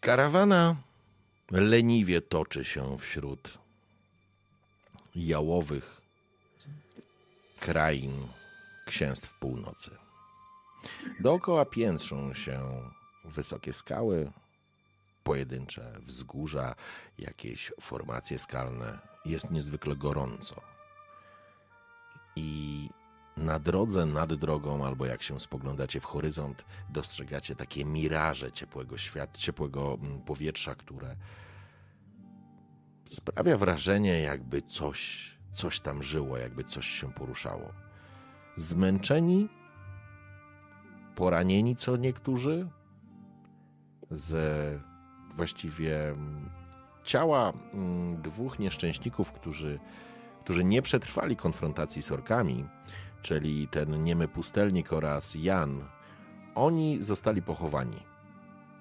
Karawana leniwie toczy się wśród jałowych krain księstw północy. Dookoła piętrzą się wysokie skały, pojedyncze wzgórza, jakieś formacje skalne. Jest niezwykle gorąco. I na drodze nad drogą, albo jak się spoglądacie w horyzont, dostrzegacie takie miraże ciepłego świata, ciepłego mm, powietrza, które sprawia wrażenie, jakby coś, coś tam żyło, jakby coś się poruszało. Zmęczeni, poranieni co niektórzy, z właściwie mm, ciała mm, dwóch nieszczęśników, którzy, którzy nie przetrwali konfrontacji z orkami, czyli ten niemy pustelnik oraz Jan, oni zostali pochowani.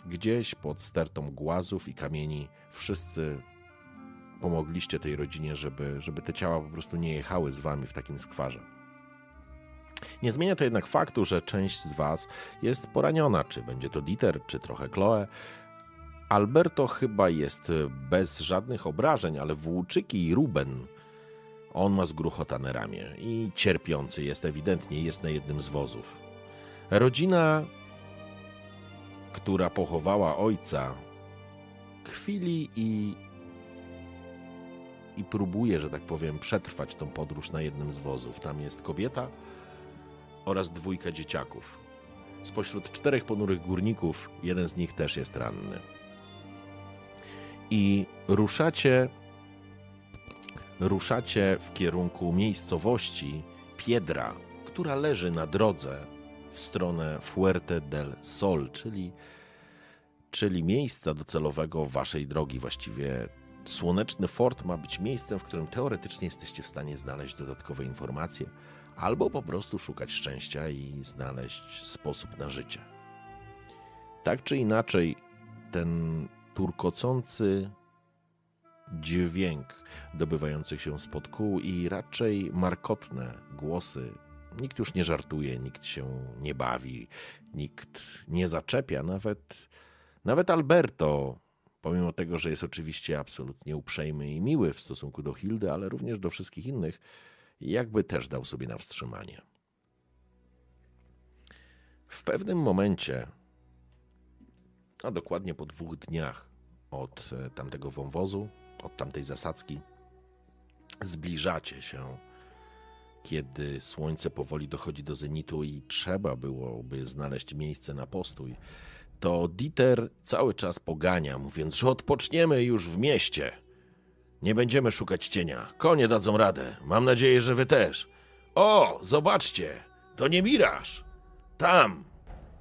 Gdzieś pod stertą głazów i kamieni wszyscy pomogliście tej rodzinie, żeby, żeby te ciała po prostu nie jechały z wami w takim skwarze. Nie zmienia to jednak faktu, że część z was jest poraniona, czy będzie to Dieter, czy trochę Chloe. Alberto chyba jest bez żadnych obrażeń, ale Włóczyki i Ruben on ma zgruchotane ramię i cierpiący jest ewidentnie, jest na jednym z wozów. Rodzina, która pochowała ojca, kwili i, i próbuje, że tak powiem, przetrwać tą podróż na jednym z wozów. Tam jest kobieta oraz dwójka dzieciaków. Spośród czterech ponurych górników, jeden z nich też jest ranny. I ruszacie ruszacie w kierunku miejscowości Piedra, która leży na drodze w stronę Fuerte del Sol, czyli, czyli miejsca docelowego waszej drogi. Właściwie Słoneczny Fort ma być miejscem, w którym teoretycznie jesteście w stanie znaleźć dodatkowe informacje, albo po prostu szukać szczęścia i znaleźć sposób na życie. Tak czy inaczej, ten turkocący dźwięk dobywających się spod kół i raczej markotne głosy. Nikt już nie żartuje, nikt się nie bawi, nikt nie zaczepia, nawet, nawet Alberto, pomimo tego, że jest oczywiście absolutnie uprzejmy i miły w stosunku do Hildy, ale również do wszystkich innych, jakby też dał sobie na wstrzymanie. W pewnym momencie, a dokładnie po dwóch dniach od e, tamtego wąwozu, od tamtej zasadzki, zbliżacie się, kiedy słońce powoli dochodzi do zenitu i trzeba byłoby znaleźć miejsce na postój, to Dieter cały czas pogania, mówiąc, że odpoczniemy już w mieście. Nie będziemy szukać cienia. Konie dadzą radę. Mam nadzieję, że wy też. O, zobaczcie, to nie miraż. Tam.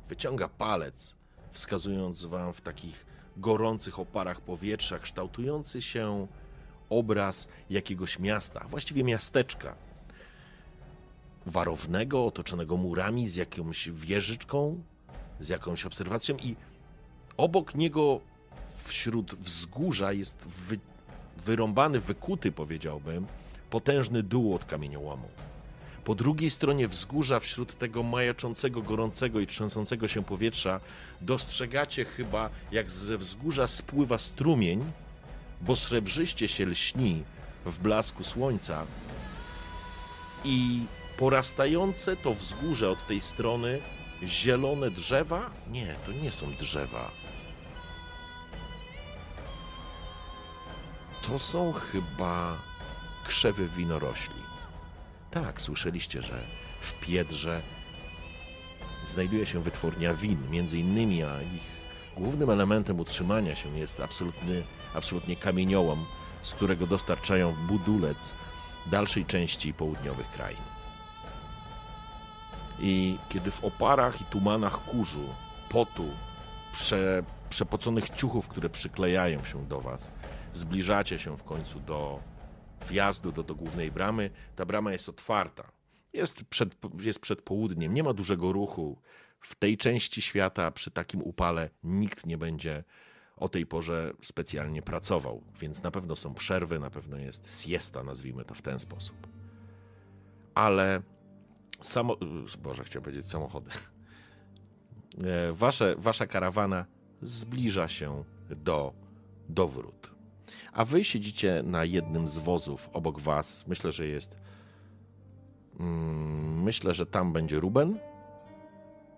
Wyciąga palec, wskazując wam w takich gorących oparach powietrza, kształtujący się obraz jakiegoś miasta, właściwie miasteczka. Warownego, otoczonego murami, z jakąś wieżyczką, z jakąś obserwacją, i obok niego wśród wzgórza jest wy, wyrąbany, wykuty, powiedziałbym, potężny dół od kamieniołomu. Po drugiej stronie wzgórza, wśród tego majaczącego, gorącego i trzęsącego się powietrza, dostrzegacie chyba, jak ze wzgórza spływa strumień, bo srebrzyście się lśni w blasku słońca i porastające to wzgórze od tej strony zielone drzewa? Nie, to nie są drzewa. To są chyba krzewy winorośli. Tak, słyszeliście, że w Piedrze znajduje się wytwórnia win, między innymi, a ich głównym elementem utrzymania się jest absolutny, absolutnie kamieniołom, z którego dostarczają budulec dalszej części południowych krain. I kiedy w oparach i tumanach kurzu, potu, prze, przepoconych ciuchów, które przyklejają się do was. Zbliżacie się w końcu do wjazdu do, do głównej bramy. Ta brama jest otwarta. Jest przed, jest przed południem, nie ma dużego ruchu. W tej części świata przy takim upale nikt nie będzie o tej porze specjalnie pracował, więc na pewno są przerwy, na pewno jest siesta, nazwijmy to w ten sposób. Ale samo, Boże, chciałem powiedzieć samochody. E, wasze, wasza karawana zbliża się do dowrót. A wy siedzicie na jednym z wozów obok was. Myślę, że jest. Mm, myślę, że tam będzie Ruben,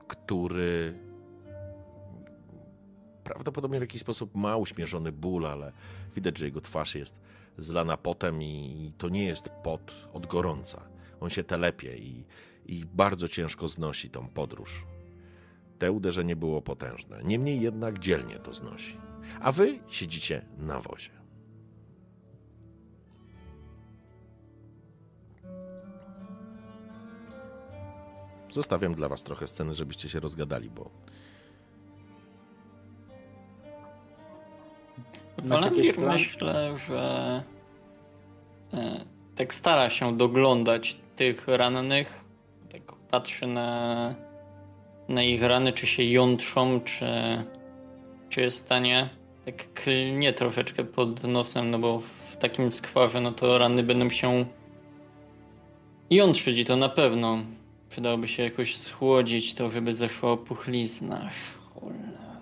który prawdopodobnie w jakiś sposób ma uśmierzony ból, ale widać, że jego twarz jest zlana potem i to nie jest pot od gorąca. On się telepie i, i bardzo ciężko znosi tą podróż. Te uderzenie było potężne, niemniej jednak dzielnie to znosi. A wy siedzicie na wozie. Zostawiam dla was trochę sceny, żebyście się rozgadali, bo Walendir myślę, że e, tak stara się doglądać tych rannych, tak patrzy na, na ich rany, czy się jątrzą, czy, czy jest w stanie, tak klnie troszeczkę pod nosem, no bo w takim skwarze, no to rany będą się jątrzyć i to na pewno. Przydałoby się jakoś schłodzić to, żeby zeszła opuchlizna. Cholera.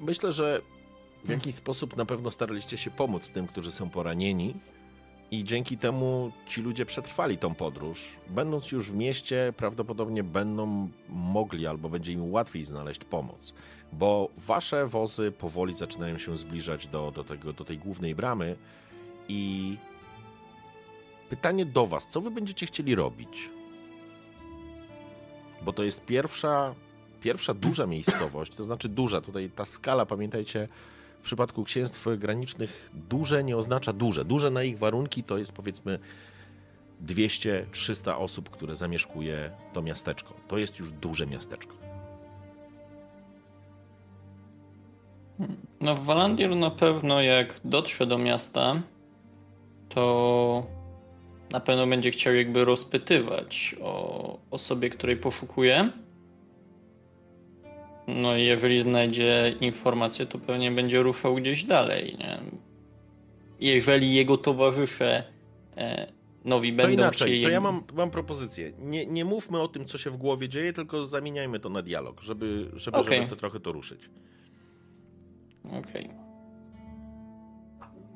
Myślę, że w jakiś sposób na pewno staraliście się pomóc tym, którzy są poranieni, i dzięki temu ci ludzie przetrwali tą podróż. Będąc już w mieście, prawdopodobnie będą mogli albo będzie im łatwiej znaleźć pomoc, bo wasze wozy powoli zaczynają się zbliżać do, do, tego, do tej głównej bramy. I pytanie do was: co wy będziecie chcieli robić? Bo to jest pierwsza, pierwsza duża miejscowość, to znaczy duża, tutaj ta skala, pamiętajcie, w przypadku księstw granicznych duże nie oznacza duże. Duże na ich warunki to jest powiedzmy 200-300 osób, które zamieszkuje to miasteczko. To jest już duże miasteczko. No w Walandir na pewno jak dotrze do miasta, to na pewno będzie chciał jakby rozpytywać o osobie, której poszukuje no i jeżeli znajdzie informację, to pewnie będzie ruszał gdzieś dalej, nie? Jeżeli jego towarzysze e, nowi będą to inaczej, chcieli... To ja mam, mam propozycję. Nie, nie mówmy o tym, co się w głowie dzieje, tylko zamieniajmy to na dialog, żeby, żeby, okay. żeby to trochę to ruszyć. Okej. Okay.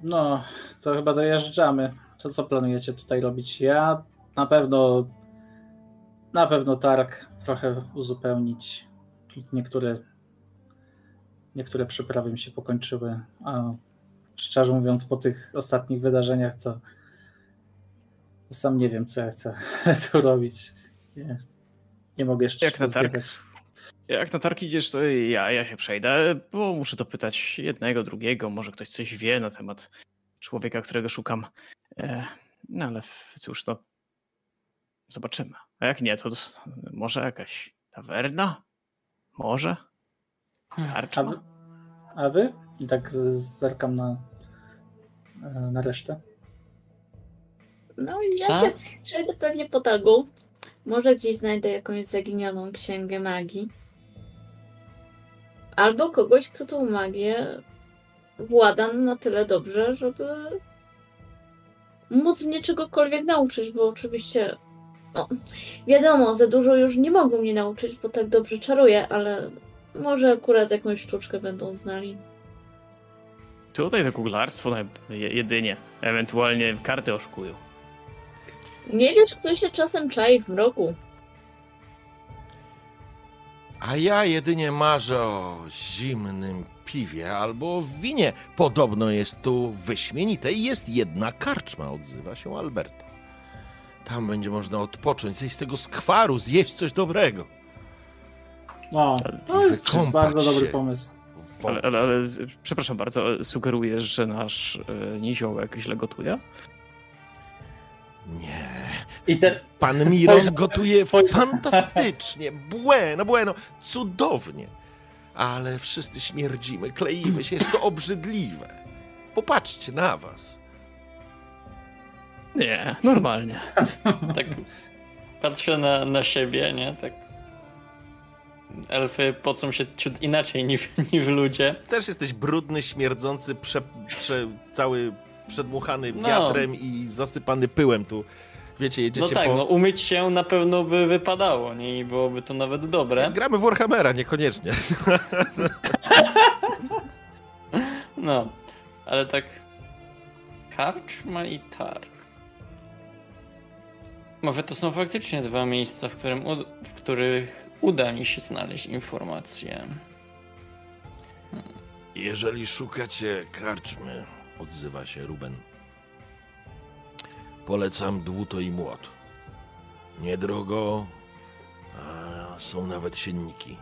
No, to chyba dojeżdżamy. To co planujecie tutaj robić? Ja na pewno na pewno targ trochę uzupełnić niektóre, niektóre przyprawy mi się pokończyły, a szczerze mówiąc, po tych ostatnich wydarzeniach to sam nie wiem, co ja chcę tu robić. Nie, nie mogę jeszcze Jak na targ? Jak na targ idziesz, to ja, ja się przejdę, bo muszę dopytać jednego, drugiego, może ktoś coś wie na temat człowieka, którego szukam. E, no ale cóż, no zobaczymy. A jak nie, to może jakaś tawerna? Może? A wy? A wy? I tak zerkam na, e, na resztę. No ja tak? się przejdę pewnie po targu. Może gdzieś znajdę jakąś zaginioną księgę magii. Albo kogoś, kto tą magię włada na tyle dobrze, żeby móc mnie czegokolwiek nauczyć, bo oczywiście no, wiadomo, za dużo już nie mogą mnie nauczyć, bo tak dobrze czaruję, ale może akurat jakąś sztuczkę będą znali. Tutaj to kuglarstwo jedynie. Ewentualnie karty oszukują. Nie wiesz, kto się czasem czai w mroku. A ja jedynie marzę o zimnym piwie albo winie. Podobno jest tu wyśmienite i jest jedna karczma, odzywa się Alberto. Tam będzie można odpocząć, zjeść z tego skwaru, zjeść coś dobrego. No, to jest bardzo się. dobry pomysł. Ale, ale, ale, przepraszam bardzo, sugerujesz, że nasz y, niziołek źle gotuje? Nie. I ten... Pan Miron gotuje fantastycznie. Bueno, bueno, cudownie. Ale wszyscy śmierdzimy, kleimy się, jest to obrzydliwe. Popatrzcie na was. Nie, normalnie. Tak patrzę na, na siebie, nie? Tak. Elfy pocą się ciut inaczej niż, niż ludzie. Też jesteś brudny, śmierdzący, prze, prze, cały przedmuchany No. wiatrem i zasypany pyłem tu. Wiecie, No jedziecie tak, po... no umyć się na pewno by wypadało, nie? I byłoby to nawet dobre. Gramy w Warhammera, niekoniecznie. No, ale tak. Karczma i targ. Może to są faktycznie dwa miejsca, w, którym u- w których uda mi się znaleźć informacje. Jeżeli szukacie karczmy, odzywa się Ruben. Polecam dłuto i młot. Niedrogo, a są nawet sienniki.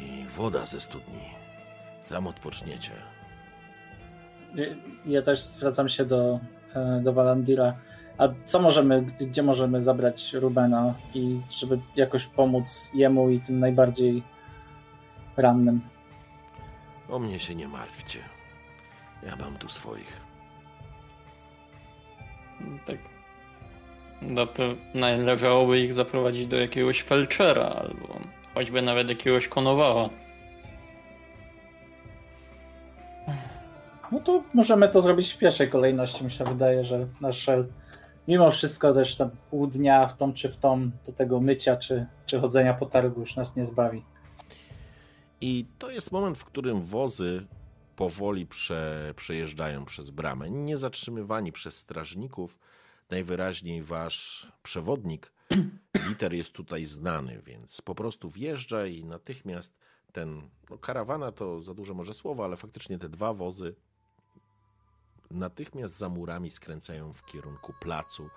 I woda ze studni. Tam odpoczniecie. Ja- Ja też zwracam się do, e, do Walandira. A co możemy, gdzie możemy zabrać Rubena i żeby jakoś pomóc jemu i tym najbardziej rannym? O mnie się nie martwcie. Ja mam tu swoich. Tak. Należałoby ich zaprowadzić do jakiegoś felczera albo choćby nawet jakiegoś konowała. No to możemy to zrobić w pierwszej kolejności. Mi się wydaje, że nasze, mimo wszystko też tam pół dnia w tą czy w tą, do tego mycia czy, czy chodzenia po targu już nas nie zbawi. I to jest moment, w którym wozy powoli prze, przejeżdżają przez bramę, nie zatrzymywani przez strażników. Najwyraźniej wasz przewodnik, liter jest tutaj znany, więc po prostu wjeżdża i natychmiast ten, no karawana to za duże może słowo, ale faktycznie te dwa wozy natychmiast za murami skręcają w kierunku placu,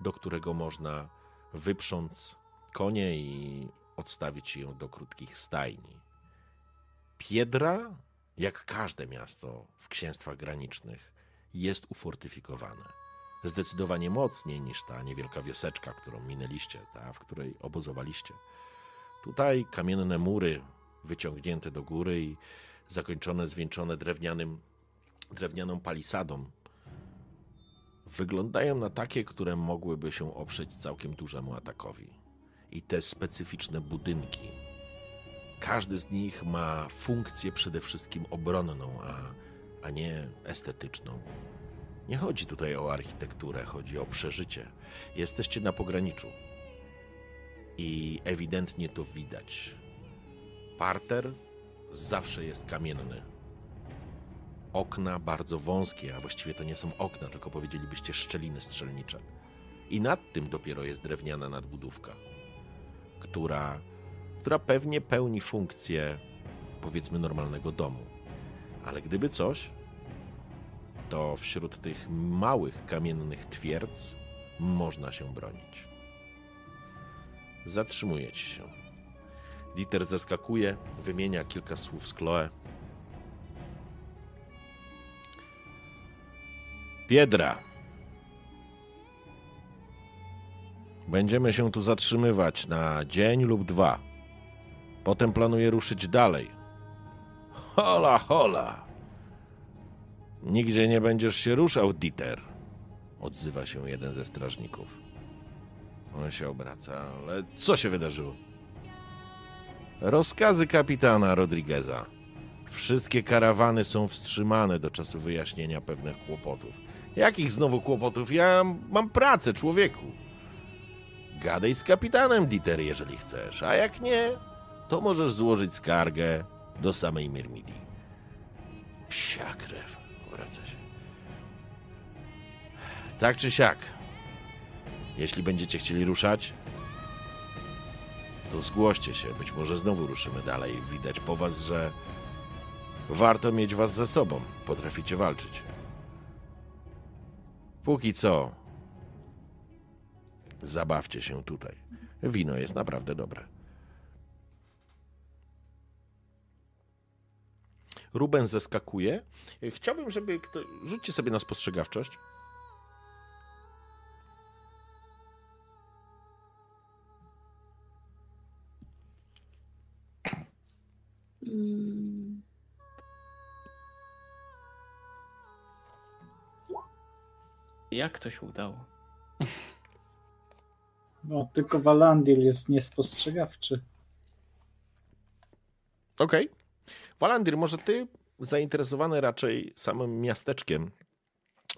do którego można wyprząc konie i odstawić ją do krótkich stajni. Piedra, jak każde miasto w księstwach granicznych, jest ufortyfikowane. Zdecydowanie mocniej niż ta niewielka wioseczka, którą minęliście, ta, w której obozowaliście. Tutaj kamienne mury wyciągnięte do góry i zakończone, zwieńczone drewnianym, drewnianą palisadą, wyglądają na takie, które mogłyby się oprzeć całkiem dużemu atakowi. I te specyficzne budynki, każdy z nich ma funkcję przede wszystkim obronną, a, a nie estetyczną. Nie chodzi tutaj o architekturę, chodzi o przeżycie. Jesteście na pograniczu. I ewidentnie to widać. Parter zawsze jest kamienny. Okna bardzo wąskie, a właściwie to nie są okna, tylko powiedzielibyście szczeliny strzelnicze. I nad tym dopiero jest drewniana nadbudówka, która która pewnie pełni funkcję, powiedzmy, normalnego domu. Ale gdyby coś, to wśród tych małych kamiennych twierdz można się bronić. Zatrzymujecie się. Dieter zeskakuje, wymienia kilka słów z Chloe. Piedra. Będziemy się tu zatrzymywać na dzień lub dwa. Potem planuję ruszyć dalej. Hola, hola. Nigdzie nie będziesz się ruszał, Dieter. Odzywa się jeden ze strażników. On się obraca, ale co się wydarzyło? Rozkazy kapitana Rodrigueza. Wszystkie karawany są wstrzymane do czasu wyjaśnienia pewnych kłopotów. Jakich znowu kłopotów? Ja mam pracę, człowieku. Gadaj z kapitanem, Dieter, jeżeli chcesz, a jak nie, to możesz złożyć skargę do samej Myrmidii. Psia krew, wraca się. Tak czy siak, jeśli będziecie chcieli ruszać, to zgłoście się. Być może znowu ruszymy dalej. Widać po was, że warto mieć was ze sobą. Potraficie walczyć. Póki co, zabawcie się tutaj. Wino jest naprawdę dobre. Ruben zeskakuje. Chciałbym, żeby. Kto... Rzućcie sobie na spostrzegawczość. Mm. Jak to się udało? No, tylko Walandir jest niespostrzegawczy. Okej. Walandir, może ty zainteresowany raczej samym miasteczkiem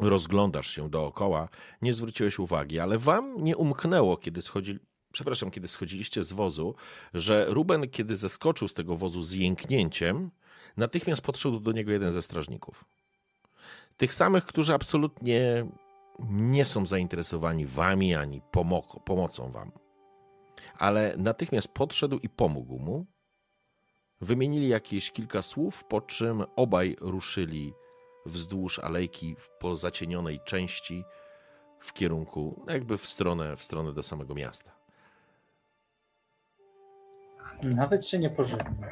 rozglądasz się dookoła, nie zwróciłeś uwagi, ale wam nie umknęło, kiedy schodzi, przepraszam, kiedy schodziliście z wozu, że Ruben, kiedy zeskoczył z tego wozu z jęknięciem, natychmiast podszedł do niego jeden ze strażników. Tych samych, którzy absolutnie nie są zainteresowani wami ani pomo- pomocą wam. Ale natychmiast podszedł i pomógł mu. Wymienili jakieś kilka słów, po czym obaj ruszyli wzdłuż alejki po zacienionej części w kierunku, jakby w stronę, w stronę do samego miasta. Nawet się nie pożegna.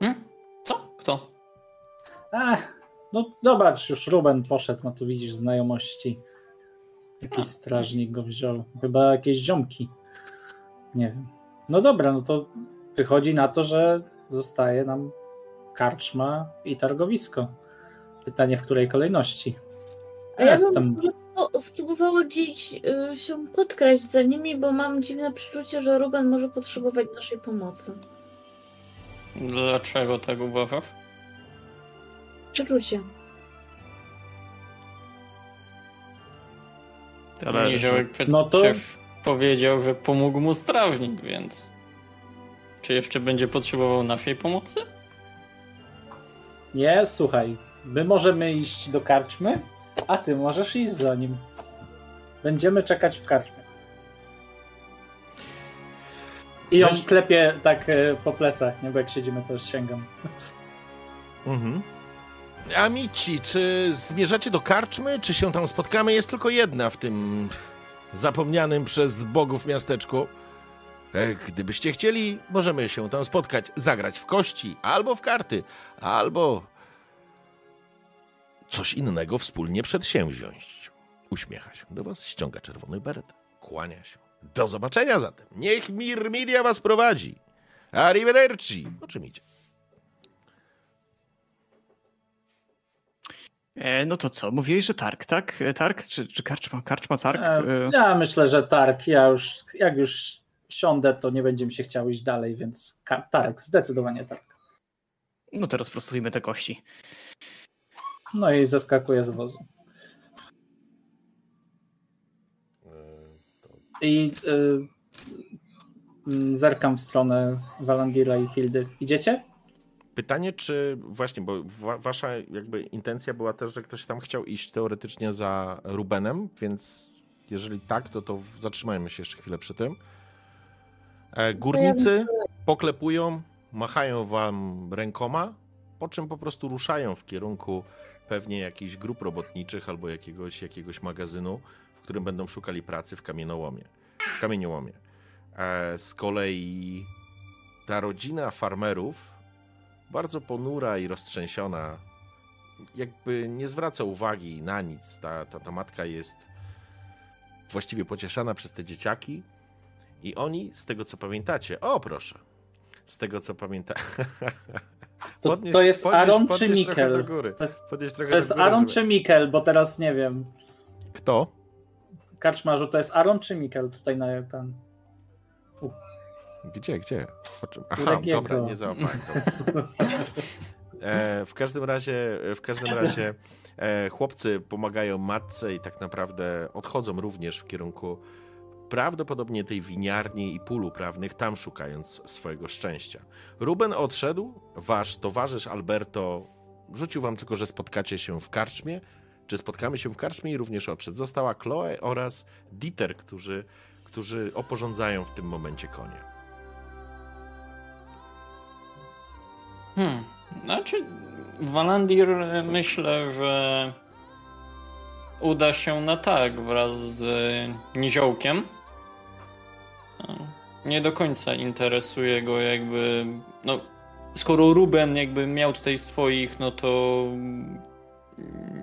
Hmm? Co? Kto? Ach, no zobacz, już Ruben poszedł, no tu widzisz znajomości. Jakiś strażnik go wziął. Chyba jakieś ziomki. Nie wiem. No dobra, no to wychodzi na to, że zostaje nam karczma i targowisko. Pytanie, w której kolejności? A ja Jestem. bym spróbowała gdzieś y, się podkraść za nimi, bo mam dziwne przeczucie, że Ruben może potrzebować naszej pomocy. Dlaczego tak uważasz? Przeczucie. Ale Niziołek No to- powiedział, że pomógł mu strażnik, więc... Czy jeszcze będzie potrzebował naszej pomocy? Nie, słuchaj. My możemy iść do karczmy, a ty możesz iść za nim. Będziemy czekać w karczmie. I on Wiesz- klepie tak e, po plecach, nie? Bo jak siedzimy, to sięgam. Mhm. Amici, czy zmierzacie do karczmy, czy się tam spotkamy? Jest tylko jedna w tym zapomnianym przez bogów miasteczku. E, Gdybyście chcieli, możemy się tam spotkać, zagrać w kości, albo w karty, albo coś innego wspólnie przedsięwziąć. Uśmiecha się do was, ściąga czerwony beret, kłania się. Do zobaczenia zatem. Niech Mirmidia was prowadzi. Arrivederci. O czym idzie? E, no to co? Mówiłeś, że targ, tak? E, Targ? Czy, czy karczma? Karczma, targ? E, E, Ja myślę, że Tark, ja już, jak już siądę, to nie będzie mi się chciał iść dalej, więc Tarek, zdecydowanie tak. No to rozprostujmy te kości. No i zeskakuję z wozu. I y, zerkam w stronę Walandira i Hildy. Idziecie? Pytanie, czy właśnie, bo wa wasza jakby intencja była też, że ktoś tam chciał iść teoretycznie za Rubenem, więc jeżeli tak, to to zatrzymajmy się jeszcze chwilę przy tym. E, górnicy poklepują, machają wam rękoma, po czym po prostu ruszają w kierunku pewnie jakichś grup robotniczych albo jakiegoś, jakiegoś magazynu, w którym będą szukali pracy w kamieniołomie. W kamieniołomie. E, z kolei ta rodzina farmerów bardzo ponura i roztrzęsiona. Jakby nie zwraca uwagi na nic. Ta, ta, ta matka jest właściwie pocieszana przez te dzieciaki. I oni, z tego co pamiętacie, o proszę, z tego co pamięta. To, Podnieś- to jest podnieś- Aaron czy podnieś góry. To jest, to jest góry, Aaron żeby- czy Mikkel, bo teraz nie wiem. Kto? Karczmarzu, to jest Aaron czy Mikkel tutaj na ten. Gdzie, gdzie? O czym? Aha, dobra, nie załapałem. E, w każdym razie, w każdym razie e, chłopcy pomagają matce i tak naprawdę odchodzą również w kierunku prawdopodobnie tej winiarni i pól uprawnych, tam szukając swojego szczęścia. Ruben odszedł, wasz towarzysz Alberto rzucił wam tylko, że spotkacie się w karczmie, czy spotkamy się w karczmie i również odszedł. Została Chloe oraz Dieter, którzy, którzy oporządzają w tym momencie konie. Hmm. Znaczy, Walandir myślę, że uda się na tak wraz z Niziołkiem. Nie do końca interesuje go jakby, no skoro Ruben jakby miał tutaj swoich, no to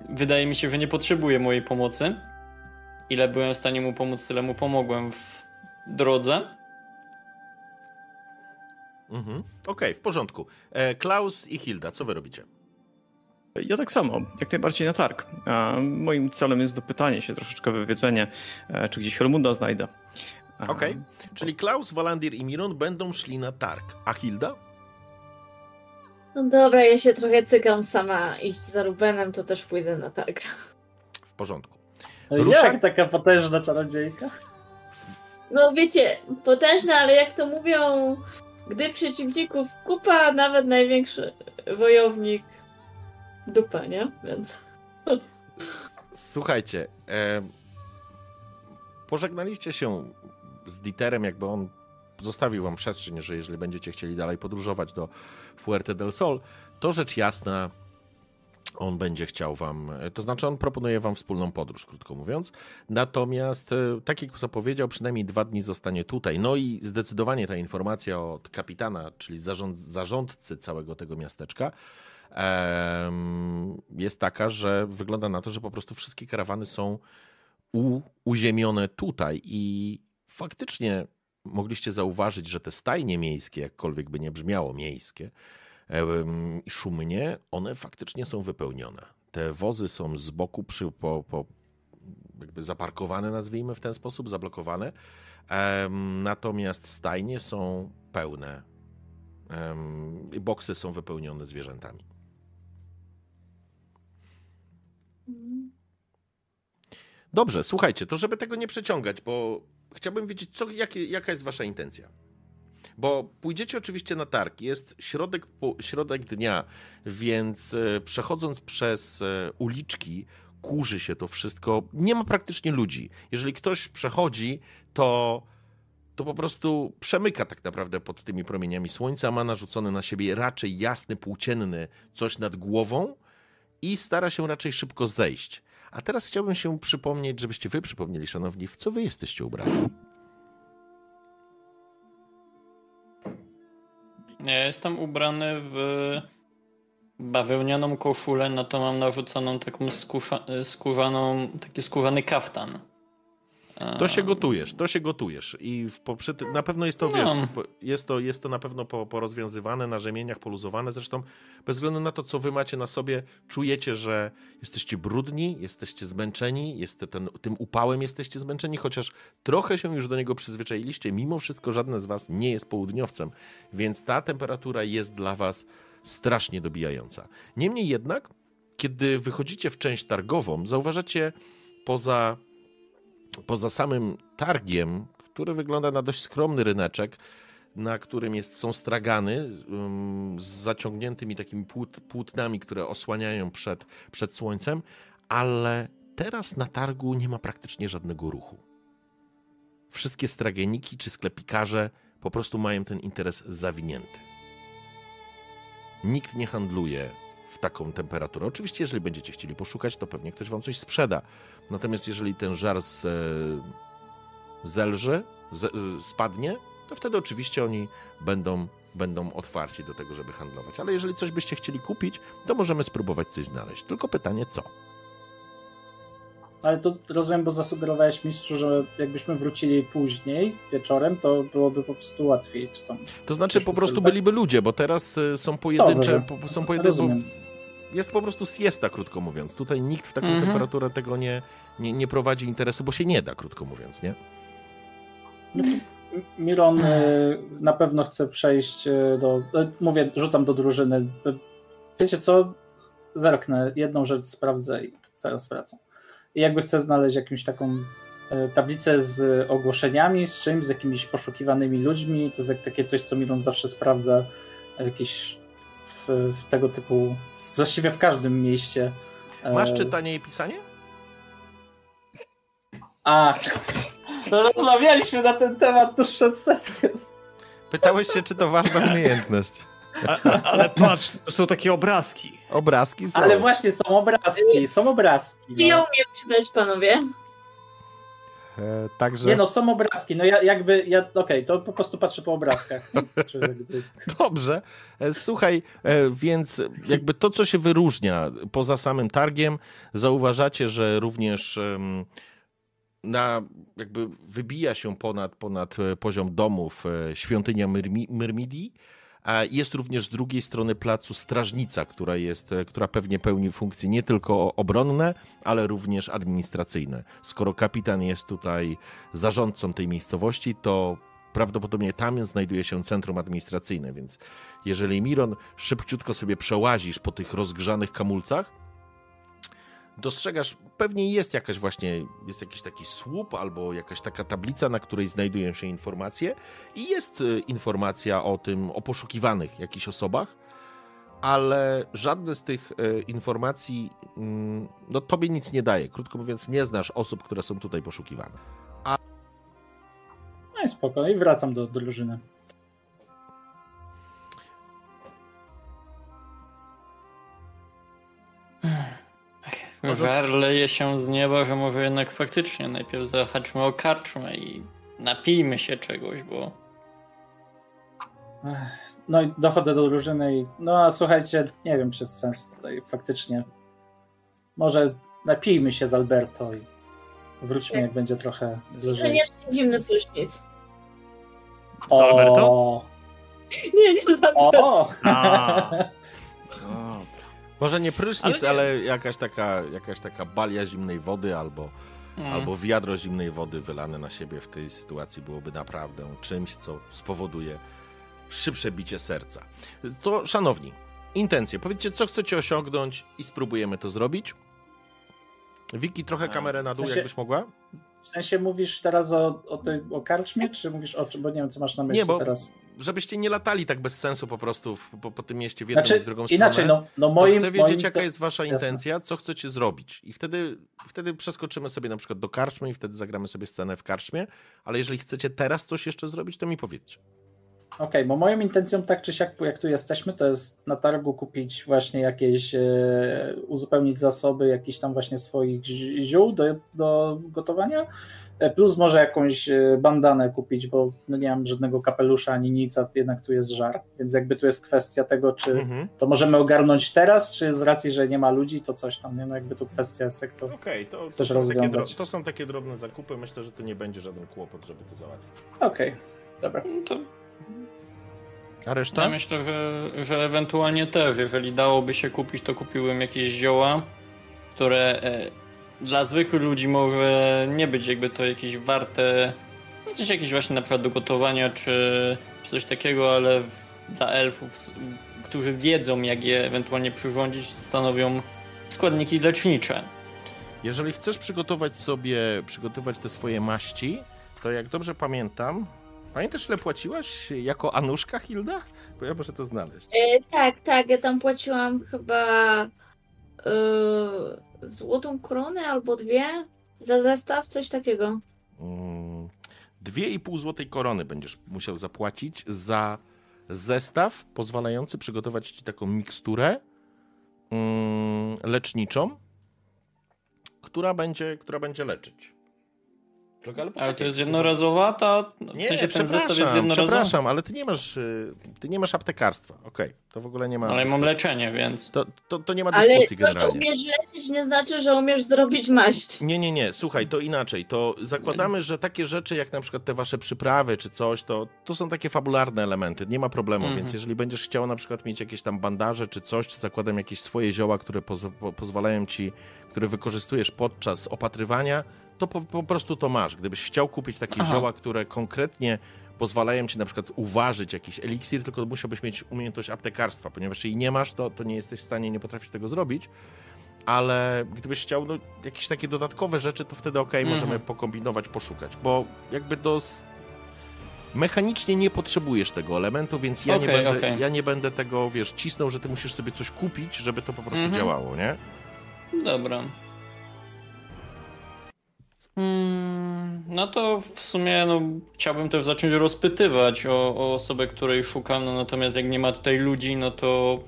wydaje mi się, że nie potrzebuje mojej pomocy. Ile byłem w stanie mu pomóc, tyle mu pomogłem w drodze. Mhm. Okej, w porządku. E, Klaus i Hilda, co wy robicie? Ja tak samo, jak najbardziej na targ. Moim celem jest dopytanie się, troszeczkę wywiedzenie, e, czy gdzieś Helmunda znajdę. Okej, czyli Klaus, Walandir i Miron będą szli na targ. A Hilda? No dobra, ja się trochę cykam sama iść za Rubenem, to też pójdę na targ. W porządku. Jak Ruszaj. taka potężna czarodziejka? No wiecie, potężne, ale jak to mówią, gdy przeciwników kupa, nawet największy wojownik dupa, nie? Więc... Słuchajcie, e, pożegnaliście się z Dieterem, jakby on zostawił wam przestrzeń, że jeżeli będziecie chcieli dalej podróżować do Fuerte del Sol, to rzecz jasna, on będzie chciał wam, to znaczy on proponuje wam wspólną podróż, krótko mówiąc. Natomiast, e, tak jak zapowiedział, przynajmniej dwa dni zostanie tutaj. No i zdecydowanie ta informacja od kapitana, czyli zarząd, zarządcy całego tego miasteczka, jest taka, że wygląda na to, że po prostu wszystkie karawany są u, uziemione tutaj i faktycznie mogliście zauważyć, że te stajnie miejskie, jakkolwiek by nie brzmiało miejskie i szumnie, one faktycznie są wypełnione. Te wozy są z boku przy, po, po, jakby zaparkowane, nazwijmy w ten sposób, zablokowane. Natomiast stajnie są pełne. I boksy są wypełnione zwierzętami. Dobrze, słuchajcie, to żeby tego nie przeciągać, bo chciałbym wiedzieć, co, jakie, jaka jest wasza intencja. Bo pójdziecie oczywiście na targ, jest środek, środek dnia, więc e, przechodząc przez e, uliczki, kurzy się to wszystko, nie ma praktycznie ludzi. Jeżeli ktoś przechodzi, to, to po prostu przemyka tak naprawdę pod tymi promieniami słońca, ma narzucony na siebie raczej jasny, płócienny coś nad głową i stara się raczej szybko zejść. A teraz chciałbym się przypomnieć, żebyście wy przypomnieli, szanowni, w co wy jesteście ubrani. Ja jestem ubrany w bawełnianą koszulę, no to mam narzuconą taką skórza, skórzaną, taki skórzany kaftan. To się gotujesz, to się gotujesz i przy, na pewno jest to, wiesz, No. po, jest to, jest to na pewno po, porozwiązywane, na rzemieniach poluzowane, zresztą bez względu na to, co wy macie na sobie, czujecie, że jesteście brudni, jesteście zmęczeni, jest ten, tym upałem jesteście zmęczeni, chociaż trochę się już do niego przyzwyczailiście, mimo wszystko żadne z was nie jest południowcem, więc ta temperatura jest dla was strasznie dobijająca. Niemniej jednak, kiedy wychodzicie w część targową, zauważacie poza poza samym targiem, który wygląda na dość skromny ryneczek, na którym jest, są stragany z zaciągniętymi takimi płót, płótnami, które osłaniają przed, przed słońcem, ale teraz na targu nie ma praktycznie żadnego ruchu. Wszystkie strageniki czy sklepikarze po prostu mają ten interes zawinięty. Nikt nie handluje w taką temperaturę. Oczywiście, jeżeli będziecie chcieli poszukać, to pewnie ktoś wam coś sprzeda. Natomiast jeżeli ten żar z, e, zelży, z, e, spadnie, to wtedy oczywiście oni będą, będą otwarci do tego, żeby handlować. Ale jeżeli coś byście chcieli kupić, to możemy spróbować coś znaleźć. Tylko pytanie, co? Ale to rozumiem, bo zasugerowałeś mistrzu, że jakbyśmy wrócili później, wieczorem, to byłoby po prostu łatwiej. Czy tam... To znaczy po prostu tak? byliby ludzie, bo teraz e, są pojedyncze, Dobrze. są pojedyncze, jest po prostu siesta, krótko mówiąc. Tutaj nikt w taką Mhm. temperaturę tego nie, nie, nie prowadzi interesu, bo się nie da, krótko mówiąc, nie? Miron y, na pewno chce przejść y, do. y, Mówię, rzucam do drużyny. Y, Wiecie co? Zerknę, jedną rzecz sprawdzę i zaraz wracam. I jakby chcę znaleźć jakąś taką y, tablicę z ogłoszeniami, z czymś, z jakimiś poszukiwanymi ludźmi. To jest takie coś, co Miron zawsze sprawdza jakieś w, w tego typu, właściwie w każdym mieście. Masz E, czytanie i pisanie? Ach, no rozmawialiśmy na ten temat tuż przed sesją. Pytałeś się, czy to ważna umiejętność. A, a, ale patrz, to są takie obrazki. Obrazki są. Ale właśnie są obrazki, są obrazki. Ja No. umiem czytać, panowie. E, także Nie no, są obrazki. No ja jakby, ja, okej, to po prostu patrzę po obrazkach. Dobrze. E, Słuchaj, e, więc jakby to, co się wyróżnia poza samym targiem, zauważacie, że również na, jakby wybija się ponad, ponad e, poziom domów świątynia Myrmi, Myrmidii, Jest również z drugiej strony placu strażnica, która, jest, e, która pewnie pełni funkcje nie tylko obronne, ale również administracyjne. Skoro kapitan jest tutaj zarządcą tej miejscowości, to prawdopodobnie tam znajduje się centrum administracyjne, więc jeżeli Miron szybciutko sobie przełazisz po tych rozgrzanych kamulcach, dostrzegasz, pewnie jest jakaś właśnie, jest jakiś taki słup albo jakaś taka tablica, na której znajdują się informacje i jest y, informacja o tym, o poszukiwanych jakichś osobach, ale żadne z tych y, informacji, mm, no tobie nic nie daje. Krótko mówiąc, nie znasz osób, które są tutaj poszukiwane. No i spoko, i wracam do, do drużyny. Żar leje się z nieba, że może jednak faktycznie najpierw zahaczmy o karczmę i napijmy się czegoś, bo... No i dochodzę do drużyny i no a słuchajcie, nie wiem czy jest sens tutaj faktycznie. Może napijmy się z Alberto i wróćmy Tak. jak będzie trochę lżej. Koniecznie zimny prysznic. Z Alberto? O, Nie, nie z Alberto. Może nie prysznic, Ale ale, jakaś, taka, jakaś taka balia zimnej wody albo, Mm. albo wiadro zimnej wody wylane na siebie w tej sytuacji byłoby naprawdę czymś, co spowoduje szybsze bicie serca. To, szanowni, intencje. Powiedzcie, co chcecie osiągnąć i spróbujemy to zrobić. Wiki, trochę A, kamerę na dół, w sensie- jakbyś mogła? W sensie mówisz teraz o, o, tej, o karczmie, czy mówisz o czym, bo nie wiem co masz na myśli Nie, bo teraz. Żebyście nie latali tak bez sensu po prostu w, po, po tym mieście w jedną i Znaczy, w drugą inaczej, stronę. no, no to moim, chcę wiedzieć, moim jaka jest wasza Jasne. intencja, co chcecie zrobić. I wtedy, wtedy przeskoczymy sobie na przykład do karczmy i wtedy zagramy sobie scenę w karczmie. Ale jeżeli chcecie teraz coś jeszcze zrobić, to mi powiedzcie. Okej, bo moją intencją tak czy siak, jak tu jesteśmy, to jest na targu kupić właśnie jakieś, e, uzupełnić zasoby jakichś tam właśnie swoich zi- ziół do, do gotowania, e, plus może jakąś e, bandanę kupić, bo no nie mam żadnego kapelusza ani nic, a jednak tu jest żar, więc jakby tu jest kwestia tego, czy Mhm. to możemy ogarnąć teraz, czy z racji, że nie ma ludzi, to coś tam, nie? No jakby tu kwestia jest, jak to... Okej, to, to, Chcesz są takie rozwiązać. dro- to są takie drobne zakupy. Myślę, że to nie będzie żaden kłopot, żeby to załatwić. Okej, dobra. No to A reszta? ja myślę, że, że ewentualnie też, jeżeli dałoby się kupić, to kupiłem jakieś zioła, które e, dla zwykłych ludzi może nie być jakby to jakieś warte, w sensie jakieś właśnie na przykład do gotowania czy, czy coś takiego, ale w, dla elfów, którzy wiedzą jak je ewentualnie przyrządzić, stanowią składniki lecznicze. Jeżeli chcesz przygotować sobie, przygotować te swoje maści, to jak dobrze pamiętam, pamiętasz ile płaciłaś jako Anuszka Hilda? Bo ja muszę to znaleźć. E, tak, tak, ja tam płaciłam chyba e, złotą koronę albo dwie za zestaw, coś takiego. Mm, Dwie i pół złotej korony będziesz musiał zapłacić za zestaw pozwalający przygotować ci taką miksturę mm, leczniczą, która będzie, która będzie leczyć. Czekaj, ale Ale to poczekaj, jest jednorazowa, ta, w Nie, sensie ten zestaw jest jednorazowy. przepraszam, ale ty nie masz, y, ty nie masz aptekarstwa. Okej, to w ogóle nie ma. Ale mam dyskusji. leczenie, więc. To, to, to nie ma Ale dyskusji to, że generalnie. umiesz leczyć nie znaczy, że umiesz zrobić maść. Nie, nie, nie, słuchaj, to inaczej. To zakładamy, że takie rzeczy jak na przykład te wasze przyprawy czy coś, to, to są takie fabularne elementy, nie ma problemu, Mhm. więc jeżeli będziesz chciał na przykład mieć jakieś tam bandaże czy coś, czy zakładam jakieś swoje zioła, które poz, po, pozwalają ci, które wykorzystujesz podczas opatrywania, to po, po prostu to masz. Gdybyś chciał kupić takie Aha. zioła, które konkretnie pozwalają ci na przykład uważać jakiś eliksir, tylko musiałbyś mieć umiejętność aptekarstwa, ponieważ jeśli nie masz, to, to nie jesteś w stanie, nie potrafisz tego zrobić ale gdybyś chciał no, jakieś takie dodatkowe rzeczy, to wtedy okej, Mhm. możemy pokombinować, poszukać, bo jakby do... Mechanicznie nie potrzebujesz tego elementu, więc ja, nie Okej, będę, okej. ja nie będę tego, wiesz, cisnął, że ty musisz sobie coś kupić, żeby to po prostu Mhm. działało, nie? Dobra. Mm, no to w sumie no, chciałbym też zacząć rozpytywać o, o osobę, której szukam, no natomiast jak nie ma tutaj ludzi, no to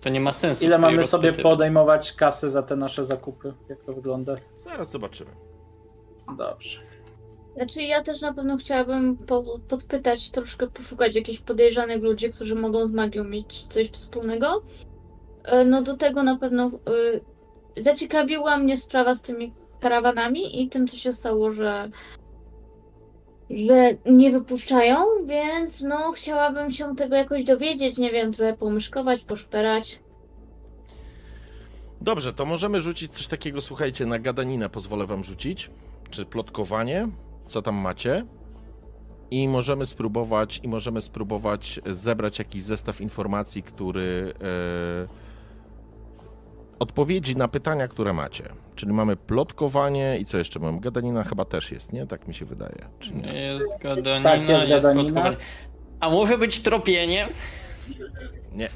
to nie ma sensu. Ile mamy sobie podejmować kasy za te nasze zakupy? Jak to wygląda? Zaraz zobaczymy. Dobrze. Znaczy ja też na pewno chciałabym po, podpytać, troszkę poszukać jakichś podejrzanych ludzi, którzy mogą z magią mieć coś wspólnego. E, No do tego na pewno y, zaciekawiła mnie sprawa z tymi karawanami i tym, co się stało, że że nie wypuszczają, więc no chciałabym się tego jakoś dowiedzieć, nie wiem, trochę pomyszkować, poszperać. Dobrze, to możemy rzucić coś takiego, słuchajcie, na gadaninę pozwolę wam rzucić, czy plotkowanie, co tam macie. I możemy spróbować, i możemy spróbować zebrać jakiś zestaw informacji, który e, odpowiedzi na pytania, które macie. Czyli mamy plotkowanie i co jeszcze mamy? Gadanina chyba też jest, nie? Tak mi się wydaje. Czy nie? Jest gadanina, Tak, jest jest gadanina. plotkowanie. A może być tropienie? Nie.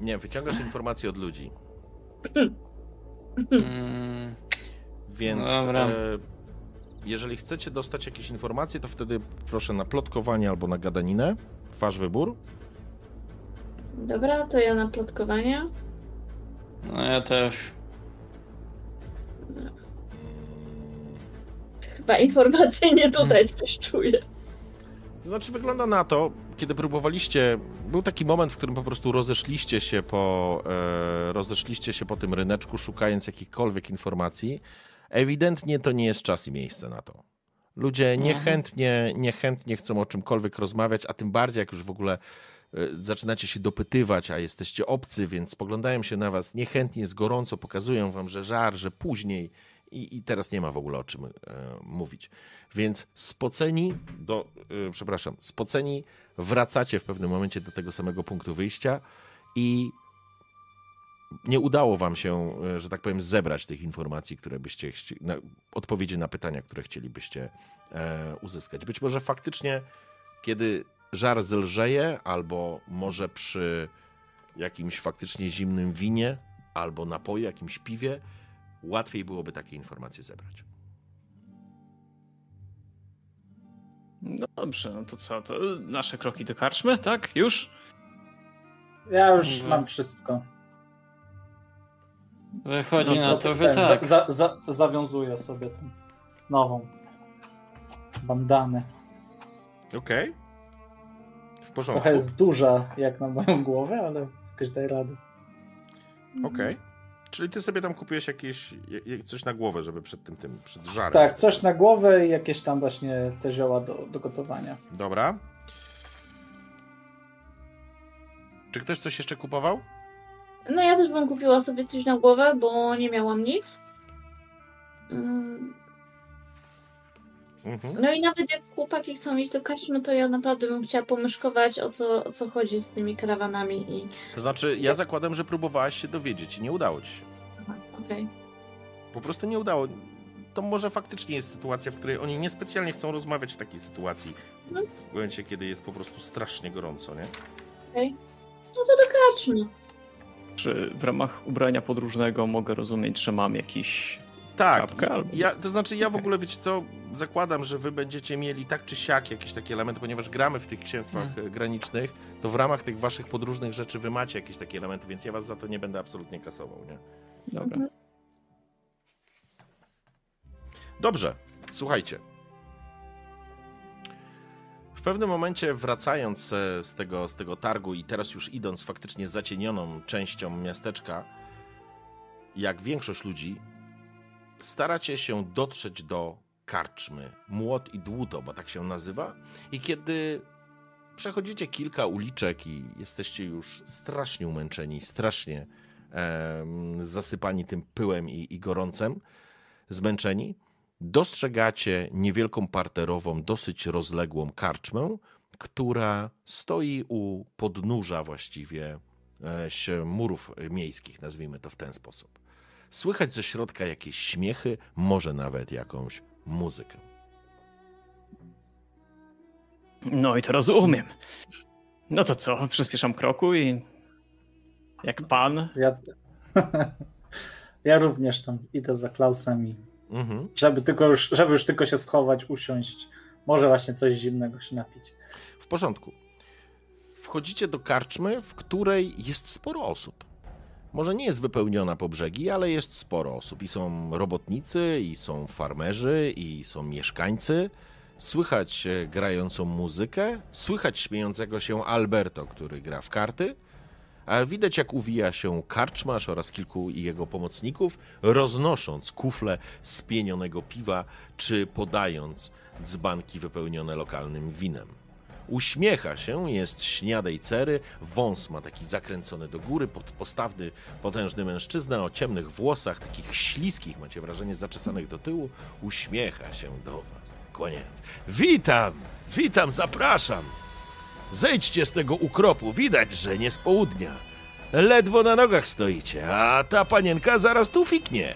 Nie, wyciągasz informacje od ludzi. Mm, Więc Dobra. e, jeżeli chcecie dostać jakieś informacje, to wtedy proszę na plotkowanie albo na gadaninę. Wasz wybór. Dobra, to ja na plotkowanie. No ja też. Chyba informacyjnie tutaj coś czuję. Znaczy, wygląda na to, kiedy próbowaliście. Był taki moment, w którym po prostu rozeszliście się po, e, rozeszliście się po tym ryneczku, szukając jakichkolwiek informacji. Ewidentnie to nie jest czas i miejsce na to. Ludzie Mhm. niechętnie, niechętnie chcą o czymkolwiek rozmawiać, a tym bardziej jak już w ogóle zaczynacie się dopytywać, a jesteście obcy, więc spoglądają się na was niechętnie, z gorąco, pokazują wam, że żar, że później i, i teraz nie ma w ogóle o czym e, mówić. Więc spoceni do, e, przepraszam, spoceni wracacie w pewnym momencie do tego samego punktu wyjścia i nie udało wam się, e, że tak powiem, zebrać tych informacji, które byście chci- na, odpowiedzi na pytania, które chcielibyście e, uzyskać. Być może faktycznie, kiedy żar zelżeje, albo może przy jakimś faktycznie zimnym winie, albo napoju, jakimś piwie, łatwiej byłoby takie informacje zebrać. No dobrze, no to co, to nasze kroki do karczmy, tak? Już? Ja już Mhm. mam wszystko. Wychodzi No na to to, że ten, tak. Za, za, zawiązuję sobie tą nową bandanę. Okej. W porządku. Trochę jest duża jak na moją głowę, ale jakoś daje radę. Okej. Czyli ty sobie tam kupiłeś jakieś coś na głowę, żeby przed tym, tym przed żarem. Tak, coś na głowę i jakieś tam właśnie te zioła do, do gotowania. Dobra. Czy ktoś coś jeszcze kupował? No ja też bym kupiła sobie coś na głowę, bo nie miałam nic. Mm, Mhm. No i nawet jak chłopaki chcą iść do karczmy, to ja naprawdę bym chciała pomyszkować o co, o co chodzi z tymi karawanami i... To znaczy, ja zakładam, że próbowałaś się dowiedzieć i nie udało ci się. Aha, okej. Po prostu nie udało. To może faktycznie jest sytuacja, w której oni niespecjalnie chcą rozmawiać w takiej sytuacji. No. W momencie, kiedy jest po prostu strasznie gorąco, nie? No to do karczmy. Czy w ramach ubrania podróżnego mogę rozumieć, że mam jakiś Tak. Ja, to znaczy, ja w ogóle, wiecie co, zakładam, że wy będziecie mieli tak czy siak jakieś takie elementy, ponieważ gramy w tych księstwach Hmm. granicznych, to w ramach tych waszych podróżnych rzeczy wy macie jakieś takie elementy, więc ja was za to nie będę absolutnie kasował, nie? Dobra. Mhm. Dobrze, słuchajcie. W pewnym momencie wracając z tego, z tego targu i teraz już idąc faktycznie zacienioną częścią miasteczka, jak większość ludzi, staracie się dotrzeć do karczmy Młot i Dłuto, bo tak się nazywa. I kiedy przechodzicie kilka uliczek i jesteście już strasznie umęczeni, strasznie em, zasypani tym pyłem i, i gorącem, zmęczeni, dostrzegacie niewielką parterową, dosyć rozległą karczmę, która stoi u podnóża właściwie e, murów miejskich, nazwijmy to w ten sposób. Słychać ze środka jakieś śmiechy, może nawet jakąś muzykę. No i to rozumiem. No to co, przyspieszam kroku i jak pan, Ja, ja również tam idę za Klausem i Mhm. żeby tylko już, żeby już tylko się schować, usiąść, może właśnie coś zimnego się napić. W porządku. Wchodzicie do karczmy, w której jest sporo osób. Może nie jest wypełniona po brzegi, ale jest sporo osób. I są robotnicy, i są farmerzy, i są mieszkańcy. Słychać e, grającą muzykę, słychać śmiejącego się Alberto, który gra w karty, A widać, jak uwija się karczmarz oraz kilku jego pomocników, roznosząc kufle spienionego piwa, czy podając dzbanki wypełnione lokalnym winem. Uśmiecha się, jest śniadej cery, wąs ma taki zakręcony do góry, pod, postawny, potężny mężczyzna o ciemnych włosach, takich śliskich, macie wrażenie, zaczesanych do tyłu. Uśmiecha się do was, kłaniając. Witam, witam, zapraszam. Zejdźcie z tego ukropu, widać, że nie z południa. Ledwo na nogach stoicie, a ta panienka zaraz tu fiknie.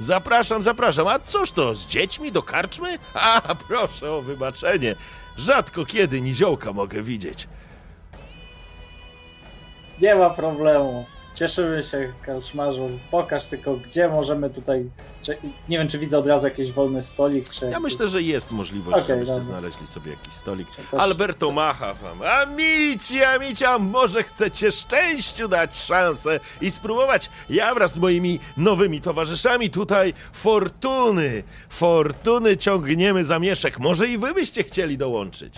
Zapraszam, zapraszam. A cóż to, z dziećmi do karczmy? A, proszę o wybaczenie. Rzadko kiedy niziołka mogę widzieć. Nie ma problemu. Cieszymy się, Karczmarzu. Pokaż tylko, gdzie możemy tutaj... Czy, nie wiem, czy widzę od razu jakiś wolny stolik, czy... Ja myślę, że jest możliwość, Okej, żebyście dobra. znaleźli sobie jakiś stolik. też- Alberto macha wam. Amici, amicia, może chcecie szczęściu dać szansę i spróbować. Ja wraz z moimi nowymi towarzyszami tutaj fortuny, fortuny ciągniemy za mieszek. Może i wy byście chcieli dołączyć.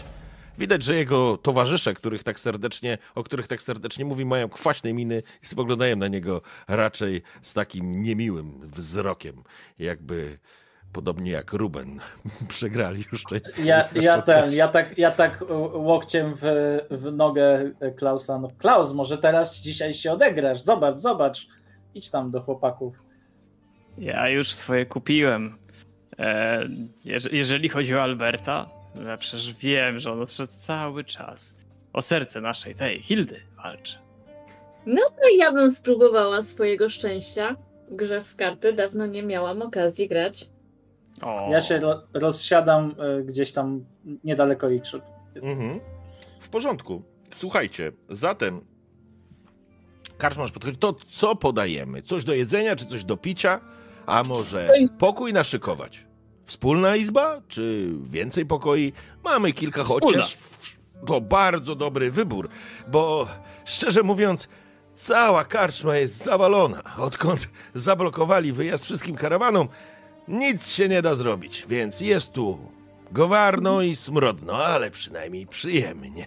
Widać, że jego towarzysze, których tak serdecznie, o których tak serdecznie mówi, mają kwaśne miny i spoglądają na niego raczej z takim niemiłym wzrokiem, jakby podobnie jak Ruben przegrali już część. Ja, ja, ten, ja, tak, ja tak łokciem w, w nogę Klausa. No, Klaus, może teraz dzisiaj się odegrasz. Zobacz, zobacz. Idź tam do chłopaków. Ja już swoje kupiłem. E, jeż- jeżeli chodzi o Alberta, ja przecież wiem, że on przez cały czas o serce naszej, tej Hildy walczy. No to ja bym spróbowała swojego szczęścia w grze w karty. Dawno nie miałam okazji grać. O, Ja się ro, rozsiadam y, gdzieś tam niedaleko ich. Mhm. W porządku. Słuchajcie, zatem karczmarz podchodzi. To co podajemy? Coś do jedzenia, czy coś do picia? A może pokój naszykować? Wspólna izba, czy więcej pokoi? Mamy kilka, Wspólna. chociaż to bardzo dobry wybór, bo szczerze mówiąc, cała karczma jest zawalona. Odkąd zablokowali wyjazd wszystkim karawanom, nic się nie da zrobić, więc jest tu gowarno i smrodno, ale przynajmniej przyjemnie.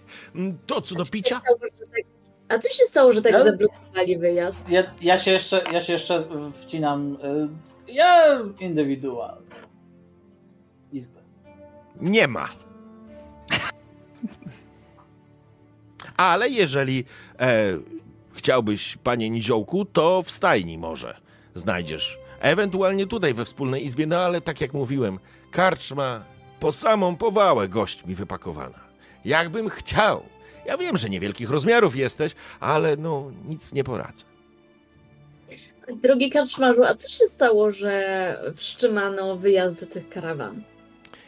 To co do picia? Tak... A co się stało, że tak Ja- zablokowali wyjazd? Ja, ja, się jeszcze, ja się jeszcze wcinam. y, Ja indywidualnie. Nie ma. Ale jeżeli e, chciałbyś, panie Niziołku, to w stajni może znajdziesz. Ewentualnie tutaj we wspólnej izbie, no ale tak jak mówiłem, karczma po samą powałę gośćmi wypakowana. Jakbym chciał. Ja wiem, że niewielkich rozmiarów jesteś, ale no nic nie poradzę. Drogi karczmarzu, a co się stało, że wstrzymano wyjazdy tych karawan?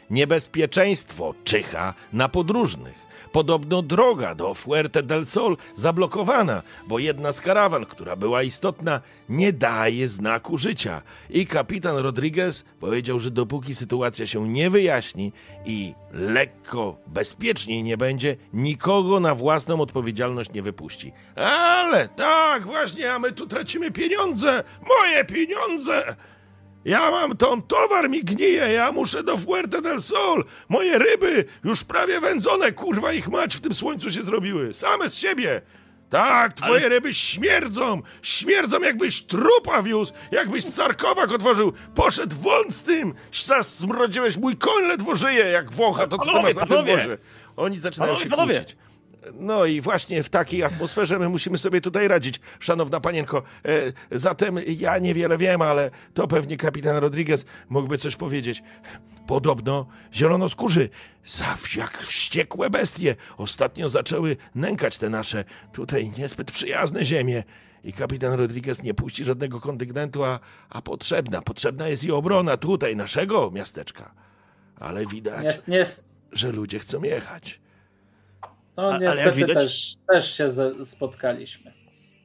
Niebezpieczeństwo czyha na podróżnych. Podobno droga do Fuerte del Sol zablokowana, bo jedna z karawan, która była istotna, nie daje znaku życia. I kapitan Rodriguez powiedział, że dopóki sytuacja się nie wyjaśni i lekko bezpieczniej nie będzie, nikogo na własną odpowiedzialność nie wypuści. Ale tak, właśnie, a my tu tracimy pieniądze! Moje pieniądze! Ja mam tą towar mi gnije, ja muszę do Fuerte del Sol. Moje ryby już prawie wędzone, kurwa ich mać w tym słońcu się zrobiły. Same z siebie. Tak, twoje Ale- ryby śmierdzą. Śmierdzą jakbyś trupa wiózł, jakbyś sarkowak otworzył. Poszedł wąt z tym. Smrodziłeś, mój koń ledwo żyje, jak wącha to, co Panowie, masz na tym wozie. Oni zaczynają Panowie, się panowie! kłócić. No i właśnie w takiej atmosferze my musimy sobie tutaj radzić, szanowna panienko. E, zatem ja niewiele wiem, ale to pewnie kapitan Rodriguez mógłby coś powiedzieć. Podobno zielonoskórzy, za jak wściekłe bestie, ostatnio zaczęły nękać te nasze tutaj niezbyt przyjazne ziemie. I kapitan Rodriguez nie puści żadnego kontyngentu, a, a potrzebna, potrzebna jest i obrona tutaj, naszego miasteczka. Ale widać, Nie, nie, że ludzie chcą jechać. No A- niestety widać- też, też się ze, spotkaliśmy z,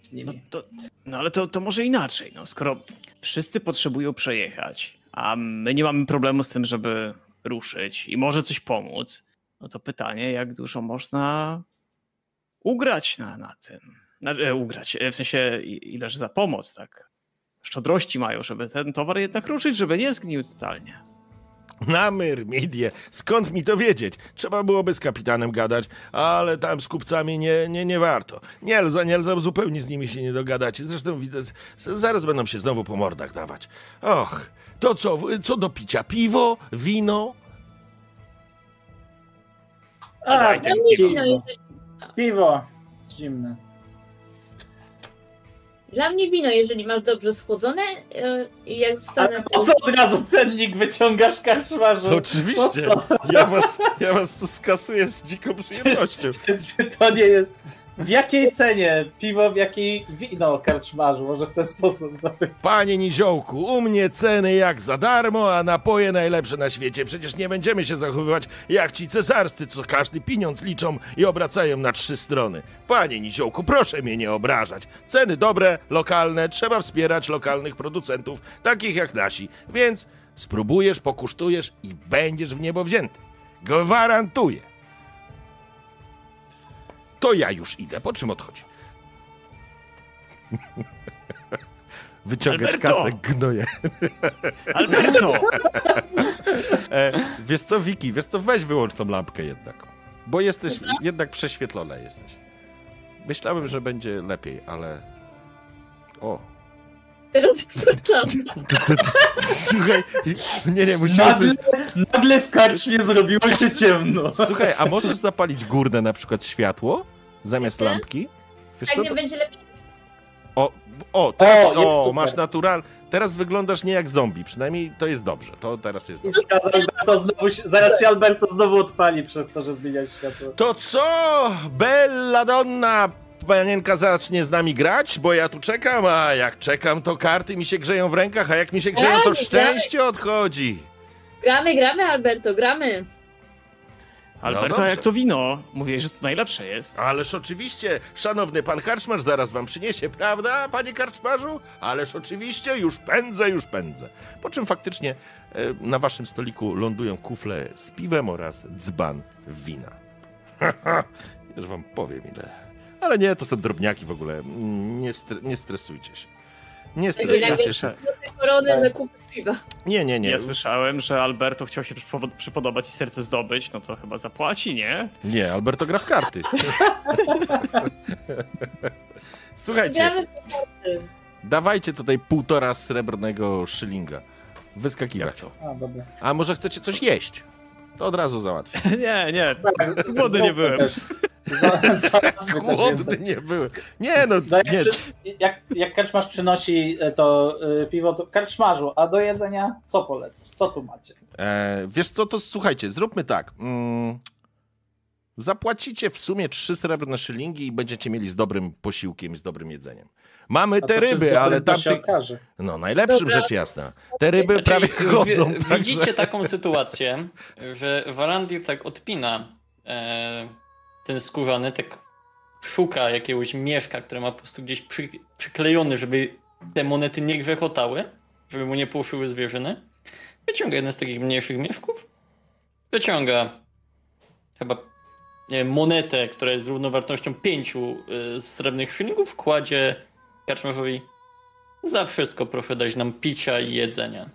z No, nimi. to, no ale to, to może inaczej. No, skoro wszyscy potrzebują przejechać, a my nie mamy problemu z tym, żeby ruszyć i może coś pomóc, no to pytanie, jak dużo można ugrać na, na tym. Na, e, ugrać, e, w sensie ileż za pomoc, tak? Szczodrości mają, żeby ten towar jednak ruszyć, żeby nie zgnił totalnie. Na Myrmidię. Skąd mi to wiedzieć? Trzeba byłoby z kapitanem gadać, ale tam z kupcami nie, nie, nie warto. Nie Elza, nie Elza, zupełnie z nimi się nie dogadacie. Zresztą widać, zaraz będą się znowu po mordach dawać. Och, to co, co do picia? Piwo? Wino? A, Daj, mnie piwo. wino, jeżeli, Piwo. Zimne. Dla mnie wino, jeżeli masz dobrze schłodzone e, i jak Ale stanę po co od razu cennik wyciągasz karczmarzu? Oczywiście. Po co? Ja was, ja was tu skasuję z dziką przyjemnością. Czy to nie jest... W jakiej cenie piwo, w jakiej wino karczmarzu? Może w ten sposób zapytać. Panie Niziołku, u mnie ceny jak za darmo, a napoje najlepsze na świecie. Przecież nie będziemy się zachowywać jak ci cesarscy, co każdy pieniądz liczą i obracają na trzy strony. Panie Niziołku, proszę mnie nie obrażać. Ceny dobre, lokalne, trzeba wspierać lokalnych producentów, takich jak nasi. Więc spróbujesz, pokusztujesz i będziesz w niebo wzięty. Gwarantuję. To ja już idę. Po czym odchodzi? Wyciągać Alberto! kasę, gnoje. Alberto! E, wiesz co, Wiki, wiesz co, weź wyłącz tą lampkę jednak. Bo jesteś, jednak prześwietlona jesteś. Myślałem, że będzie lepiej, ale... O. Teraz jest. Słuchaj, nie, nie, musimy coś... Nagle, w karczmie zrobiło się ciemno. Słuchaj, a możesz zapalić górne na przykład światło zamiast lampki? Wiesz Tak co, nie to... będzie lepiej. O, o, teraz, O, jest o, masz natural... Teraz wyglądasz nie jak zombie, przynajmniej to jest dobrze, to teraz jest dobrze. Zaraz Alberto znowu, się- zaraz się Alberto znowu odpali przez to, że zmieniasz światło. To co, Bella Donna, panienka zacznie z nami grać? Bo ja tu czekam, a jak czekam, to karty mi się grzeją w rękach, a jak mi się grzeją, to Gramy, szczęście odchodzi. Gramy, gramy, Alberto, gramy. Alberto, a jak to wino? Mówiłeś, że to najlepsze jest. Ależ oczywiście, szanowny pan karczmarz zaraz wam przyniesie, prawda, panie karczmarzu? Ależ oczywiście, już pędzę, już pędzę. Po czym faktycznie e, na waszym stoliku lądują kufle z piwem oraz dzban wina. Już wam powiem ile. Ale nie, to są drobniaki w ogóle. Nie, stre- nie stresujcie się. Nie stresujcie się. Tak. piwa. Nie, nie, nie. ja słyszałem, że Alberto chciał się przypo- przypodobać i serce zdobyć, no to chyba zapłaci, nie? Nie, Alberto gra w karty. Słuchajcie, dawajcie tutaj półtora srebrnego szylinga. Wyskakiwać. A. A może chcecie coś jeść? To od razu załatwię. Nie, nie, Tak, Głodny nie byłem. Też. Za, Głodny nie były. Nie no, No jak, nie. jak, jak karczmarz przynosi e, to y, piwo, to karczmarzu, a do jedzenia co polecasz? Co tu macie? E, wiesz co, to słuchajcie, zróbmy tak. Mm, zapłacicie w sumie trzy srebrne szylingi i będziecie mieli z dobrym posiłkiem i z dobrym jedzeniem. Mamy te ryby, ale to tam... okaże. No najlepszym Dobra. rzecz jasna. Te ryby Znaczy, prawie wi- chodzą. także- Widzicie taką sytuację, że Walandir tak odpina e, ten skórzany, tak szuka jakiegoś mieszka, które ma po prostu gdzieś przy, przyklejony, żeby te monety nie grzechotały, żeby mu nie płoszyły zwierzyny. Wyciąga jeden z takich mniejszych mieszków, wyciąga chyba monetę, która jest równowartością pięciu y, srebrnych szylingów, kładzie karczmarzowi za wszystko proszę dać nam picia i jedzenia.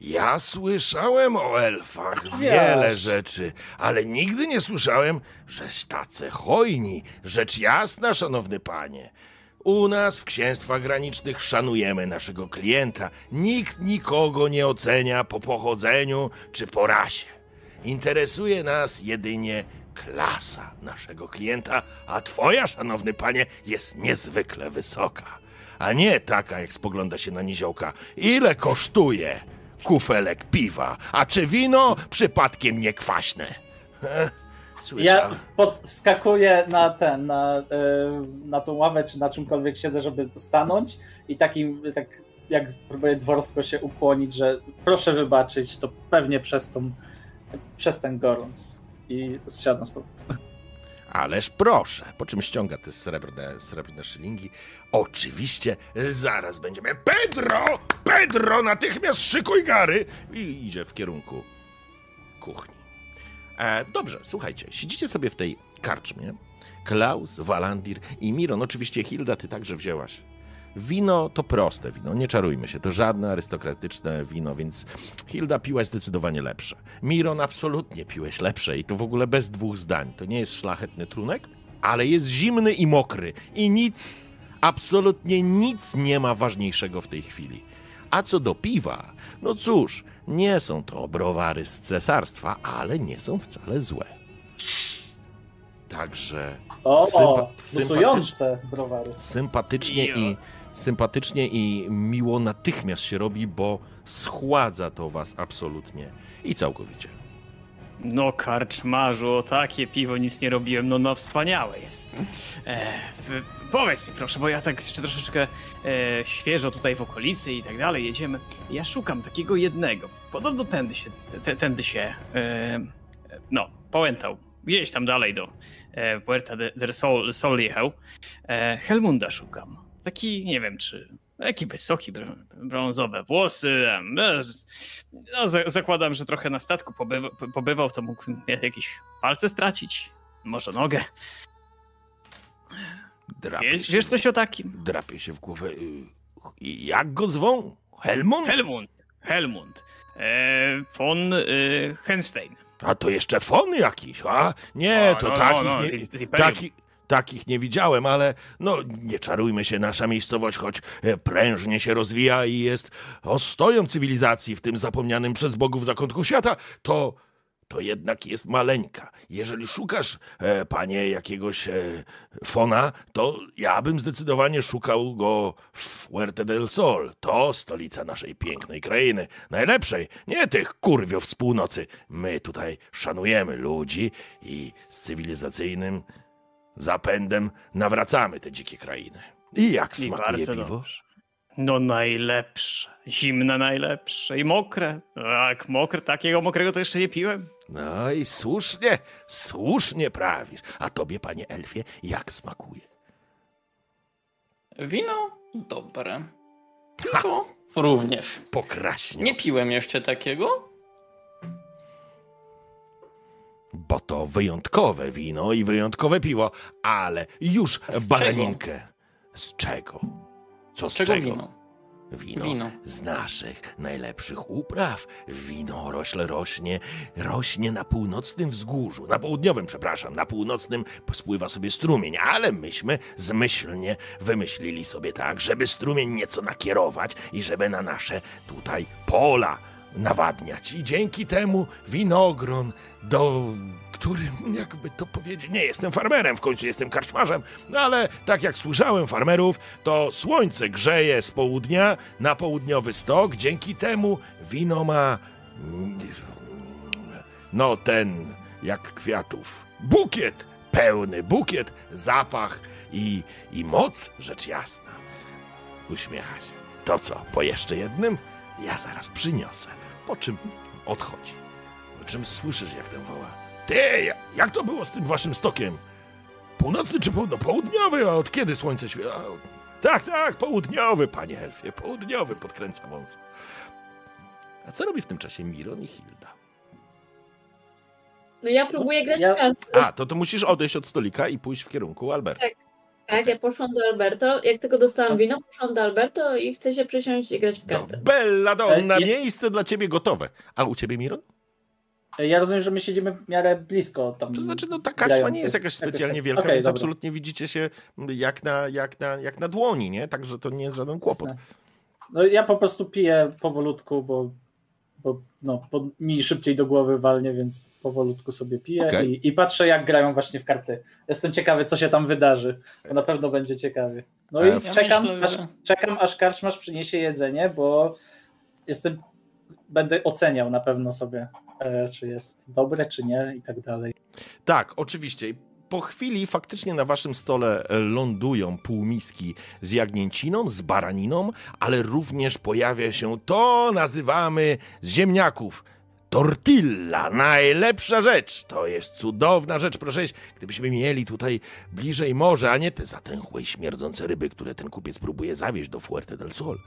Ja słyszałem o elfach Wiesz. wiele rzeczy, ale nigdy nie słyszałem, żeś tacy hojni. Rzecz jasna, szanowny panie. U nas w księstwach granicznych szanujemy naszego klienta. Nikt nikogo nie ocenia po pochodzeniu czy po rasie. Interesuje nas jedynie klasa naszego klienta, a twoja, szanowny panie, jest niezwykle wysoka. A nie taka, jak spogląda się na niziołka. Ile kosztuje kufelek piwa? A czy wino przypadkiem nie kwaśne? Heh, Ja Słyszałem. pod, wskakuję na ten, na, y, na tą ławę, czy na czymkolwiek siedzę, żeby stanąć i takim, tak jak próbuję dworsko się ukłonić, że proszę wybaczyć, to pewnie przez tą, przez ten gorąc. I zsiadam z powrotem. Ależ proszę, po czym ściąga te srebrne, srebrne szylingi. Oczywiście, zaraz będziemy. Pedro! Pedro, natychmiast szykuj gary! I idzie w kierunku kuchni. E, dobrze, słuchajcie, siedzicie sobie w tej karczmie. Klaus, Walandir i Miron. Oczywiście Hilda, ty także wzięłaś. Wino to proste wino, nie czarujmy się, to żadne arystokratyczne wino, więc Hilda piłaś zdecydowanie lepsze. Miron absolutnie piłeś lepsze i to w ogóle bez dwóch zdań. To nie jest szlachetny trunek, ale jest zimny i mokry i nic, absolutnie nic nie ma ważniejszego w tej chwili. A co do piwa, no cóż, nie są to browary z cesarstwa, ale nie są wcale złe. Także O, Sympa- busujące browary. sympatycznie i sympatycznie i miło natychmiast się robi, bo schładza to was absolutnie i całkowicie. No karczmarzu, o takie piwo nic nie robiłem, no no wspaniałe jest. E, powiedz mi proszę, bo ja tak jeszcze troszeczkę e, świeżo tutaj w okolicy i tak dalej jedziemy. Ja szukam takiego jednego. Podobno tędy się, tędy się e, no, połętał. Gdzieś tam dalej do e, Puerta de, del Sol, Sol jechał. E, Helmunda szukam. Taki, nie wiem czy, taki wysoki, br- brązowe włosy. em, no, no, zakładam, że trochę na statku pobywa, pobywał, to mógł jakieś palce stracić. Może nogę. Drapie Wiesz, się, wiesz coś o takim? drapie się w głowę. y, Jak go zwą? Helmut? Helmund. Helmund. E, von e, Henstein. A to jeszcze fon jakiś, a? Nie, O, to no, no, no, nie, taki, takich nie widziałem, ale no nie czarujmy się, nasza miejscowość choć e, prężnie się rozwija i jest ostoją cywilizacji w tym zapomnianym przez bogów zakątku świata, to, to jednak jest maleńka. Jeżeli szukasz, e, panie, jakiegoś e, fona, to ja bym zdecydowanie szukał go w Fuerte del Sol. To stolica naszej pięknej krainy, najlepszej, nie tych kurwiów z północy. My tutaj szanujemy ludzi i z cywilizacyjnym zapędem nawracamy te dzikie krainy. I jak I smakuje piwo? dobrze. No najlepsze. Zimne najlepsze. I mokre. Tak, mokre. Takiego mokrego to jeszcze nie piłem. No i słusznie, słusznie prawisz. A tobie, panie Elfie, jak smakuje? Wino dobre. Piwo również. Pokraśnie. Nie piłem jeszcze takiego. Bo to wyjątkowe wino i wyjątkowe piwo, ale już z baraninkę. Z czego? Co Z czego wino? Wino, Wino. z naszych najlepszych upraw. Wino rośle rośnie, rośnie na północnym wzgórzu, na południowym, przepraszam, na północnym spływa sobie strumień, ale myśmy zmyślnie wymyślili sobie tak, żeby strumień nieco nakierować i żeby na nasze tutaj pola nawadniać. I dzięki temu winogron, do którym, jakby to powiedzieć, nie jestem farmerem, w końcu jestem karczmarzem, no ale tak jak słyszałem farmerów, to słońce grzeje z południa na południowy stok, dzięki temu wino ma no ten, jak kwiatów, bukiet, pełny bukiet, zapach i, i moc, rzecz jasna. Uśmiecha się. To co, po jeszcze jednym? Ja zaraz przyniosę. Po czym odchodzi. Po czym słyszysz, jak ten woła. Ty, ja- jak to było z tym waszym stokiem? Północny czy południowy? Południowy, a od kiedy słońce świeci? Tak, tak, południowy, panie Elfie, południowy, podkręca wąs. A co robi w tym czasie Miron i Hilda? No ja próbuję grać Ja- w karty. A, to to musisz odejść od stolika i pójść w kierunku Alberta. Tak, ja poszłam do Alberto. Jak tylko dostałam wino, poszłam do Alberto i chcę się przysiąść i grać w To karty. bella donna, E, miejsce dla ciebie gotowe. A u ciebie, Miron? Ja rozumiem, że my siedzimy w miarę blisko tam. To znaczy, no ta karczma nie jest jakaś specjalnie Jakoś- wielka, Okej, więc dobra. absolutnie widzicie się jak na, jak, na, jak na dłoni, nie? Także to nie jest żaden kłopot. No ja po prostu piję powolutku, bo, bo, no, mi szybciej do głowy walnie, więc powolutku sobie piję Okej. i, i patrzę jak grają właśnie w karty. Jestem ciekawy, co się tam wydarzy, bo na pewno będzie ciekawie. No i Ja czekam, myślę, aż, czekam, aż karczmasz przyniesie jedzenie, bo jestem, będę oceniał na pewno sobie, e, czy jest dobre, czy nie i tak dalej. Tak, oczywiście. Po chwili faktycznie na waszym stole lądują półmiski z jagnięciną, z baraniną, ale również pojawia się to nazywamy z ziemniaków. Tortilla, najlepsza rzecz. To jest cudowna rzecz. Proszę, gdybyśmy mieli tutaj bliżej morze, a nie te zatęchłe i śmierdzące ryby, które ten kupiec próbuje zawieźć do Fuerte del Sol,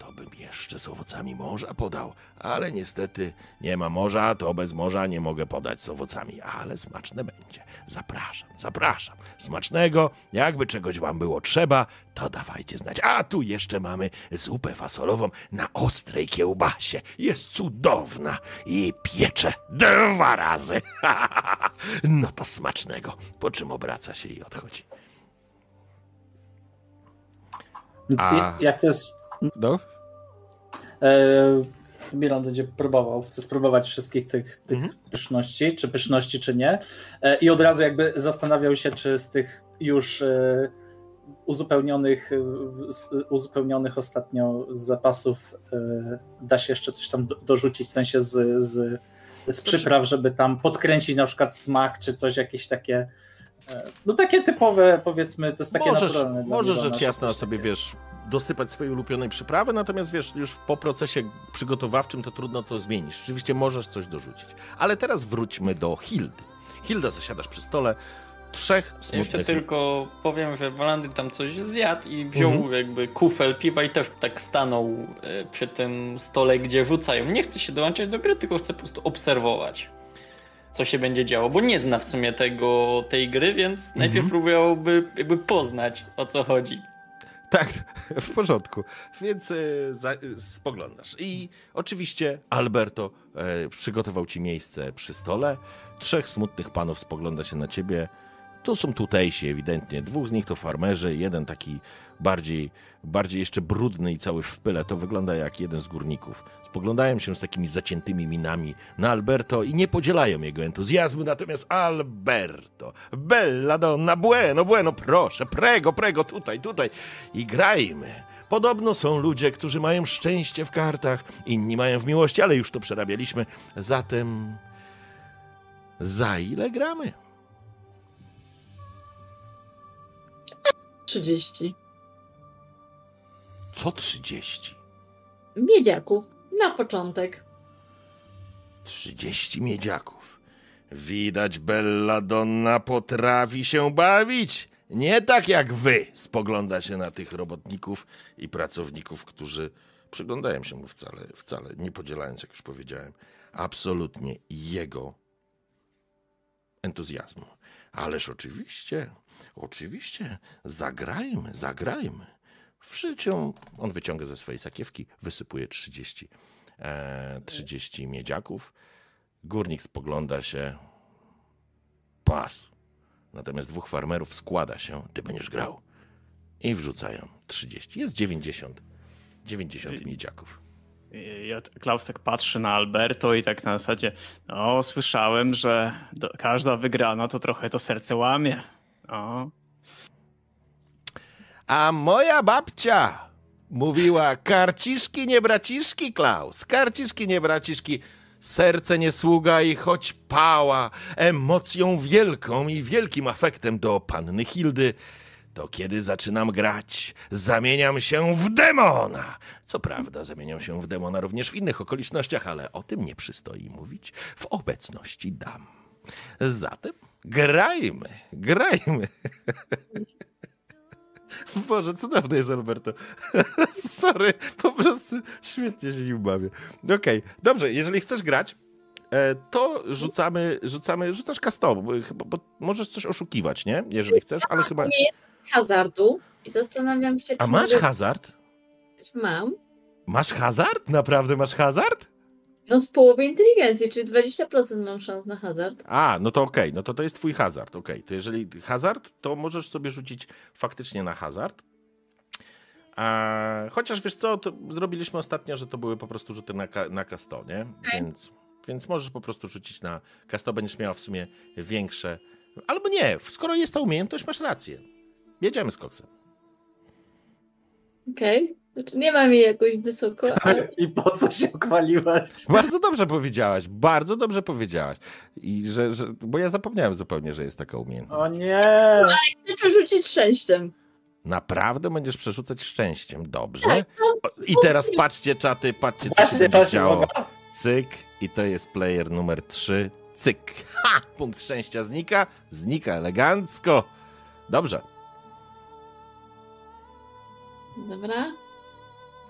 to bym jeszcze z owocami morza podał, ale niestety nie ma morza, to bez morza nie mogę podać z owocami, ale smaczne będzie. Zapraszam, zapraszam. Smacznego, jakby czegoś wam było trzeba, to dawajcie znać. A tu jeszcze mamy zupę fasolową na ostrej kiełbasie. Jest cudowna i piecze dwa razy. No to smacznego, po czym obraca się i odchodzi. Więc A- ja, chcę. No, E, Milan będzie próbował. Chcę spróbować wszystkich tych, tych Mhm. pyszności, czy pyszności, czy nie. E, I od razu jakby zastanawiał się, czy z tych już e, uzupełnionych, uzupełnionych ostatnio zapasów e, da się jeszcze coś tam do, dorzucić, w sensie z, z, z przypraw, żeby tam podkręcić na przykład smak, czy coś jakieś takie. e, No takie typowe, powiedzmy, to jest takie możesz, naturalne. możesz rzecz jasna sobie, wiesz, dosypać swojej ulubionej przyprawy, natomiast wiesz, już po procesie przygotowawczym to trudno to zmienić. Rzeczywiście możesz coś dorzucić. Ale teraz wróćmy do Hildy. Hilda, zasiadasz przy stole, trzech smutnych... Jeszcze tylko powiem, że Walandy tam coś zjadł i wziął Mhm. jakby kufel piwa i też tak stanął e, przy tym stole, gdzie rzucają. Nie chce się dołączać do gry, tylko chce po prostu obserwować, co się będzie działo, bo nie zna w sumie tego, tej gry, więc najpierw próbowałby jakby poznać, o co chodzi. Tak, w porządku. Więc e, za, e, spoglądasz. I oczywiście Alberto e, przygotował ci miejsce przy stole. Trzech smutnych panów spogląda się na ciebie. Tu są tutejsi ewidentnie. Dwóch z nich to farmerzy, jeden taki bardziej, bardziej jeszcze brudny i cały w pyle. To wygląda jak jeden z górników. Spoglądają się z takimi zaciętymi minami na Alberto i nie podzielają jego entuzjazmu. Natomiast Alberto, bella donna, bueno, bueno, proszę, prego, prego, tutaj, tutaj i grajmy. Podobno są ludzie, którzy mają szczęście w kartach, inni mają w miłości, ale już to przerabialiśmy. Zatem za ile gramy? 30. Co 30? Miedziaków. Na początek. 30 miedziaków. Widać, Bella Donna potrafi się bawić. Nie tak jak wy. Spogląda się na tych robotników i pracowników, którzy przyglądają się mu wcale, wcale, nie podzielając, jak już powiedziałem, absolutnie jego entuzjazmu. Ależ oczywiście, oczywiście, zagrajmy, zagrajmy. Życiu on wyciąga ze swojej sakiewki, wysypuje 30, e, 30 miedziaków. Górnik spogląda się. Pas. Natomiast dwóch farmerów składa się. Ty będziesz grał. I wrzucają 30. Jest 90. 90 miedziaków. Ja, Klaus tak patrzy na Alberto i tak na zasadzie, no słyszałem, że do, każda wygrana to trochę to serce łamie. O. A moja babcia mówiła: karciszki, nie braciszki, Klaus. Karciszki, nie braciszki. Serce nie sługa i choć pała emocją wielką i wielkim afektem do panny Hildy, to kiedy zaczynam grać, zamieniam się w demona. Co prawda, zamieniam się w demona również w innych okolicznościach, ale o tym nie przystoi mówić w obecności dam. Zatem grajmy, grajmy. Boże, cudowny jest Alberto. Sorry, po prostu świetnie się nim bawię. Okej, dobrze, jeżeli chcesz grać, e, to rzucamy, rzucamy, rzucasz custom, bo, bo możesz coś oszukiwać, nie? Jeżeli chcesz, ale chyba... Nie jest hazardu i zastanawiam się, czy A masz mogę- hazard? Mam. Masz hazard? Naprawdę masz hazard? No z połowy inteligencji, czyli 20% mam szans na hazard. A, no to okej, no to to jest twój hazard, okej. To jeżeli hazard, to możesz sobie rzucić faktycznie na hazard. A, chociaż wiesz co, to zrobiliśmy ostatnio, że to były po prostu rzuty na, na K100, nie? Więc, więc możesz po prostu rzucić na K100, będziesz miała w sumie większe. Albo nie, skoro jest ta umiejętność, masz rację. Jedziemy z koksem. Okej. Znaczy nie mam jej jakoś wysoko, ale I po co się chwaliłaś? Bardzo dobrze powiedziałaś, bardzo dobrze powiedziałaś. I że, że, bo ja zapomniałem zupełnie, że jest taka umiejętność. O nie! chcę przerzucić szczęściem. Naprawdę będziesz przerzucać szczęściem. Dobrze. Tak, no, I teraz patrzcie, czaty, patrzcie, co się będzie działo. Cyk. I to jest player numer 3. Cyk. Ha! Punkt szczęścia znika. Znika elegancko. Dobrze. Dobra.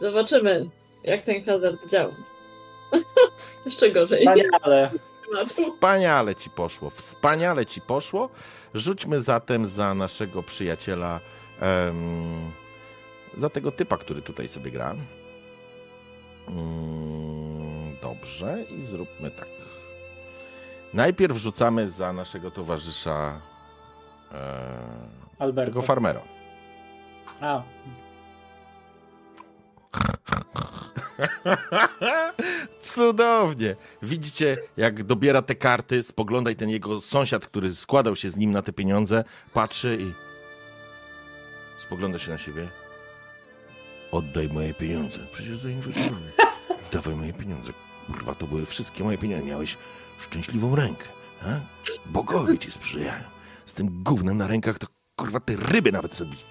Zobaczymy, jak ten hazard działa. Jeszcze gorzej. Wspaniale. Wspaniale ci poszło, wspaniale ci poszło. Rzućmy zatem za naszego przyjaciela, em, za tego typa, który tutaj sobie gra. Mm, dobrze, i zróbmy tak. Najpierw rzucamy za naszego towarzysza, e, Alberto. tego farmera. A, Cudownie. Widzicie, jak dobiera te karty, spoglądaj ten jego sąsiad, który składał się z nim na te pieniądze, patrzy i spogląda się na siebie. Oddaj moje pieniądze. Przecież zainwestowałem. Dawaj moje pieniądze. Kurwa, to były wszystkie moje pieniądze. Miałeś szczęśliwą rękę. A? Bogowie ci sprzyjają. Z tym gównem na rękach to kurwa te ryby nawet sobie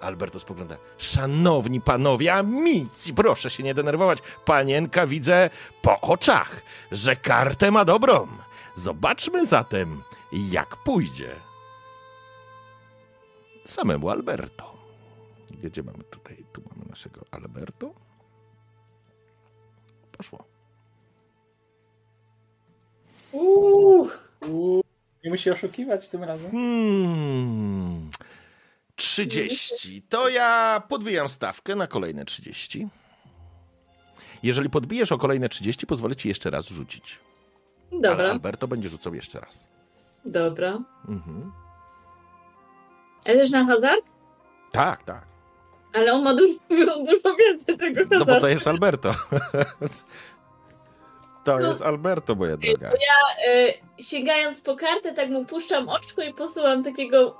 Alberto spogląda. Szanowni panowie, amici, proszę się nie denerwować. Panienka widzę po oczach, że kartę ma dobrą. Zobaczmy zatem, jak pójdzie. Samemu Alberto. Gdzie mamy tutaj? Tu mamy naszego Alberto. Poszło. Uuu, Uuu, nie musi oszukiwać tym razem. Hmm. 30. To ja podbijam stawkę na kolejne 30. Jeżeli podbijesz o kolejne 30, pozwolę ci jeszcze raz rzucić. Ale dobra, Alberto będzie rzucał jeszcze raz. dobra. Mhm. Ale też na hazard? Tak, tak. Ale on ma dużo, dużo więcej tego No hazardu. bo to jest Alberto. To No. jest Alberto, moja droga. E, sięgając po kartę, tak mu puszczam oczko i posyłam takiego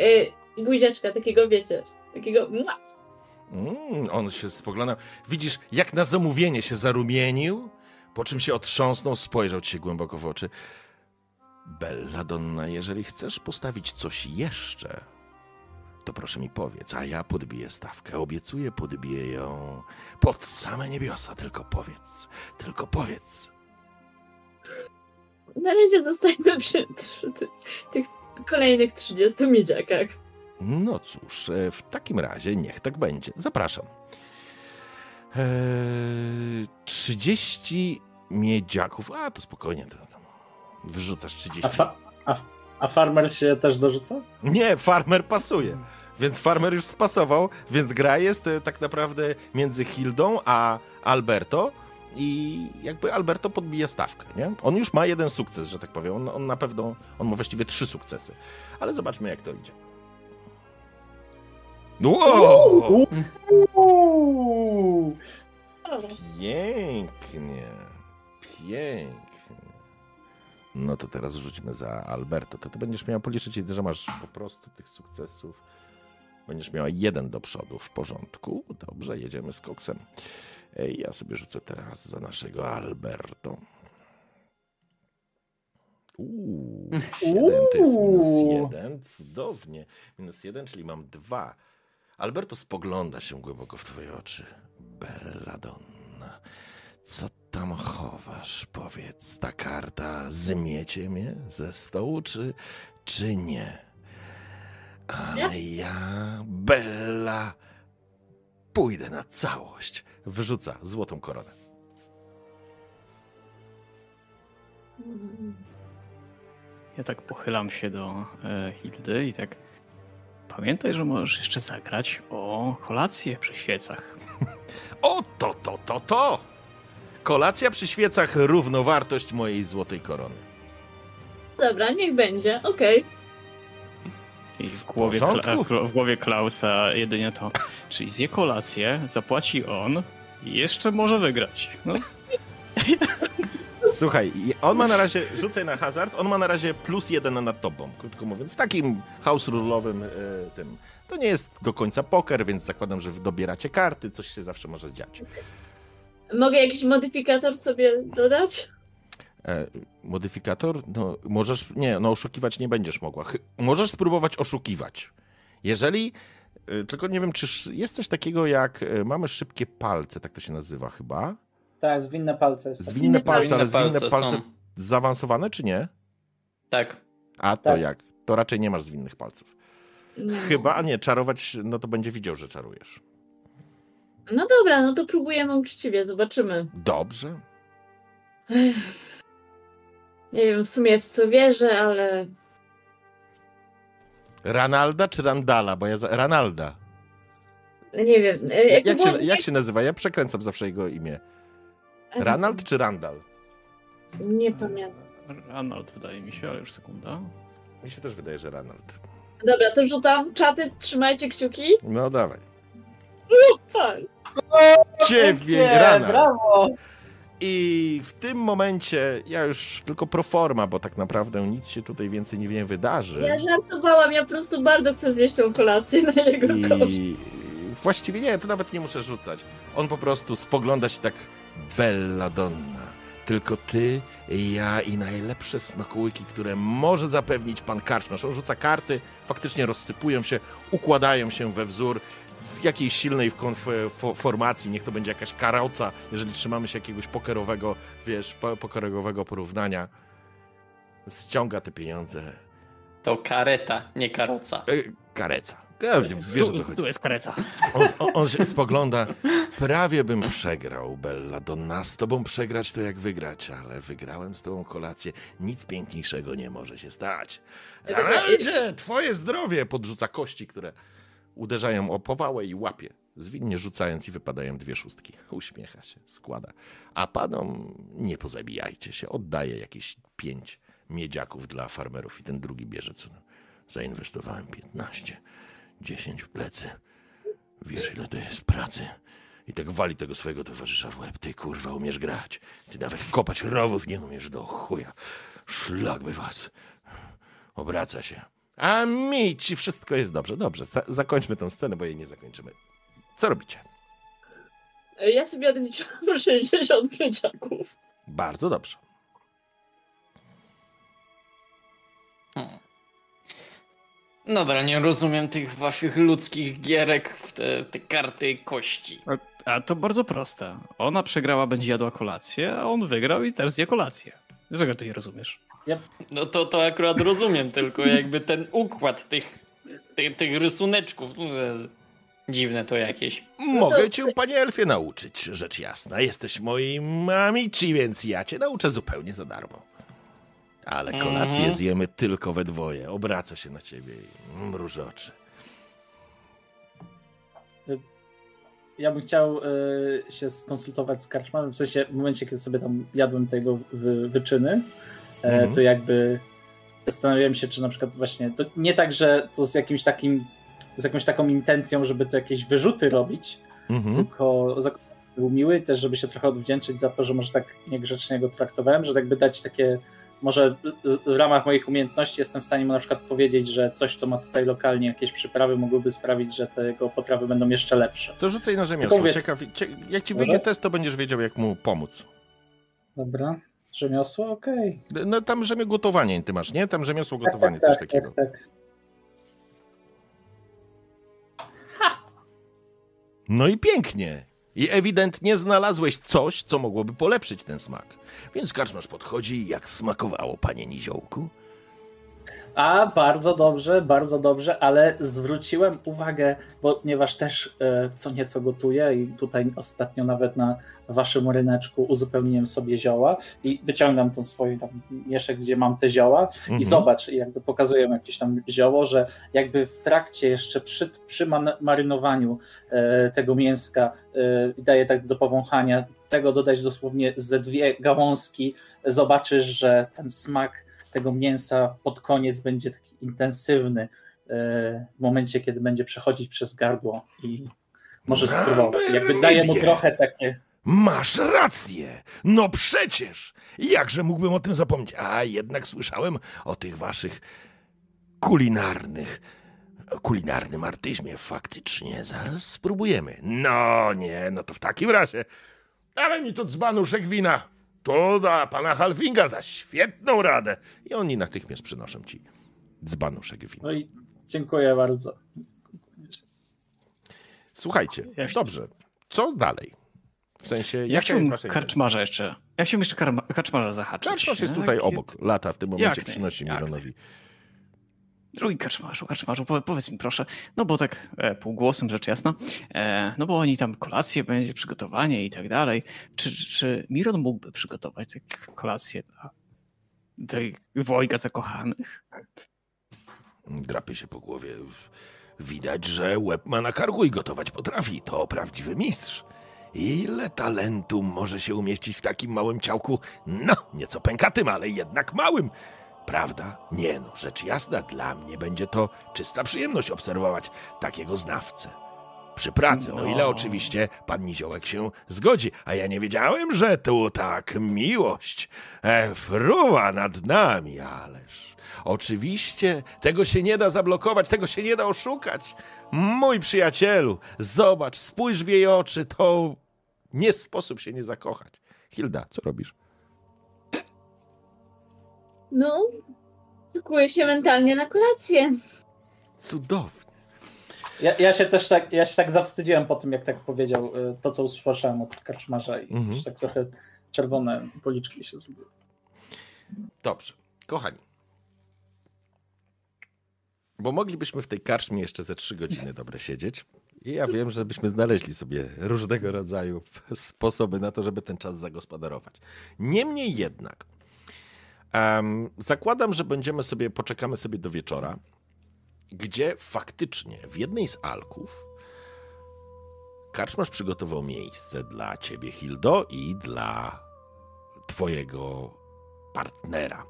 e, buziaczka, takiego wiecie, takiego. Mm, on się spoglądał. Widzisz, jak na zamówienie się zarumienił, po czym się otrząsnął, spojrzał ci się głęboko w oczy. Belladonna, jeżeli chcesz postawić coś jeszcze, to proszę mi powiedz, a ja podbiję stawkę. Obiecuję, podbiję ją pod same niebiosa. Tylko powiedz, tylko powiedz. Na razie zostańmy przy trzy, ty, tych kolejnych 30 miedziakach. No cóż, e, w takim razie niech tak będzie. Zapraszam. Eee, 30 miedziaków. A, to spokojnie. To, to wyrzucasz 30. A, fa- a, a farmer się też dorzuca? Nie, farmer pasuje. Więc farmer już spasował, więc gra jest e, tak naprawdę między Hildą a Alberto. I jakby Alberto podbija stawkę, nie? On już ma jeden sukces, że tak powiem. On, on na pewno, on ma właściwie trzy sukcesy. Ale zobaczmy, jak to idzie. Wow! Uuu! Pięknie, pięknie. No to teraz rzućmy za Alberto. To ty będziesz miał policzyć, że masz po prostu tych sukcesów. Będziesz miała jeden do przodu w porządku. Dobrze, jedziemy z koksem. Ej, Ja sobie rzucę teraz za naszego Alberto. Uuu, siedem to jest minus Uuu. jeden. Cudownie. Minus jeden, czyli mam dwa. Alberto spogląda się głęboko w twoje oczy. Belladonna, co tam chowasz? Powiedz, ta karta zmiecie mnie ze stołu, czy, czy nie? Ale ja, Bella, pójdę na całość. Wyrzuca złotą koronę. Ja tak pochylam się do e, Hildy i tak. Pamiętaj, że możesz jeszcze zagrać o kolację przy świecach. O, to, to, to, to! Kolacja przy świecach równowartość mojej złotej korony. Dobra, niech będzie, okej. I w głowie. Kla- w głowie Klausa jedynie to. Czyli zje kolację, zapłaci on i jeszcze może wygrać. No, Słuchaj, on ma na razie, rzucaj na hazard, on ma na razie plus jeden nad tobą, krótko mówiąc, takim house rulowym e, tym. To nie jest do końca poker, więc zakładam, że dobieracie karty, coś się zawsze może dziać. Mogę jakiś modyfikator sobie dodać? E, modyfikator? No, możesz, nie, no oszukiwać nie będziesz mogła. Chy- możesz spróbować oszukiwać. Jeżeli, e, tylko nie wiem, czy jest coś takiego jak, e, mamy szybkie palce, tak to się nazywa chyba. Tak, zwinne palce. Jest. Zwinne Zwinne palce, ale Zwinne zwinne palce są. zaawansowane, czy nie? Tak. A to Tak. jak? To raczej nie masz zwinnych palców. Nie. Chyba, a nie, czarować, no to będzie widział, że czarujesz. No dobra, no to próbujemy uczciwie, zobaczymy. Dobrze. Nie wiem w sumie w co wierzę, ale Ranalda czy Randala? Bo ja za... Ranalda. nie wiem. e, Jak, to się, jak się nazywa? Ja przekręcam zawsze jego imię. Ranald czy Randal? Nie pamiętam. Ranald wydaje mi się, ale już sekunda. Mi się też wydaje, że Ranald. Dobra, to rzucam czaty, trzymajcie kciuki. No dawaj. Tak. Dziewięć, Ranald. brawo! I w tym momencie ja już tylko proforma, bo tak naprawdę nic się tutaj więcej nie wiem wydarzy. Ja żartowałam, ja po prostu bardzo chcę zjeść tą kolację na jego koszt. I właściwie nie, to nawet nie muszę rzucać. On po prostu spogląda się tak bella donna. Tylko ty, ja i najlepsze smakołyki, które może zapewnić pan karczmarz. On rzuca karty, faktycznie rozsypują się, układają się we wzór w jakiejś silnej formacji, niech to będzie jakaś karauca, jeżeli trzymamy się jakiegoś pokerowego, wiesz, po- pokerowego porównania. Ściąga te pieniądze. To kareta, nie karoca. E, kareca. E, Wiesz o co tu, chodzi. tu jest kareca. On, on, on się spogląda. Prawie bym przegrał, Bella Donna. Z tobą przegrać to jak wygrać, ale wygrałem z tobą kolację. Nic piękniejszego nie może się stać. Ranaldzie, twoje zdrowie! Podrzuca kości, które uderzają o powałę i łapie. Zwinnie rzucając i wypadają dwie szóstki. Uśmiecha się, składa. A panom nie pozabijajcie się. Oddaje jakieś pięć miedziaków dla farmerów i ten drugi bierze co? Zainwestowałem 15. 10 w plecy. Wiesz, ile to jest pracy? I tak wali tego swojego towarzysza w łeb. Ty kurwa umiesz grać. Ty nawet kopać rowów nie umiesz do chuja. Szlak by was. Obraca się. A mi ci wszystko jest dobrze. Dobrze, za- zakończmy tę scenę, bo jej nie zakończymy. Co robicie? Ja sobie odliczyłam 65 aków. Bardzo dobrze. Hmm. Nadal nie rozumiem tych waszych ludzkich gierek w te, te karty kości. A, a to bardzo proste. Ona przegrała, będzie jadła kolację, a on wygrał i też zje kolację. Dlaczego ty nie rozumiesz? No to, to akurat rozumiem, tylko jakby ten układ tych, tych, tych rysuneczków. e, Dziwne to jakieś. Mogę cię, panie Elfie, nauczyć, rzecz jasna. Jesteś moim amici, więc ja cię nauczę zupełnie za darmo. Ale kolację Mhm. zjemy tylko we dwoje. Obraca się na ciebie i mruży oczy. Ja bym chciał y, się skonsultować z karczmanem, w sensie w momencie, kiedy sobie tam jadłem tego wy, wyczyny, e, Mhm. to jakby zastanawiałem się, czy na przykład właśnie, to nie tak, że to z jakimś takim, z jakąś taką intencją, żeby to jakieś wyrzuty robić, Mhm. tylko zakon był miły, też żeby się trochę odwdzięczyć za to, że może tak niegrzecznie go traktowałem, że tak by dać takie, może w ramach moich umiejętności jestem w stanie mu na przykład powiedzieć, że coś, co ma tutaj lokalnie, jakieś przyprawy mogłyby sprawić, że te jego potrawy będą jeszcze lepsze. To rzucaj na rzemiosło. Tylko wiesz- Ciekaw, cie, jak ci Dobra. wyjdzie test, to będziesz wiedział, jak mu pomóc. Dobra, rzemiosło, okej. No tam rzemio gotowanie ty masz, nie? Tam rzemiosło Tak, gotowanie, tak, coś tak, takiego. tak, tak. No i pięknie. I ewidentnie znalazłeś coś, co mogłoby polepszyć ten smak. Więc karczmarz podchodzi i jak smakowało, panie Niziołku? A, bardzo dobrze, bardzo dobrze, ale zwróciłem uwagę, bo ponieważ też e, co nieco gotuję i tutaj ostatnio nawet na waszym ryneczku uzupełniłem sobie zioła i wyciągam tą swój tam mieszek, gdzie mam te zioła Mhm. i zobacz, jakby pokazuję jakieś tam zioło, że jakby w trakcie jeszcze przy, przy marynowaniu e, tego mięska e, daję tak do powąchania, tego dodać dosłownie ze dwie gałązki, zobaczysz, że ten smak tego mięsa pod koniec będzie taki intensywny e, w momencie, kiedy będzie przechodzić przez gardło i możesz spróbować. Jakby daje mu trochę takie Masz rację! No przecież! Jakże mógłbym o tym zapomnieć? A jednak słyszałem o tych waszych kulinarnych. Kulinarnym artyzmie. Faktycznie, zaraz spróbujemy. No nie, no to w takim razie. Dawaj mi to dzbanuszek wina. To da pana Halfinga za świetną radę. I oni natychmiast przynoszą ci dzbanuszek wina. No i dziękuję bardzo. Słuchajcie, dobrze. Co dalej? W sensie, Ja jaka jest chciałbym wasza karczmarza jeszcze. Ja chciałbym jeszcze karma, karczmarza zahaczyć. Karczmarz jest nie? tutaj Jak- obok, lata w tym momencie, Jak nie, przynosi Mironowi. Drogi karczmarzu, karczmarzu, powiedz mi proszę, no bo tak e, półgłosem rzecz jasna, e, no bo oni tam kolację będzie, przygotowanie i tak dalej. Czy, czy Miron mógłby przygotować kolację dla tej dwojga zakochanych? Drapie się po głowie. Widać, że łeb ma na karku i gotować potrafi. To prawdziwy mistrz. Ile talentu może się umieścić w takim małym ciałku? No, nieco pękatym, ale jednak małym. Prawda? Nie no, rzecz jasna, dla mnie będzie to czysta przyjemność obserwować takiego znawcę. Przy pracy, o ile No. oczywiście pan Niziołek się zgodzi. A ja nie wiedziałem, że tu tak miłość e, fruwa nad nami, ależ... Oczywiście, tego się nie da zablokować, tego się nie da oszukać. Mój przyjacielu, zobacz, spójrz w jej oczy, to nie sposób się nie zakochać. Hilda, co robisz? No, szykuję się mentalnie na kolację. Cudownie. Ja, ja się też tak, ja się tak zawstydziłem po tym, jak tak powiedział y, to, co usłyszałem od karczmarza i Mhm. też tak trochę czerwone policzki się zrobiły. Dobrze, kochani. Bo moglibyśmy w tej karczmie jeszcze ze trzy godziny dobre siedzieć. I ja wiem, że byśmy znaleźli sobie różnego rodzaju sposoby na to, żeby ten czas zagospodarować. Niemniej jednak, em, zakładam, że będziemy sobie, poczekamy sobie do wieczora, gdzie faktycznie w jednej z alków karczmarz przygotował miejsce dla ciebie, Hildo, i dla twojego partnera.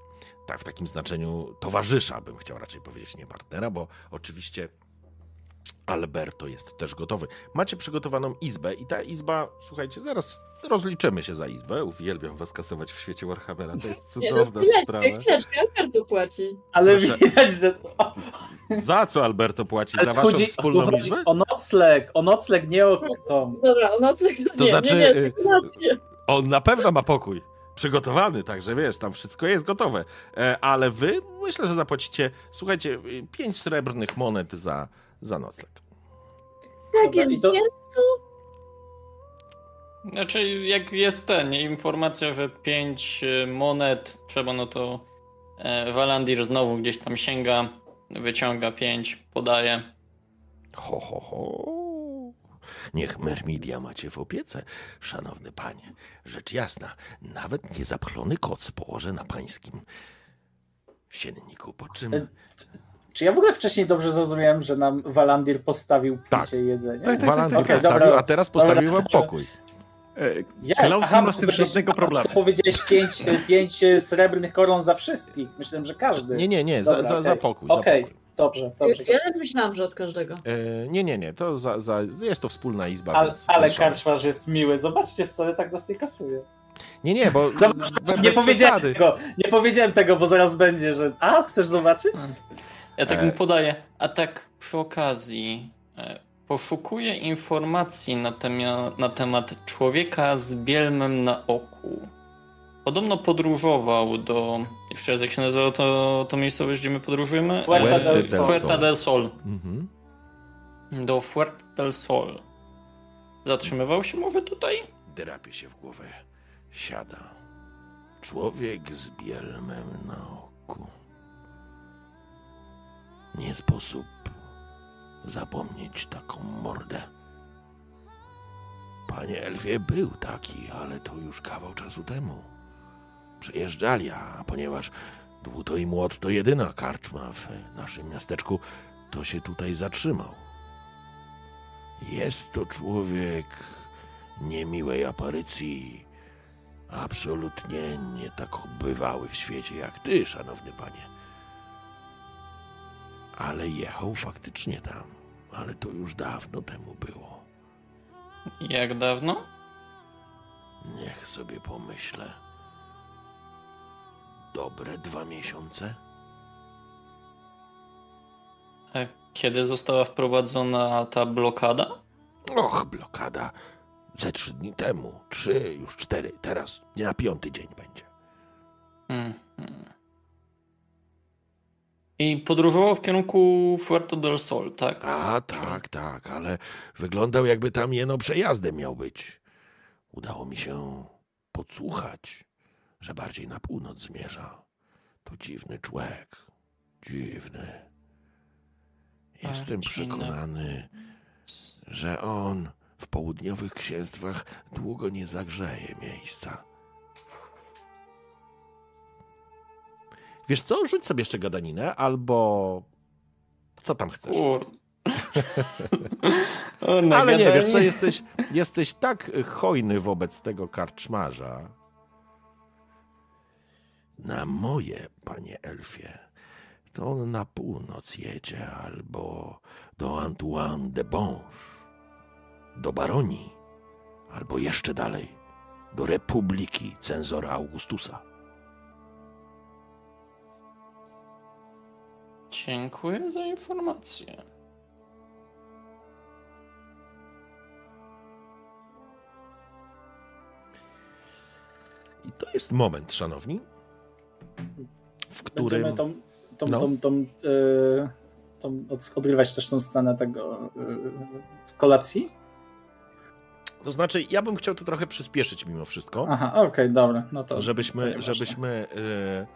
Tak, w takim znaczeniu towarzysza, bym chciał raczej powiedzieć, nie partnera, bo oczywiście Alberto jest też gotowy. Macie przygotowaną izbę i ta izba, słuchajcie, zaraz rozliczymy się za izbę. Uwielbiam was kasować w świecie Warhammera, to jest Nie, no, cudowna sprawa. chwileczkę, Alberto płaci. Ale Proszę. widać, że. O, Za co Alberto płaci? ale Za waszą chodzi, wspólną chodzi izbę? o nocleg, o nocleg, nie o tą. Dobra, o nocleg To nie, znaczy, nie, nie, y, kolację. On na pewno ma pokój. Przygotowany, także wiesz, tam wszystko jest gotowe. E, ale wy myślę, że zapłacicie, słuchajcie, y, pięć srebrnych monet za, za nocleg. Tak, jest to- zwycięstwo. Znaczy, jak jest ten, informacja, że 5 monet trzeba, no to e, Walandir znowu gdzieś tam sięga, wyciąga 5, podaje. Ho, ho, ho. Niech Mermidia macie w opiece, szanowny panie. Rzecz jasna, nawet niezapchlony koc położę na pańskim sienniku, po czym... E, Czy ja w ogóle wcześniej dobrze zrozumiałem, że nam Walandir postawił Tak. picie i jedzenie? Tak, tak, Walandir Okej, postawił, dobra. a teraz postawił Dobra. wam pokój. E, Jak? Klaus Aha, nie ma z tym powiedziałeś- żadnego problemu. Powiedziałeś pięć, y, pięć y, srebrnych koron za wszystkich. Myślałem, że każdy. Nie, nie, nie, za, Dobra, za, za okej. pokój. za Okej, pokój. dobrze, dobrze. Ja też myślałam, że od każdego. E, nie, nie, nie, to za, za, jest to wspólna izba, Ale, więc... ale karczmarz jest miły. Zobaczcie, wcale tak nas nie kasuje. Nie, nie, bo przepraszam, nie powiedziałem tego, nie powiedziałem tego, bo zaraz będzie, że a, chcesz zobaczyć? Ja tak E. mu podaję. A tak przy okazji e, poszukuję informacji na, temia, na temat człowieka z bielmem na oku. Podobno podróżował do. Jeszcze raz, jak się nazywało to, to miejscowość, gdzie my podróżujemy? Fuerta E, del Sol. Fuerta del Sol. Mhm. Do Fuerta del Sol. Zatrzymywał się może tutaj? Drapie się w głowę. Siada. Człowiek z bielmem na oku. Nie sposób zapomnieć taką mordę. Panie Elfie był taki, ale to już kawał czasu temu. Przyjeżdżali, a ponieważ dłuto i młot to jedyna karczma w naszym miasteczku, to się tutaj zatrzymał. Jest to człowiek niemiłej aparycji. Absolutnie nie tak bywały w świecie jak ty, szanowny panie. Ale jechał faktycznie tam, ale to już dawno temu było. Jak dawno? Niech sobie pomyślę. Dobre dwa miesiące? A kiedy została wprowadzona ta blokada? Och, blokada. Ze trzy dni temu. Trzy, już cztery. Teraz nie na piąty dzień będzie. Mhm. I podróżował w kierunku Fuerto del Sol, tak? A, tak, tak, ale wyglądał jakby tam jeno przejazdem miał być. Udało mi się podsłuchać, że bardziej na północ zmierza. To dziwny człowiek. Dziwny. Jestem przekonany, że on w południowych księstwach długo nie zagrzeje miejsca. Wiesz co, rzuć sobie jeszcze gadaninę, albo co tam chcesz. Ale nie, wiesz co, jesteś, jesteś tak hojny wobec tego karczmarza. Na moje, panie Elfie, to on na północ jedzie albo do Antoine de Bonge, do Baronii, albo jeszcze dalej, do Republiki Cenzora Augustusa. Dziękuję za informację. I to jest moment, szanowni, w którym... Będziemy tą, tą, No. tą, tą, yy, tą, odgrywać też tą scenę tego yy, z kolacji? To znaczy, ja bym chciał to trochę przyspieszyć mimo wszystko. Aha, okej, dobra. No to, to żebyśmy, nieważne. żebyśmy, y,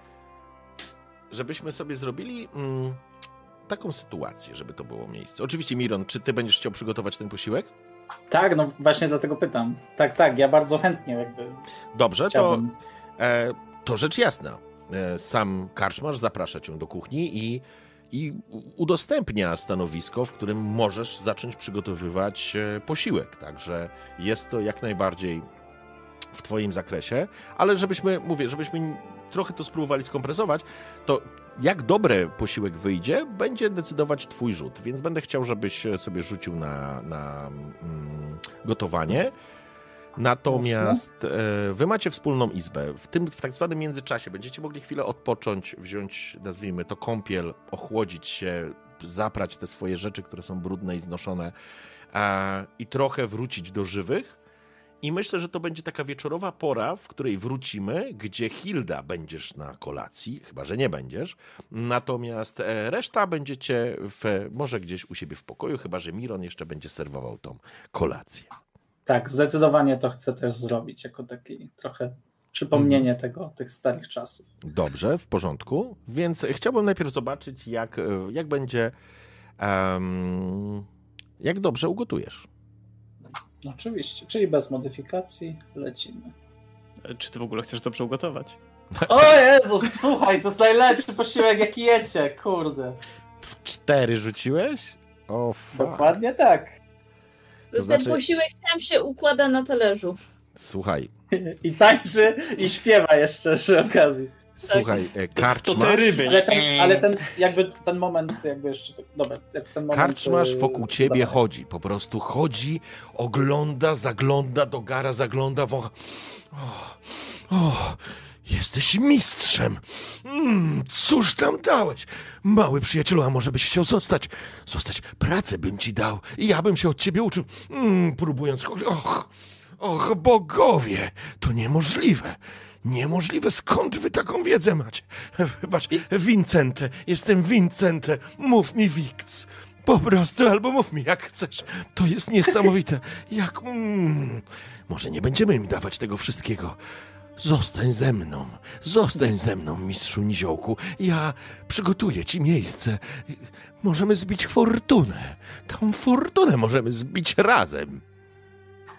żebyśmy sobie zrobili mm, taką sytuację, żeby to było miejsce. Oczywiście, Miron, czy ty będziesz chciał przygotować ten posiłek? Tak, no właśnie dlatego pytam. Tak, tak, ja bardzo chętnie jakby Dobrze, to, e, to rzecz jasna. E, sam karczmarz zaprasza cię do kuchni i, i udostępnia stanowisko, w którym możesz zacząć przygotowywać e, posiłek. Także jest to jak najbardziej w Twoim zakresie, ale żebyśmy, mówię, żebyśmy trochę to spróbowali skompresować, to jak dobry posiłek wyjdzie, będzie decydować Twój rzut. Więc będę chciał, żebyś sobie rzucił na, na mm, gotowanie. Natomiast e, wy macie wspólną izbę. W tym w tak zwanym międzyczasie będziecie mogli chwilę odpocząć, wziąć, nazwijmy to, kąpiel, ochłodzić się, zaprać te swoje rzeczy, które są brudne i znoszone e, i trochę wrócić do żywych. I myślę, że to będzie taka wieczorowa pora, w której wrócimy, gdzie Hilda będziesz na kolacji, chyba że nie będziesz. Natomiast e, reszta będziecie w, może gdzieś u siebie w pokoju, chyba że Miron jeszcze będzie serwował tą kolację. Tak, zdecydowanie to chcę też zrobić, jako taki trochę przypomnienie Mhm. tego, tych starych czasów. Dobrze, w porządku. Więc chciałbym najpierw zobaczyć, jak, e, jak będzie. em, jak dobrze ugotujesz. Oczywiście, czyli bez modyfikacji lecimy. Czy ty w ogóle chcesz dobrze ugotować? O Jezus, słuchaj, to jest najlepszy posiłek jaki jecie, kurde. Cztery rzuciłeś? O, fuck. Dokładnie tak. To Ten znaczy- posiłek sam się układa na talerzu. Słuchaj, I tańczy, i śpiewa jeszcze przy okazji. Słuchaj, e, To te ryby. Ale ten, ale ten jakby ten moment jakby jeszcze, tak- dobra, ten moment... karczmasz yy, wokół ciebie dobra. chodzi. Po prostu chodzi, ogląda, zagląda do gara, zagląda, wącha. O, o, jesteś mistrzem. Mm, cóż tam dałeś? Mały przyjacielu, a może byś chciał zostać? Zostać, pracę bym ci dał i ja bym się od ciebie uczył. Mm, próbując, och, och, bogowie, to niemożliwe. Niemożliwe, skąd wy taką wiedzę macie? Wybacz, Vincente, jestem Vincente, mów mi Wikc. Po prostu, albo mów mi jak chcesz. To jest niesamowite. Jak... Mm, może nie będziemy mi dawać tego wszystkiego. Zostań ze mną, zostań ze mną, mistrzu Niziołku. Ja przygotuję ci miejsce. Możemy zbić fortunę. Tą fortunę możemy zbić razem.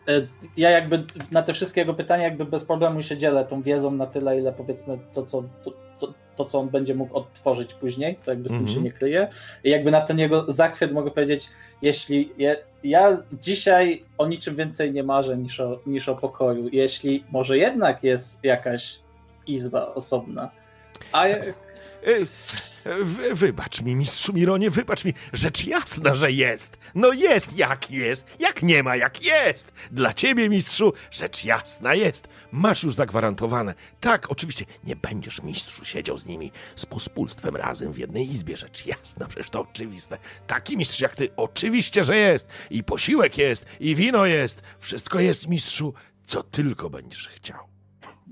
E, Ja jakby na te wszystkie jego pytania jakby bez problemu się dzielę tą wiedzą na tyle, ile powiedzmy to, co, to, to, to co on będzie mógł odtworzyć później, to jakby z tym Mhm. się nie kryje. I jakby na ten jego zachwyt mogę powiedzieć, jeśli je, ja dzisiaj o niczym więcej nie marzę niż o, niż o pokoju, jeśli może jednak jest jakaś izba osobna, a wybacz mi, mistrzu Mironie, wybacz mi. Rzecz jasna, że jest. No jest jak jest. Jak nie ma, jak jest. Dla ciebie, mistrzu, rzecz jasna jest. Masz już zagwarantowane. Tak, oczywiście, nie będziesz, mistrzu, siedział z nimi z pospólstwem razem w jednej izbie. Rzecz jasna, przecież to oczywiste. Taki mistrz jak ty, oczywiście, że jest. I posiłek jest, i wino jest. Wszystko jest, mistrzu, co tylko będziesz chciał.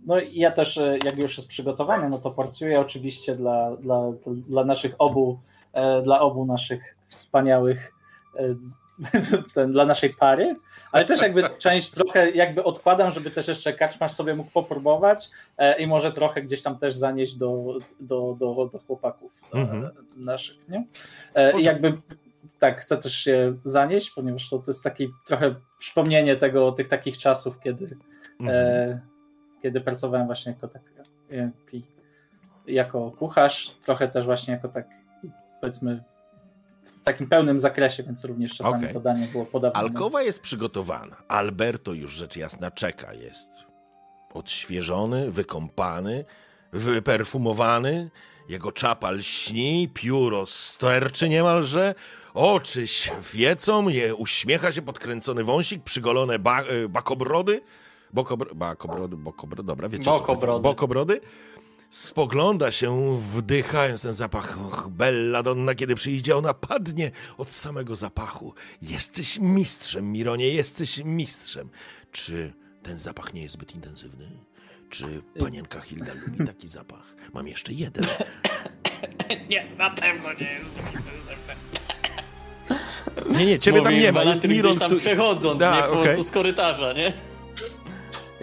No i ja też, e, jak już jest przygotowane, no to porcjuję oczywiście dla, dla, dla naszych obu, e, dla obu naszych wspaniałych, e, ten, dla naszej pary, ale też jakby część trochę jakby odkładam, żeby też jeszcze kaczmarz sobie mógł popróbować e, i może trochę gdzieś tam też zanieść do, do, do, do chłopaków Mhm. naszych, nie? E, I jakby tak, chcę też się zanieść, ponieważ to, to jest takie trochę przypomnienie tego, tych takich czasów, kiedy, Mhm. e, kiedy pracowałem właśnie jako tak, taki, jako kucharz, trochę też właśnie jako tak, powiedzmy, w takim pełnym zakresie, więc również czasami Okej. to danie było podawane. Alkowa jest przygotowana. Alberto już rzecz jasna czeka. Jest odświeżony, wykąpany, wyperfumowany. Jego czapa lśni, pióro sterczy niemalże. Oczy świecą, je uśmiecha się podkręcony wąsik, przygolone ba, e, bakobrody. Bokobr, bakobrody, bokobrody, dobra, wiecie. Bokobrody. Bokobrody. Spogląda się, wdychając ten zapach. Och, Belladonna, kiedy przyjdzie, ona padnie od samego zapachu. Jesteś mistrzem, Mironie, jesteś mistrzem. Czy ten zapach nie jest zbyt intensywny? Czy panienka Hilda lubi taki zapach? Mam jeszcze jeden. Nie, na pewno nie jest to intensywne. Nie, nie, ciebie tam Mówi nie ma. Jest Miron, gdzieś tam tu... przechodząc, Da, nie po okej. prostu z korytarza, nie?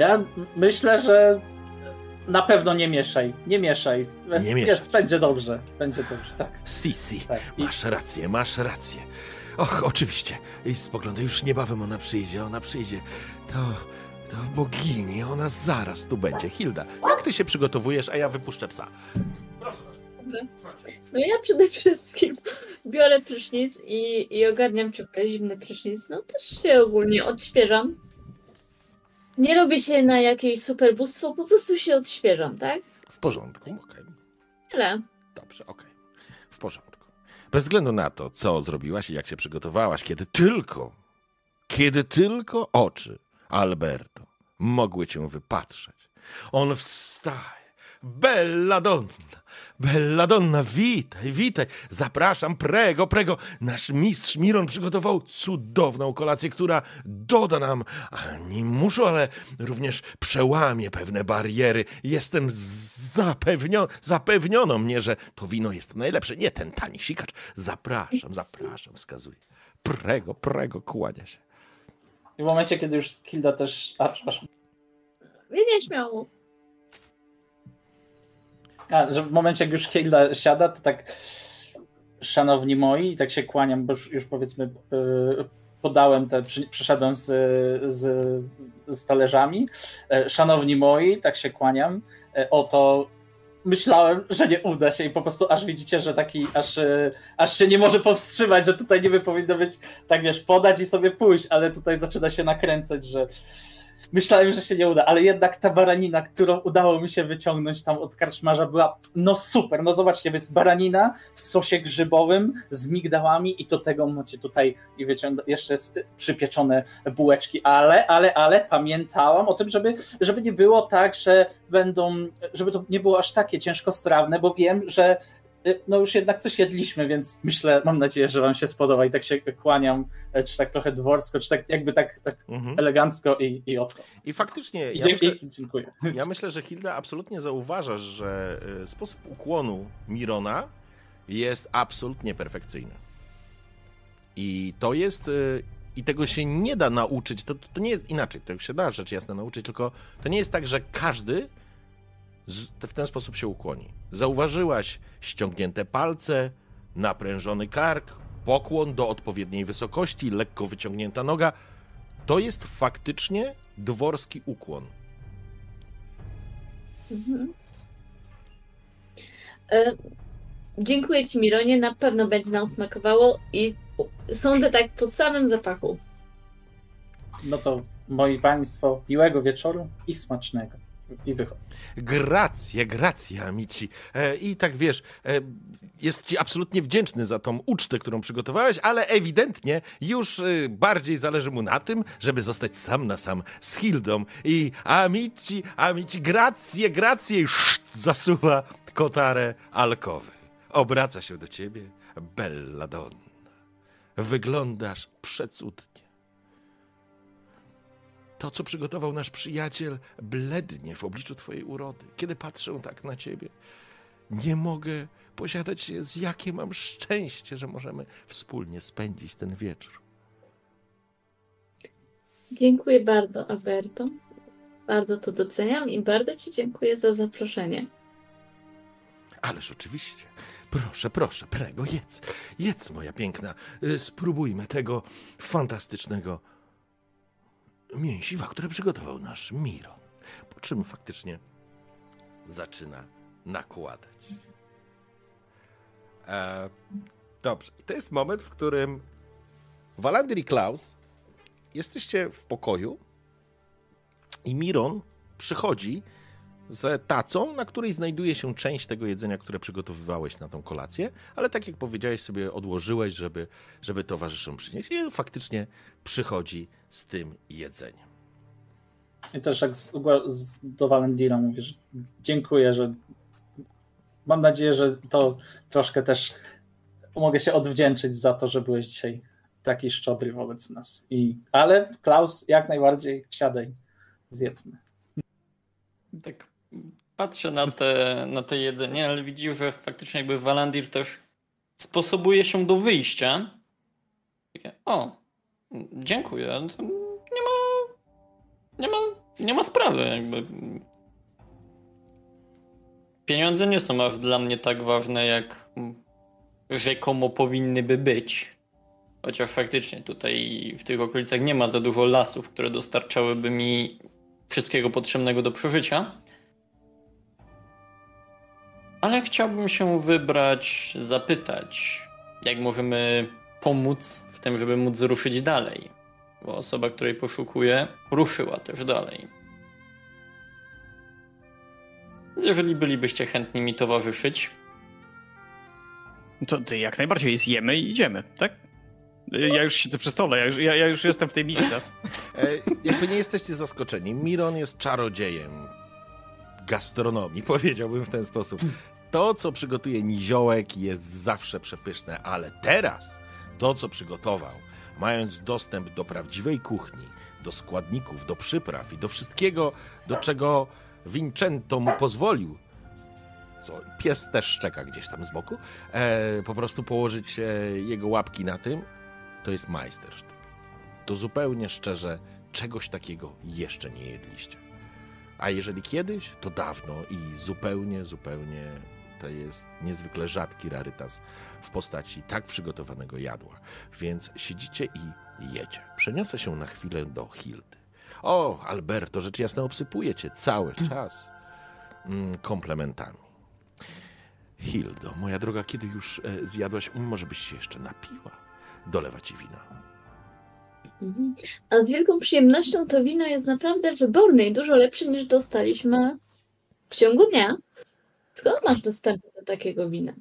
Ja myślę, że na pewno nie mieszaj, nie mieszaj. Nie jest, będzie dobrze, będzie dobrze, tak. Sisi, tak. I, masz rację, masz rację. Och, oczywiście. I spoglądaj, już niebawem ona przyjdzie, ona przyjdzie. To, to bogini, ona zaraz tu będzie. Hilda, jak ty się przygotowujesz, a ja wypuszczę psa? No ja przede wszystkim biorę prysznic i, i ogarniam ciągle zimny prysznic. No też się ogólnie odświeżam. Nie robię się na jakieś super bóstwo, po prostu się odświeżam, tak? W porządku, okej. Tyle. Dobrze, okej. W porządku. Bez względu na to, co zrobiłaś i jak się przygotowałaś, kiedy tylko, kiedy tylko oczy Alberto mogły cię wypatrzeć, on wstaje. Belladonna, Belladonna, witaj, witaj. Zapraszam, prego, prego. Nasz mistrz Miron przygotował cudowną kolację, która doda nam ani muszu, ale również przełamie pewne bariery. Jestem zapewnio, zapewniono mnie, że to wino jest najlepsze. Nie ten tani sikacz. Zapraszam, zapraszam, wskazuje. Prego, prego, kłania się. I w momencie, kiedy już Hilda też. A, przepraszam. Nie, nie śmiało. A, że w momencie, jak już Hilda siada, to tak. Szanowni moi, tak się kłaniam, bo już, już powiedzmy yy, podałem te, przy, przyszedłem z, z, z talerzami. E, Szanowni moi, tak się kłaniam. E, Oto myślałem, że nie uda się i po prostu aż widzicie, że taki, aż, e, aż się nie może powstrzymać, że tutaj niby powinno być tak wiesz, podać i sobie pójść, ale tutaj zaczyna się nakręcać, że myślałem, że się nie uda, ale jednak ta baranina, którą udało mi się wyciągnąć tam od karczmarza była no super, no zobaczcie, jest baranina w sosie grzybowym z migdałami i do tego macie tutaj i wyciąg- jeszcze przypieczone bułeczki, ale, ale, ale pamiętałam o tym, żeby, żeby nie było tak, że będą, żeby to nie było aż takie ciężkostrawne, bo wiem, że no już jednak coś jedliśmy, więc myślę, mam nadzieję, że wam się spodoba i tak się kłaniam, e, czy tak trochę dworsko, czy tak jakby tak, tak Mhm. elegancko i, i odchodzę. I faktycznie, I, ja myślę, i, dziękuję. Ja myślę, że Hilda absolutnie zauważasz, że y, sposób ukłonu Mirona jest absolutnie perfekcyjny. I to jest. y, I tego się nie da nauczyć. To, to nie jest inaczej. Tego się da rzecz jasna nauczyć, tylko to nie jest tak, że każdy w ten sposób się ukłoni. Zauważyłaś ściągnięte palce, naprężony kark, pokłon do odpowiedniej wysokości, lekko wyciągnięta noga. To jest faktycznie dworski ukłon. Mhm. E, dziękuję Ci, Mironie. Na pewno będzie nam smakowało i sądzę tak po samym zapachu. No to moi państwo, miłego wieczoru i smacznego. I wychodzę. Grazie, grazie, amici. E, I tak wiesz, e, jest ci absolutnie wdzięczny za tą ucztę, którą przygotowałeś, ale ewidentnie już e, bardziej zależy mu na tym, żeby zostać sam na sam z Hildą. I amici, amici, grazie, i szt, zasuwa kotarę alkowy. Obraca się do ciebie, bella donna. Wyglądasz przecudnie. To, co przygotował nasz przyjaciel, blednie w obliczu Twojej urody. Kiedy patrzę tak na Ciebie, nie mogę posiadać się, z jakie mam szczęście, że możemy wspólnie spędzić ten wieczór. Dziękuję bardzo, Alberto. Bardzo to doceniam i bardzo Ci dziękuję za zaproszenie. Ależ oczywiście. Proszę, proszę, prego, jedz. Jedz, moja piękna. Y, Spróbujmy tego fantastycznego mięsiwa, które przygotował nasz Miro. Po czym faktycznie zaczyna nakładać. E, dobrze. I to jest moment, w którym Walandir i Klaus jesteście w pokoju i Miron przychodzi z tacą, na której znajduje się część tego jedzenia, które przygotowywałeś na tą kolację, ale tak jak powiedziałeś, sobie odłożyłeś, żeby, żeby towarzyszom przynieść. I faktycznie przychodzi z tym jedzeniem. I też tak z, z, do Valendira mówię, że dziękuję, że mam nadzieję, że to troszkę też mogę się odwdzięczyć za to, że byłeś dzisiaj taki szczodry wobec nas. I, ale Klaus, jak najbardziej siadaj, zjedzmy. Tak patrzę na te, na te jedzenie, ale widzi, że faktycznie jakby Walandir też sposobuje się do wyjścia. Takie, o, dziękuję. Nie ma, nie ma, nie ma sprawy. Jakby. Pieniądze nie są aż dla mnie tak ważne, jak rzekomo powinny by być. Chociaż faktycznie tutaj w tych okolicach nie ma za dużo lasów, które dostarczałyby mi wszystkiego potrzebnego do przeżycia. Ale chciałbym się wybrać, zapytać, jak możemy pomóc w tym, żeby móc ruszyć dalej. Bo osoba, której poszukuję, ruszyła też dalej. Jeżeli bylibyście chętni mi towarzyszyć. To ty jak najbardziej zjemy i idziemy, tak? Ja już siedzę przy stole, ja już, ja, ja już jestem w tej misce. E, jakby nie jesteście zaskoczeni, Miron jest czarodziejem gastronomii, powiedziałbym w ten sposób. To, co przygotuje Niziołek jest zawsze przepyszne, ale teraz to, co przygotował, mając dostęp do prawdziwej kuchni, do składników, do przypraw i do wszystkiego, do czego Vincento mu pozwolił, co pies też szczeka gdzieś tam z boku, e, po prostu położyć jego łapki na tym, to jest majstersztyk. To zupełnie szczerze, czegoś takiego jeszcze nie jedliście. A jeżeli kiedyś, to dawno i zupełnie, zupełnie to jest niezwykle rzadki rarytas w postaci tak przygotowanego jadła. Więc siedzicie i jecie. Przeniosę się na chwilę do Hildy. O, Alberto, rzecz jasna, obsypuję cię cały czas mm, komplementami. Hildo, moja droga, kiedy już e, zjadłaś, może byś się jeszcze napiła? Dolewa ci wina. Mhm. A z wielką przyjemnością to wino jest naprawdę wyborne i dużo lepsze niż dostaliśmy w ciągu dnia. Skąd masz dostęp do takiego wina?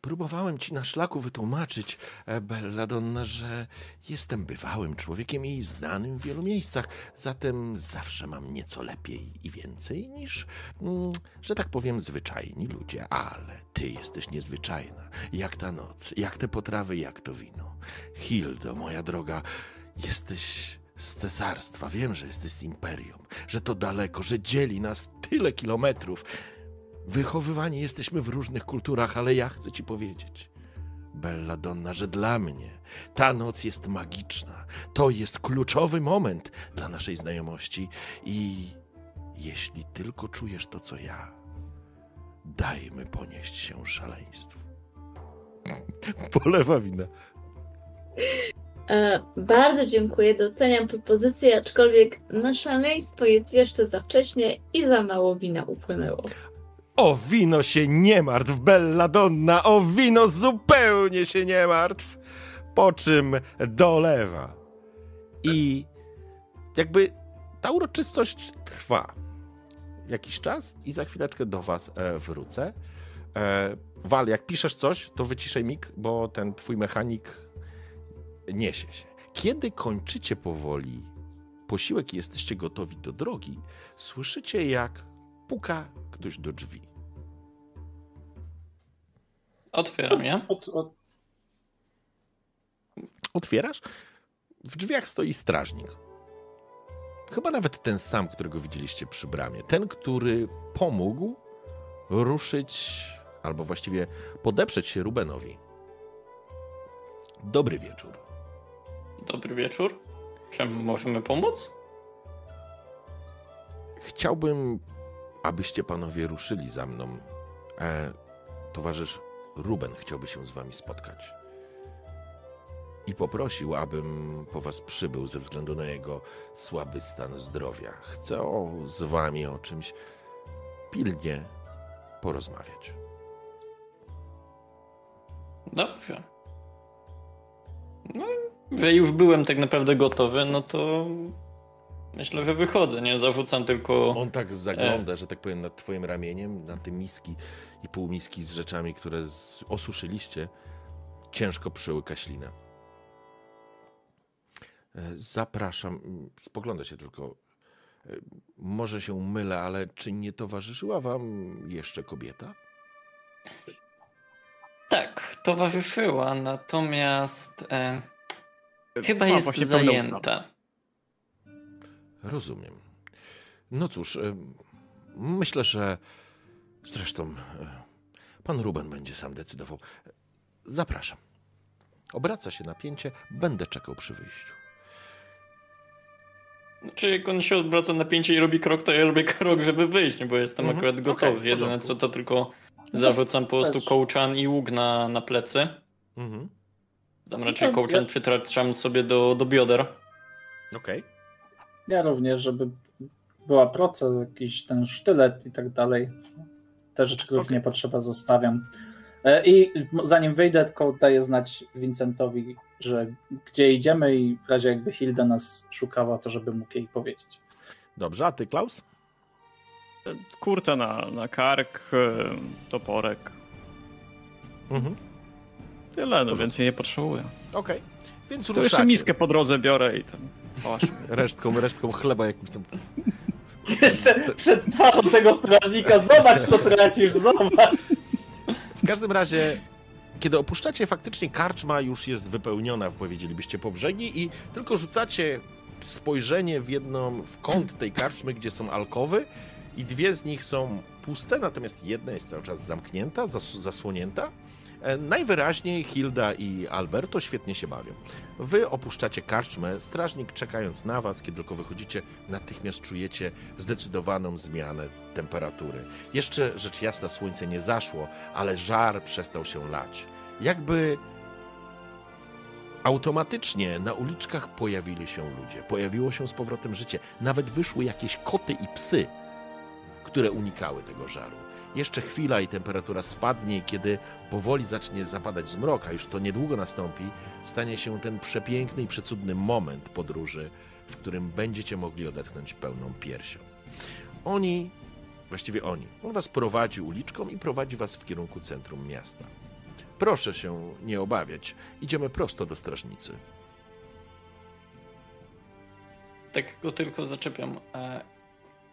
Próbowałem ci na szlaku wytłumaczyć, e, Belladonna, że jestem bywałym człowiekiem i znanym w wielu miejscach, zatem zawsze mam nieco lepiej i więcej niż, mm, że tak powiem, zwyczajni ludzie. Ale ty jesteś niezwyczajna, jak ta noc, jak te potrawy, jak to wino. Hildo, moja droga, jesteś z cesarstwa. Wiem, że jesteś z imperium, że to daleko, że dzieli nas tyle kilometrów. Wychowywani jesteśmy w różnych kulturach, ale ja chcę ci powiedzieć, Belladonna, że dla mnie ta noc jest magiczna. To jest kluczowy moment dla naszej znajomości i jeśli tylko czujesz to, co ja, dajmy ponieść się szaleństwu. Polewa wina. E, bardzo dziękuję, doceniam propozycję, aczkolwiek na szaleństwo jest jeszcze za wcześnie i za mało wina upłynęło. O wino się nie martw, Belladonna, o wino zupełnie się nie martw. Po czym dolewa. I jakby ta uroczystość trwa jakiś czas i za chwileczkę do was e, wrócę. E, Wal, jak piszesz coś, to wyciszaj mik, bo ten twój mechanik niesie się. Kiedy kończycie powoli posiłek i jesteście gotowi do drogi, słyszycie jak puka ktoś do drzwi. Otwieram od... Otwierasz? W drzwiach stoi strażnik. Chyba nawet ten sam, którego widzieliście przy bramie. Ten, który pomógł ruszyć, albo właściwie podeprzeć się Rubenowi. Dobry wieczór. Dobry wieczór. Czym możemy pomóc? Chciałbym, abyście panowie ruszyli za mną, E, towarzysz Ruben chciałby się z wami spotkać. I poprosił, abym po was przybył ze względu na jego słaby stan zdrowia. Chcę o, z wami o czymś pilnie porozmawiać. Dobrze. No, że już byłem tak naprawdę gotowy, no to myślę, że wychodzę, nie? Zarzucam tylko... On tak zagląda, że tak powiem, nad twoim ramieniem, na te miski i półmiski z rzeczami, które z- osuszyliście. Ciężko przełyka ślinę. E, Zapraszam, spogląda się tylko. E, Może się mylę, ale czy nie towarzyszyła wam jeszcze kobieta? Tak, towarzyszyła, natomiast e, chyba Ma jest zajęta. Rozumiem. No cóż, e, myślę, że zresztą e, pan Ruben będzie sam decydował. Zapraszam. Obraca się napięcie, będę czekał przy wyjściu. Znaczy, jak on się odwraca na pięcie i robi krok, to ja robię krok, żeby wyjść, nie? bo jestem Mhm, akurat gotowy. w Jedyne co to tylko zarzucam po prostu kołczan i łuk na, na plecy. Mhm. Tam raczej No, kołczan ja- przytraczam sobie do, do bioder. Okej. Ja również, żeby była proca, jakiś ten sztylet i tak dalej. Te rzeczy, których Okej. nie potrzeba, zostawiam. E, I zanim wyjdę, tylko daję znać Vincentowi, że gdzie idziemy i w razie jakby Hilda nas szukała, to żeby mógł jej powiedzieć. Dobrze, a ty, Klaus? Kurta na, na kark, e, toporek. Mhm. Tyle, no Porządku. więcej nie potrzebuję. Okej. Więc To ruszacie. jeszcze miskę po drodze biorę i tam. Resztką, resztką chleba jakimś tam. Jeszcze przed twarzą tego strażnika, zobacz co tracisz, zobacz. W każdym razie, kiedy opuszczacie, faktycznie karczma już jest wypełniona, powiedzielibyście, po brzegi i tylko rzucacie spojrzenie w jedną, w kąt tej karczmy, gdzie są alkowy i dwie z nich są puste, natomiast jedna jest cały czas zamknięta, zas zasłonięta. E, Najwyraźniej Hilda i Alberto świetnie się bawią. Wy opuszczacie karczmę, strażnik czekając na was, kiedy tylko wychodzicie, natychmiast czujecie zdecydowaną zmianę temperatury. Jeszcze rzecz jasna, słońce nie zaszło, ale żar przestał się lać. Jakby automatycznie na uliczkach pojawili się ludzie, pojawiło się z powrotem życie. Nawet wyszły jakieś koty i psy, które unikały tego żaru. Jeszcze chwila i temperatura spadnie, kiedy powoli zacznie zapadać zmrok, a już to niedługo nastąpi, stanie się ten przepiękny i przecudny moment podróży, w którym będziecie mogli odetchnąć pełną piersią. Oni, właściwie oni, on was prowadzi uliczką i prowadzi was w kierunku centrum miasta. Proszę się nie obawiać, idziemy prosto do strażnicy. Tak go tylko zaczepiam. E,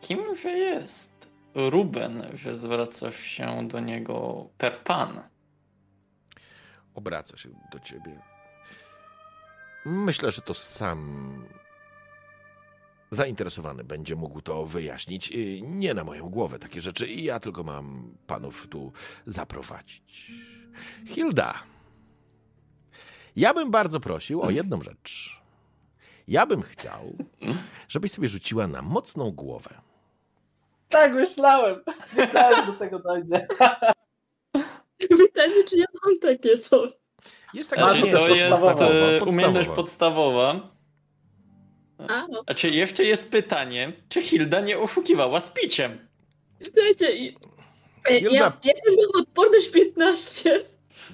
kimże jest Ruben, że zwracasz się do niego per pan? Obraca się do ciebie. Myślę, że to sam zainteresowany będzie mógł to wyjaśnić. Y, Nie na moją głowę takie rzeczy. I Ja tylko mam panów tu zaprowadzić. Hilda, ja bym bardzo prosił o jedną rzecz. Ja bym chciał, żebyś sobie rzuciła na mocną głowę. Tak myślałem. Wiedziałem, że do tego dojdzie. Pytanie, czy ja mam takie coś? Jest taka Znaczy, nie, to jest podstawowa, e, umiejętność podstawowa. A, no. Znaczy, jeszcze jest pytanie, czy Hilda nie oszukiwała z piciem? Słuchajcie, i- Hilda- ja, ja mam odporność 15.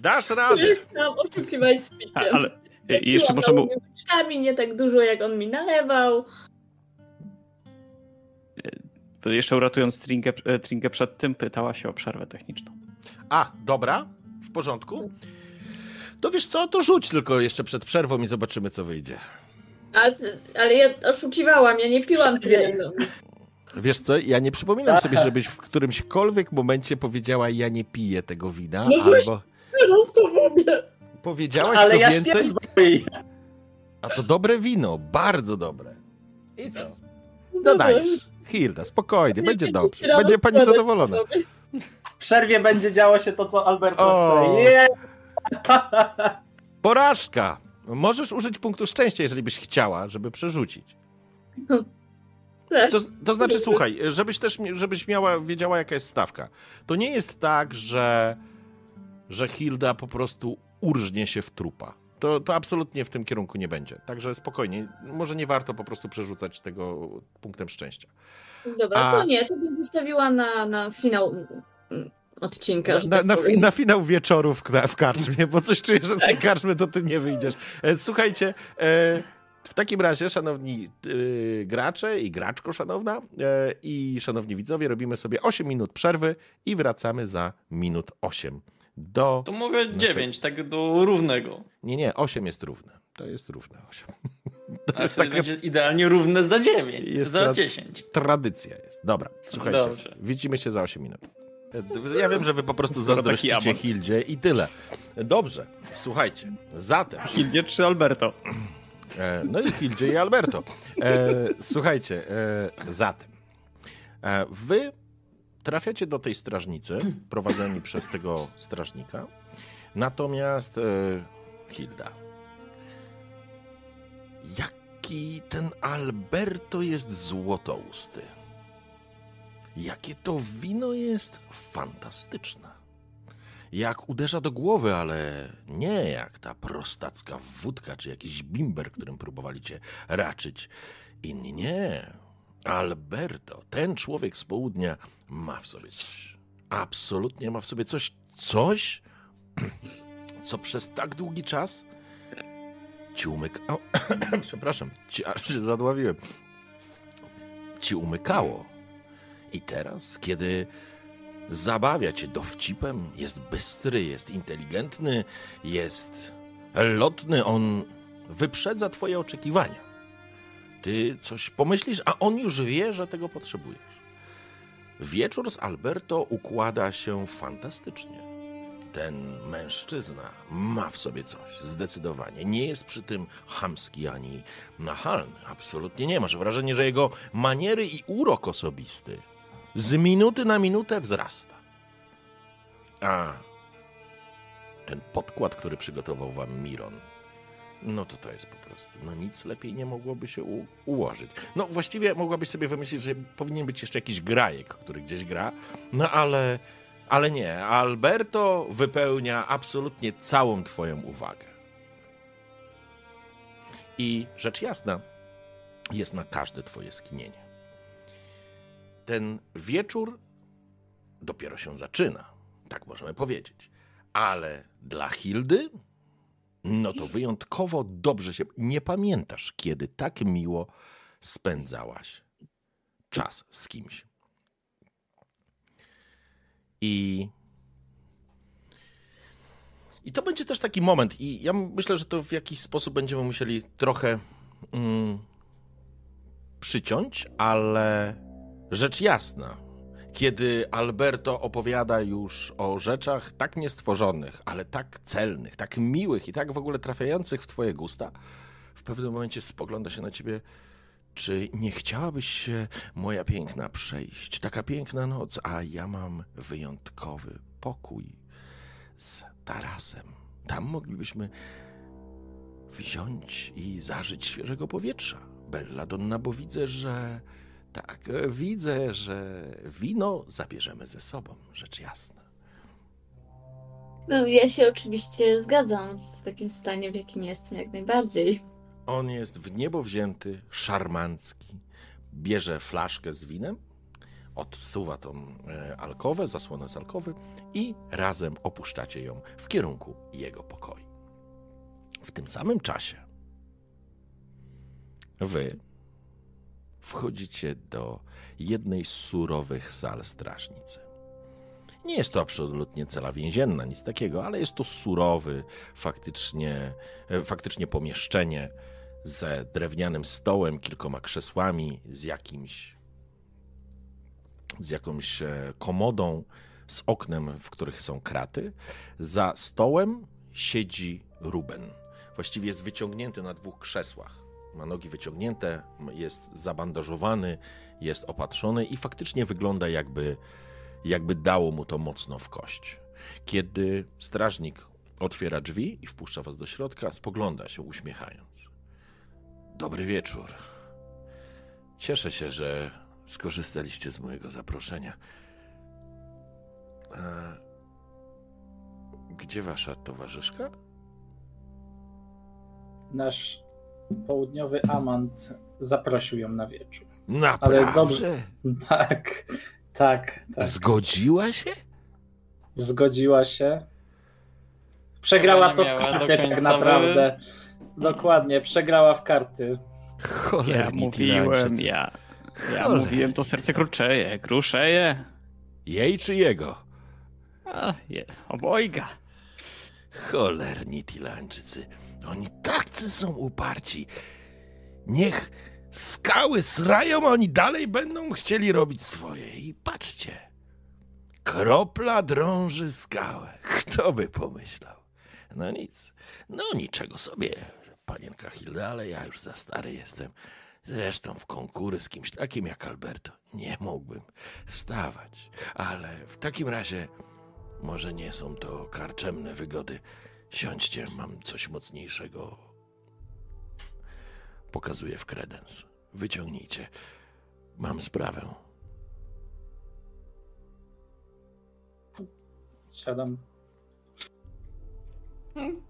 Dasz radę! Tam oszukiwać z piciem. A, ale e, jeszcze było... małymi łyżkami, nie tak dużo, jak on mi nalewał. Jeszcze uratując Trinkę, e, Trinkę przed tym, pytała się o przerwę techniczną. A, dobra, w porządku. To wiesz co, to rzuć tylko jeszcze przed przerwą i zobaczymy, co wyjdzie. A, ale ja oszukiwałam, ja nie piłam tyle. Ile- Wiesz co, ja nie przypominam sobie, żebyś w którymśkolwiek momencie powiedziała, ja nie piję tego wina, No albo właśnie. Teraz to mówię. powiedziałaś Ale co ja więcej, a to dobre wino, bardzo dobre. I co? No Dodajesz. Hilda, spokojnie, będzie dobrze. Będzie pani zadowolona. W przerwie będzie działo się to, co Alberto O. chce. Yeah! Porażka! Możesz użyć punktu szczęścia, jeżeli byś chciała, żeby przerzucić. To, to znaczy, słuchaj, żebyś też żebyś miała, wiedziała, jaka jest stawka. To nie jest tak, że, że Hilda po prostu urżnie się w trupa. To, to absolutnie w tym kierunku nie będzie. Także spokojnie. Może nie warto po prostu przerzucać tego punktem szczęścia. Dobra, A... to nie, to bym wystawiła na, na finał odcinka. Na, tak na, na, na, finał wieczoru w, w karczmie, bo coś czuję, że z tej tak. karczmy to ty nie wyjdziesz. E, słuchajcie, e, w takim razie, szanowni e, gracze i graczko szanowna i szanowni widzowie, robimy sobie 8 minut przerwy i wracamy za minut 8 do... To mówię naszej... 9, tak do równego. Nie, nie, 8 jest równe. To jest równe 8. To jest taka... będzie idealnie równe za 9, jest za 10. Tradycja jest. Dobra, słuchajcie, Dobrze. widzimy się za 8 minut. Ja wiem, że wy po prostu zazdrościcie Hildzie i tyle. Dobrze, słuchajcie, zatem... Hildzie czy Alberto? E, no i Hildzie i Alberto. E, słuchajcie, e, zatem wy trafiacie do tej strażnicy, prowadzeni przez tego strażnika, natomiast e, Hilda, jaki ten Alberto jest złotousty. Jakie to wino jest fantastyczne. Jak uderza do głowy, ale nie jak ta prostacka wódka czy jakiś bimber, którym próbowali cię raczyć. Inni nie. Alberto, ten człowiek z południa, ma w sobie coś. Absolutnie ma w sobie coś, coś, co przez tak długi czas ci umykało. Przepraszam, ci aż się zadławiłem. Ci umykało i teraz, kiedy zabawia cię dowcipem, jest bystry, jest inteligentny, jest lotny, on wyprzedza twoje oczekiwania. Ty coś pomyślisz, a on już wie, że tego potrzebujesz. Wieczór z Alberto układa się fantastycznie. Ten mężczyzna ma w sobie coś, zdecydowanie. Nie jest przy tym chamski ani nachalny. Absolutnie nie. Masz wrażenie, że jego maniery i urok osobisty z minuty na minutę wzrasta. A ten podkład, który przygotował wam Miron, no to to jest po prostu, no nic lepiej nie mogłoby się u- ułożyć. No właściwie mogłabyś sobie wymyślić, że powinien być jeszcze jakiś grajek, który gdzieś gra, no ale, ale nie. Alberto wypełnia absolutnie całą twoją uwagę. I rzecz jasna, jest na każde twoje skinienie ten wieczór dopiero się zaczyna, tak możemy powiedzieć. Ale dla Hildy, no to wyjątkowo dobrze się. Nie pamiętasz, kiedy tak miło spędzałaś czas z kimś. I. I to będzie też taki moment, i ja myślę, że to w jakiś sposób będziemy musieli trochę mm, przyciąć, ale Rzecz jasna, kiedy Alberto opowiada już o rzeczach tak niestworzonych, ale tak celnych, tak miłych i tak w ogóle trafiających w twoje gusta, w pewnym momencie spogląda się na ciebie. Czy nie chciałabyś się, moja piękna, przejść? Taka piękna noc, a ja mam wyjątkowy pokój z tarasem. Tam moglibyśmy wziąć i zażyć świeżego powietrza. Bella Donna, bo widzę, że tak, e, widzę, że wino zabierzemy ze sobą, rzecz jasna. No, ja się oczywiście zgadzam w takim stanie, w jakim jestem, jak najbardziej. On jest w niebo wzięty, szarmancki. Bierze flaszkę z winem, odsuwa tą e, alkowę, zasłonę z alkowy i razem opuszczacie ją w kierunku jego pokoju. W tym samym czasie wy wchodzicie do jednej z surowych sal strażnicy. Nie jest to absolutnie cela więzienna, nic takiego, ale jest to surowy, faktycznie, e, faktycznie pomieszczenie ze drewnianym stołem, kilkoma krzesłami, z jakimś z jakąś e, komodą, z oknem, w których są kraty. Za stołem siedzi Ruben. Właściwie jest wyciągnięty na dwóch krzesłach ma nogi wyciągnięte, jest zabandażowany, jest opatrzony i faktycznie wygląda jakby, jakby dało mu to mocno w kość. Kiedy strażnik otwiera drzwi i wpuszcza was do środka, spogląda się uśmiechając. Dobry wieczór. Cieszę się, że skorzystaliście z mojego zaproszenia. A gdzie wasza towarzyszka? Nasz południowy amant zaprosił ją na wieczór. Naprawdę? Ale dobrze. Tak, tak, tak. Zgodziła się? Zgodziła się. Przegrała to w karty tak naprawdę. Dokładnie, przegrała w karty. Ja Cholerni mówiłem, Tilańczycy. ja. Ja Cholera. mówiłem, to serce kruczeje, kruszeje. Jej czy jego? A, je, obojga. Cholerni Tilańczycy. Oni tacy są uparci. Niech skały srają, a oni dalej będą chcieli robić swoje. I patrzcie. Kropla drąży skałę. Kto by pomyślał? No nic. No niczego sobie, panienka Hilda, ale ja już za stary jestem. Zresztą w konkury z kimś takim jak Alberto nie mógłbym stawać. Ale w takim razie może nie są to karczemne wygody. Siądźcie, mam coś mocniejszego. Pokazuję w kredens. Wyciągnijcie. Mam sprawę. Siadam.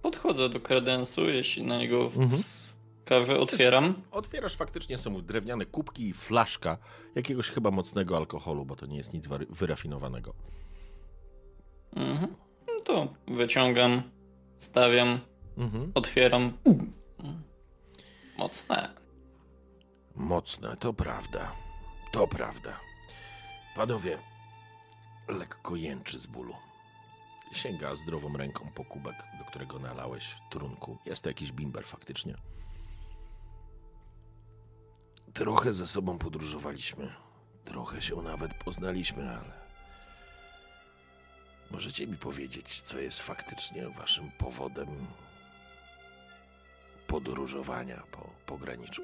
Podchodzę do kredensu, jeśli na niego Mhm. wskażę, otwieram. Otwierasz faktycznie, są drewniane kubki i flaszka jakiegoś chyba mocnego alkoholu, bo to nie jest nic wyrafinowanego. Mhm. No to wyciągam, stawiam, Mhm. otwieram. Mocne. Mocne, to prawda. To prawda. Panowie, lekko jęczy z bólu. Sięga zdrową ręką po kubek, do którego nalałeś trunku. Jest to jakiś bimber faktycznie. Trochę ze sobą podróżowaliśmy. Trochę się nawet poznaliśmy, ale... Możecie mi powiedzieć, co jest faktycznie waszym powodem podróżowania po pograniczu?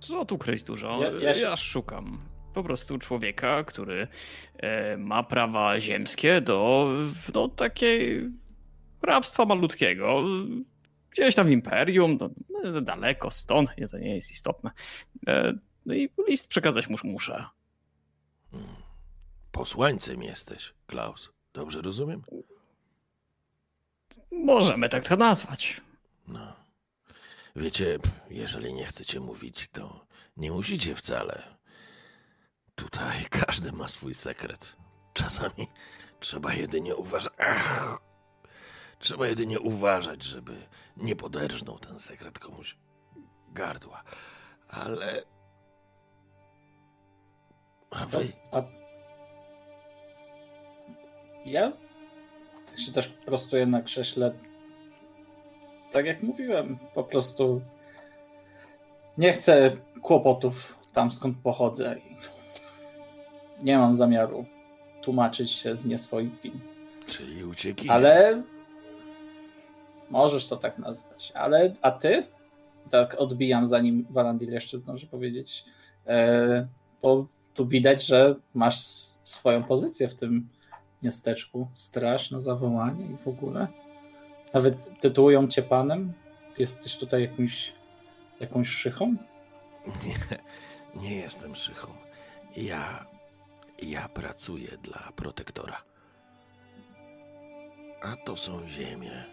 Co tu kryć dużo? Ja- Ja, ja szukam po prostu człowieka, który e, ma prawa ziemskie do no, takiej hrabstwa malutkiego. Gdzieś tam w imperium, no, no, daleko stąd, nie, to nie jest istotne. E, no i list przekazać mus, muszę. Posłańcem jesteś, Klaus. Dobrze rozumiem? Możemy tak to nazwać. No. Wiecie, jeżeli nie chcecie mówić, to nie musicie wcale. Tutaj każdy ma swój sekret. Czasami trzeba jedynie uważać. Ach! Trzeba jedynie uważać, żeby nie poderżnął ten sekret komuś gardła. Ale. A wy? A... Ja tak się też prostuję na krześle. Tak jak mówiłem, po prostu nie chcę kłopotów tam skąd pochodzę i nie mam zamiaru tłumaczyć się z nie swoich win. Czyli ucieki. Ale możesz to tak nazwać. Ale a ty? Tak odbijam zanim Walandil jeszcze zdąży powiedzieć. E, bo tu widać, że masz swoją pozycję w tym miasteczku. Straż na zawołanie i w ogóle. Nawet tytułują cię panem. Jesteś tutaj jakimś, jakąś szychą? Nie, nie jestem szychą. Ja. Ja pracuję dla protektora. A to są ziemie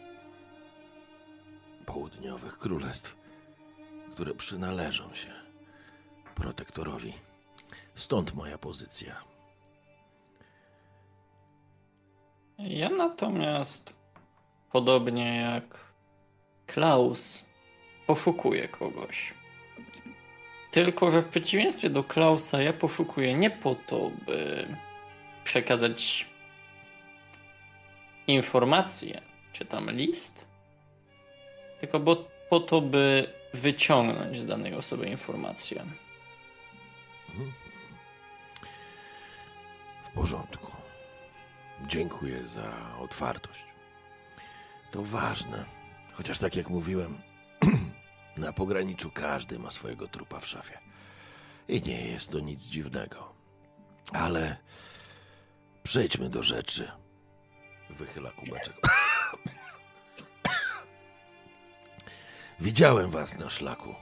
południowych królestw, które przynależą się protektorowi. Stąd moja pozycja. Ja natomiast, podobnie jak Klaus, poszukuję kogoś. Tylko, że w przeciwieństwie do Klausa, ja poszukuję nie po to, by przekazać informację, czy tam list, tylko bo, po to, by wyciągnąć z danej osoby informację. W porządku. Dziękuję za otwartość. To ważne. Chociaż tak jak mówiłem, na pograniczu każdy ma swojego trupa w szafie. I nie jest to nic dziwnego. Ale przejdźmy do rzeczy. Wychyla kubeczek. Widziałem was na szlaku.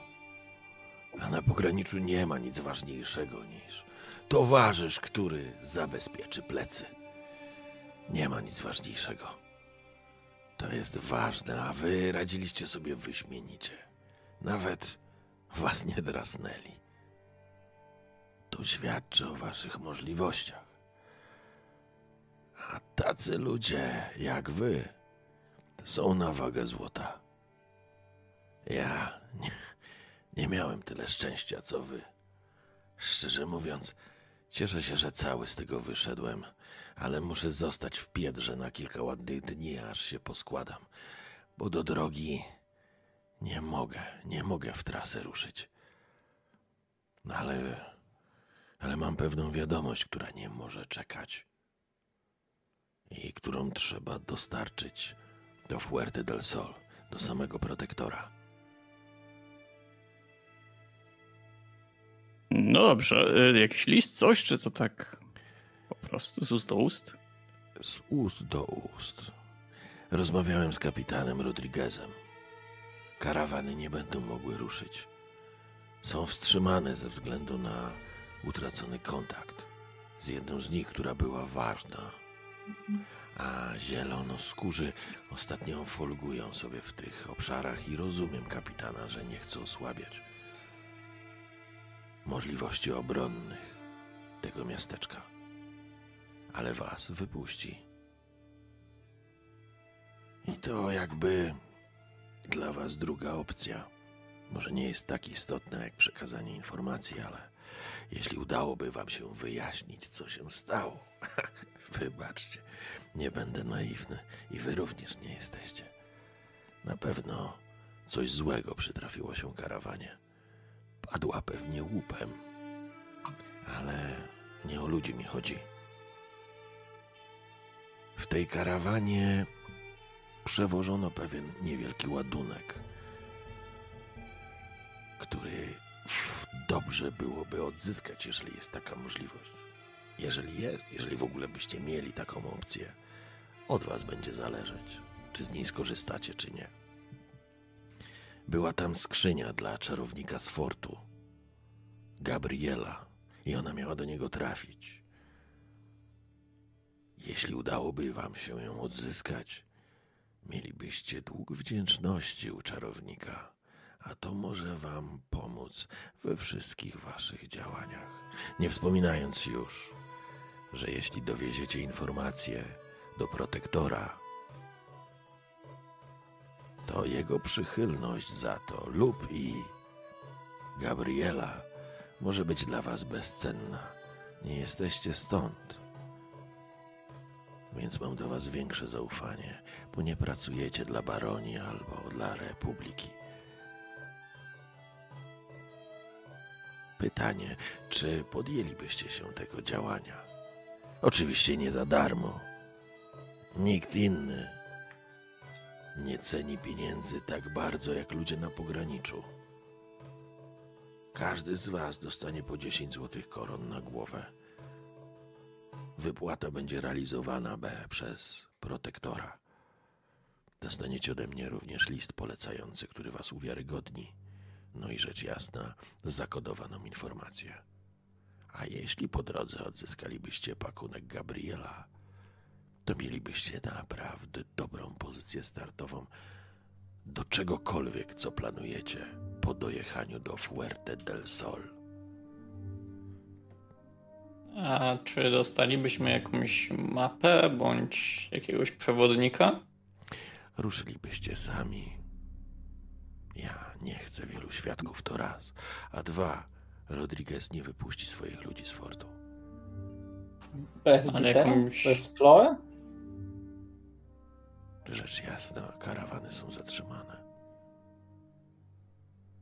A na pograniczu nie ma nic ważniejszego niż towarzysz, który zabezpieczy plecy. Nie ma nic ważniejszego. To jest ważne, a wy radziliście sobie wyśmienicie. Nawet was nie drasnęli. To świadczy o waszych możliwościach. A tacy ludzie jak wy są na wagę złota. Ja nie, nie miałem tyle szczęścia co wy. Szczerze mówiąc, cieszę się, że cały z tego wyszedłem, ale muszę zostać w Piedrze na kilka ładnych dni, aż się poskładam, bo do drogi nie mogę, nie mogę w trasę ruszyć. No ale, ale mam pewną wiadomość, która nie może czekać i którą trzeba dostarczyć do Fuerte del Sol, do samego protektora. No dobrze, y, jakiś list, coś, czy to tak po prostu z ust do ust? Z ust do ust. Rozmawiałem z kapitanem Rodriguezem. Karawany nie będą mogły ruszyć. Są wstrzymane ze względu na utracony kontakt z jedną z nich, która była ważna. A zielonoskórzy ostatnio folgują sobie w tych obszarach i rozumiem kapitana, że nie chce osłabiać możliwości obronnych tego miasteczka. Ale was wypuści. I to jakby dla was druga opcja. Może nie jest tak istotna jak przekazanie informacji, ale jeśli udałoby wam się wyjaśnić, co się stało, wybaczcie, nie będę naiwny i wy również nie jesteście. Na pewno coś złego przytrafiło się karawanie. Padła pewnie łupem, ale nie o ludzi mi chodzi. W tej karawanie przewożono pewien niewielki ładunek, który dobrze byłoby odzyskać, jeżeli jest taka możliwość. Jeżeli jest, jeżeli w ogóle byście mieli taką opcję, od was będzie zależeć, czy z niej skorzystacie, czy nie. Była tam skrzynia dla czarownika z fortu, Gabriela, i ona miała do niego trafić. Jeśli udałoby wam się ją odzyskać, mielibyście dług wdzięczności u czarownika, a to może wam pomóc we wszystkich waszych działaniach. Nie wspominając już, że jeśli dowieziecie informacje do protektora, to jego przychylność za to lub i Gabriela może być dla was bezcenna. Nie jesteście stąd. Więc mam do was większe zaufanie, bo nie pracujecie dla baronii albo dla republiki. Pytanie, czy podjęlibyście się tego działania? Oczywiście nie za darmo. Nikt inny nie ceni pieniędzy tak bardzo jak ludzie na pograniczu. Każdy z was dostanie po 10 złotych koron na głowę. Wypłata będzie realizowana B przez protektora. Dostaniecie ode mnie również list polecający, który was uwiarygodni. No i rzecz jasna, zakodowaną informację. A jeśli po drodze odzyskalibyście pakunek Gabriela, to mielibyście naprawdę dobrą pozycję startową do czegokolwiek, co planujecie po dojechaniu do Fuerte del Sol. A czy dostalibyśmy jakąś mapę bądź jakiegoś przewodnika? Ruszylibyście sami. Ja nie chcę wielu świadków, to raz. A dwa, Rodriguez nie wypuści swoich ludzi z fortu. Bez Ale jakąś- Bez Chloe? Rzecz jasna, karawany są zatrzymane.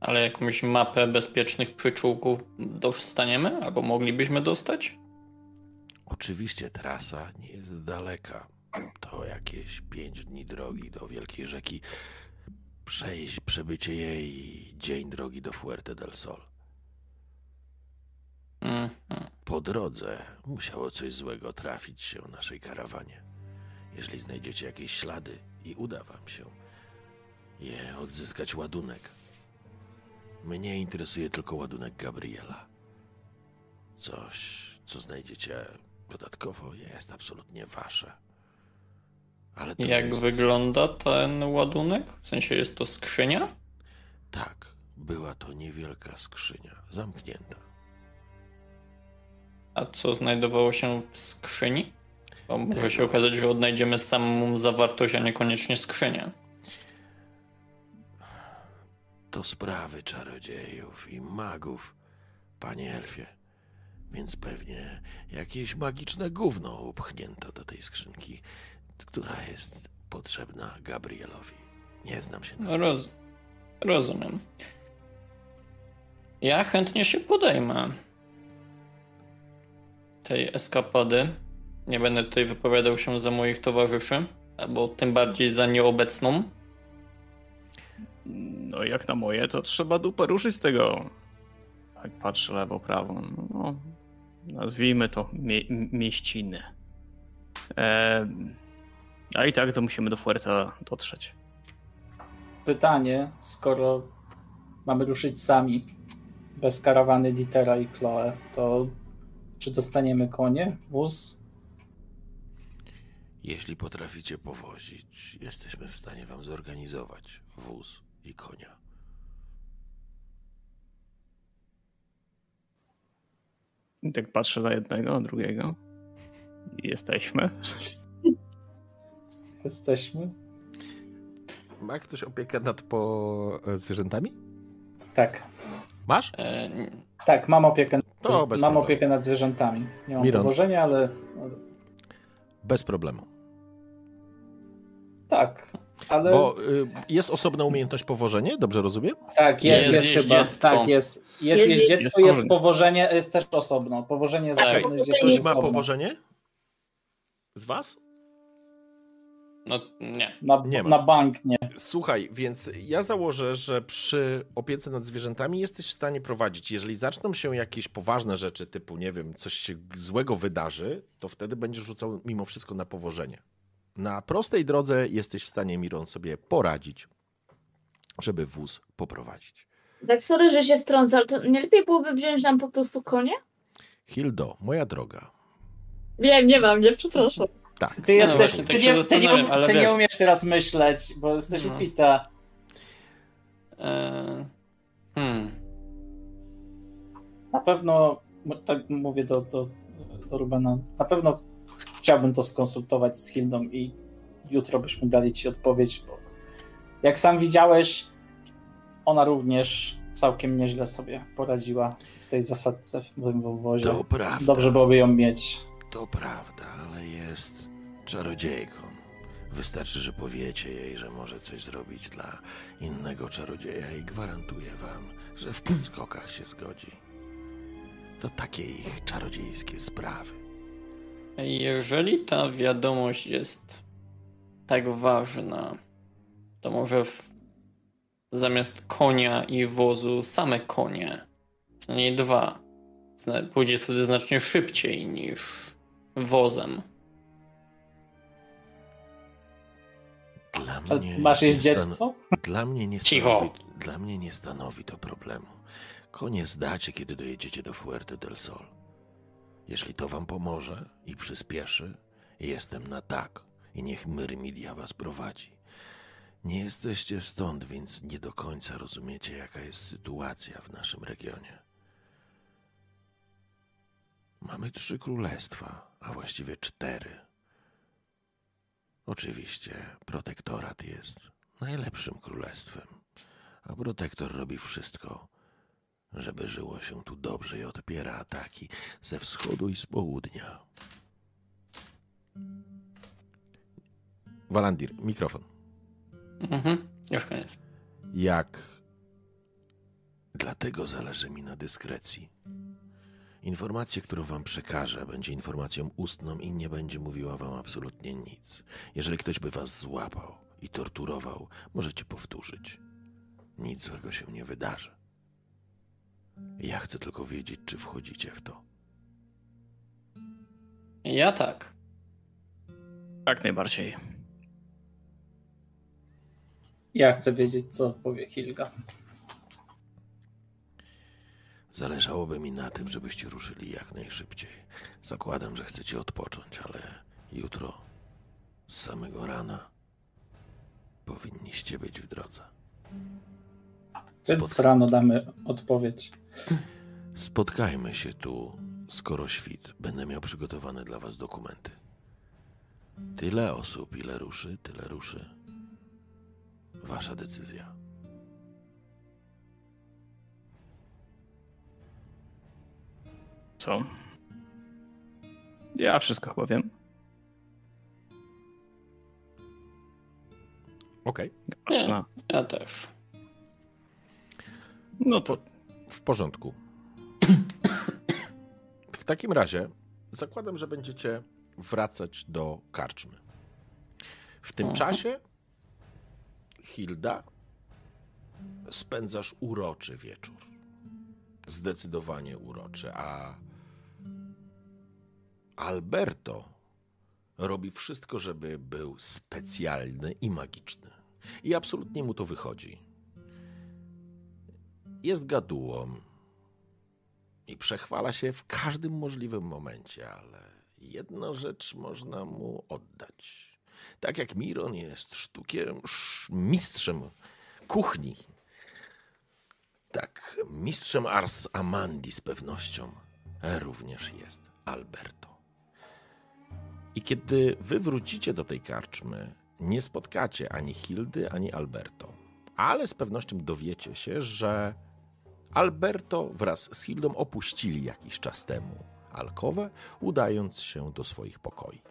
Ale jakąś mapę bezpiecznych przyczółków dostaniemy? Albo moglibyśmy dostać? Oczywiście trasa nie jest daleka. To jakieś pięć dni drogi do Wielkiej Rzeki. Przejść, przebycie jej dzień drogi do Fuerte del Sol. Mhm. Po drodze musiało coś złego trafić się naszej karawanie. Jeżeli znajdziecie jakieś ślady i uda wam się je odzyskać ładunek. Mnie interesuje tylko ładunek Gabriela. Coś, co znajdziecie dodatkowo, jest absolutnie wasze. Ale to Jak jest... wygląda ten ładunek? W sensie jest to skrzynia? Tak, była to niewielka skrzynia, zamknięta. A co znajdowało się w skrzyni? Bo może Tego. się okazać, że odnajdziemy samą zawartość, a niekoniecznie skrzynię. To sprawy czarodziejów i magów, panie elfie. Więc pewnie jakieś magiczne gówno upchnięto do tej skrzynki, która jest potrzebna Gabrielowi. Nie znam się na Roz... Rozumiem. Ja chętnie się podejmę tej eskapady. Nie będę tutaj wypowiadał się za moich towarzyszy, albo tym bardziej za nieobecną. No jak na moje, to trzeba dupę ruszyć z tego. Jak patrzę lewo, prawo. No, nazwijmy to mie mieściny. E, a i tak to musimy do Fuerta dotrzeć. Pytanie, skoro mamy ruszyć sami, bez karawany Ditera i Chloe, to czy dostaniemy konie, wóz? Jeśli potraficie powozić, jesteśmy w stanie wam zorganizować wóz i konia. I tak patrzę na jednego, na drugiego. Jesteśmy. Jesteśmy? Ma ktoś opiekę nad po e, zwierzętami? Tak. Masz? E, Tak, mam opiekę, To bez mam problemu. opiekę nad zwierzętami. Nie mam Miron. powożenia, ale Bez problemu. tak. Ale Bo y, jest osobna umiejętność powożenie, dobrze rozumiem? tak, jest, Jest jest, chyba. Tak, jest. Jest Jest- jeździectwo, jest jest powożenie. jest też osobno. Powożenie jest Tak. osobno, jeździectwo Ktoś Ktoś jest ma powożenie? Z was? no nie. Na, Nie na bank nie. Słuchaj, więc ja założę, że przy opiece nad zwierzętami jesteś w stanie prowadzić. Jeżeli zaczną się jakieś poważne rzeczy, typu, nie wiem, coś się złego wydarzy, to wtedy będziesz rzucał mimo wszystko na powożenie. Na prostej drodze jesteś w stanie, Miron, sobie poradzić, żeby wóz poprowadzić. Tak, sorry, że się wtrącę, ale to nie lepiej byłoby wziąć nam po prostu konie? Hildo, moja droga. Wiem, nie mam, nie, przepraszam. Tak, Ty No jesteś, właśnie, ty, tak nie, ty, nie, um- ty nie umiesz teraz myśleć, bo jesteś No. upita. E, hmm. Na pewno, tak mówię do, do, do Rubena, na pewno chciałbym to skonsultować z Hildą i jutro byśmy dali ci odpowiedź, bo jak sam widziałeś, ona również całkiem nieźle sobie poradziła w tej zasadce w tym wąwozie. to prawda. Dobrze byłoby ją mieć. To prawda, ale jest czarodziejką. Wystarczy, że powiecie jej, że może coś zrobić dla innego czarodzieja i gwarantuję wam, że w podskokach się zgodzi. To takie ich czarodziejskie sprawy. Jeżeli ta wiadomość jest tak ważna, to może w, zamiast konia i wozu same konie, przynajmniej dwa, pójdzie wtedy znacznie szybciej niż wozem. Dla mnie Masz jeździectwo? stan- Dla mnie nie Cicho. stanowi, dla mnie nie stanowi to problemu. Konie zdacie, kiedy dojedziecie do Fuerte del Sol. Jeżeli to wam pomoże i przyspieszy, jestem na tak i niech Myrmidia was prowadzi. Nie jesteście stąd, więc nie do końca rozumiecie, jaka jest sytuacja w naszym regionie. Mamy trzy królestwa, a właściwie cztery. Oczywiście protektorat jest najlepszym królestwem, a protektor robi wszystko, żeby żyło się tu dobrze i odpiera ataki ze wschodu i z południa. Walandir, mikrofon. Mhm, już koniec. Jak? Dlatego zależy mi na dyskrecji. Informacja, którą wam przekażę, będzie informacją ustną i nie będzie mówiła wam absolutnie nic. Jeżeli ktoś by was złapał i torturował, możecie powtórzyć. Nic złego się nie wydarzy. Ja chcę tylko wiedzieć, czy wchodzicie w to. Ja tak. Tak najbardziej. Ja chcę wiedzieć, co powie Hilga. Zależałoby mi na tym, żebyście ruszyli jak najszybciej. Zakładam, że chcecie odpocząć, ale jutro z samego rana powinniście być w drodze. Więc rano damy odpowiedź. Spotkajmy się tu skoro świt. Będę miał przygotowane dla was dokumenty. Tyle osób, ile ruszy, tyle ruszy. Wasza decyzja. Co? Ja wszystko chyba wiem. Okej. Nie. na... Ja też. No to W porządku. W takim razie zakładam, że będziecie wracać do karczmy. W tym czasie, Hilda, spędzasz uroczy wieczór. Zdecydowanie uroczy, a Alberto robi wszystko, żeby był specjalny i magiczny. I absolutnie mu to wychodzi. Jest gadułą i przechwala się w każdym możliwym momencie, ale jedną rzecz można mu oddać. Tak jak Miron jest sztukiem, sz, mistrzem kuchni, tak mistrzem Ars Amandi z pewnością również jest Alberto. I kiedy wy wrócicie do tej karczmy, nie spotkacie ani Hildy, ani Alberto. Ale z pewnością dowiecie się, że Alberto wraz z Hildą opuścili jakiś czas temu alkowę, udając się do swoich pokoi.